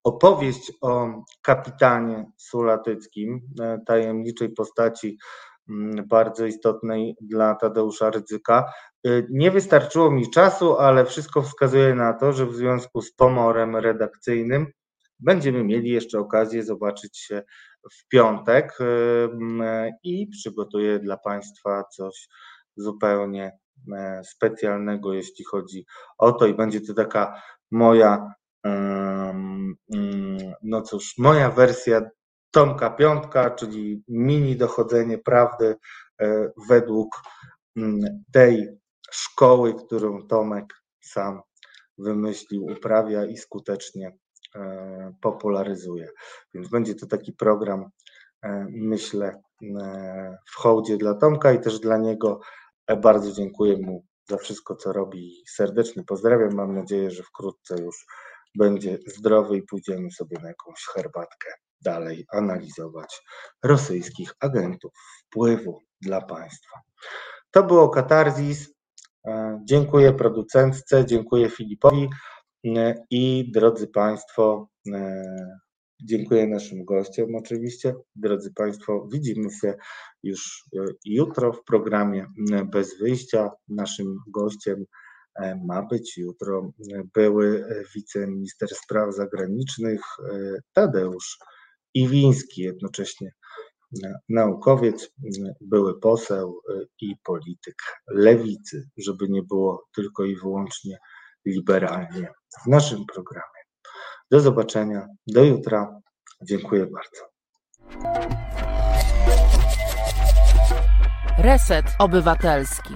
opowieść o kapitanie Sulatyckim, e, tajemniczej postaci bardzo istotnej dla Tadeusza Rydzyka. E, nie wystarczyło mi czasu, ale wszystko wskazuje na to, że w związku z pomorem redakcyjnym będziemy mieli jeszcze okazję zobaczyć się w piątek e, i przygotuję dla Państwa coś zupełnie specjalnego, jeśli chodzi o to, i będzie to taka moja Mm, no cóż, moja wersja Tomka Piątka, czyli mini dochodzenie prawdy e, według mm, tej szkoły, którą Tomek sam wymyślił, uprawia i skutecznie e, popularyzuje. Więc będzie to taki program, e, myślę, w hołdzie dla Tomka i też dla niego. Bardzo dziękuję mu za wszystko, co robi. Serdecznie pozdrawiam. Mam nadzieję, że wkrótce już będzie zdrowy i pójdziemy sobie na jakąś herbatkę dalej analizować rosyjskich agentów wpływu dla państwa. To było Katarzis. E, dziękuję producentce, dziękuję Filipowi e, i drodzy Państwo, e, dziękuję naszym gościom oczywiście. Drodzy Państwo, widzimy się już jutro w programie Bez Wyjścia. Naszym gościem ma być jutro były wiceminister spraw zagranicznych Tadeusz Iwiński, jednocześnie naukowiec, były poseł e, i polityk lewicy, żeby nie było tylko i wyłącznie liberalnie w naszym programie. Do zobaczenia, do jutra. Dziękuję bardzo. Reset Obywatelski.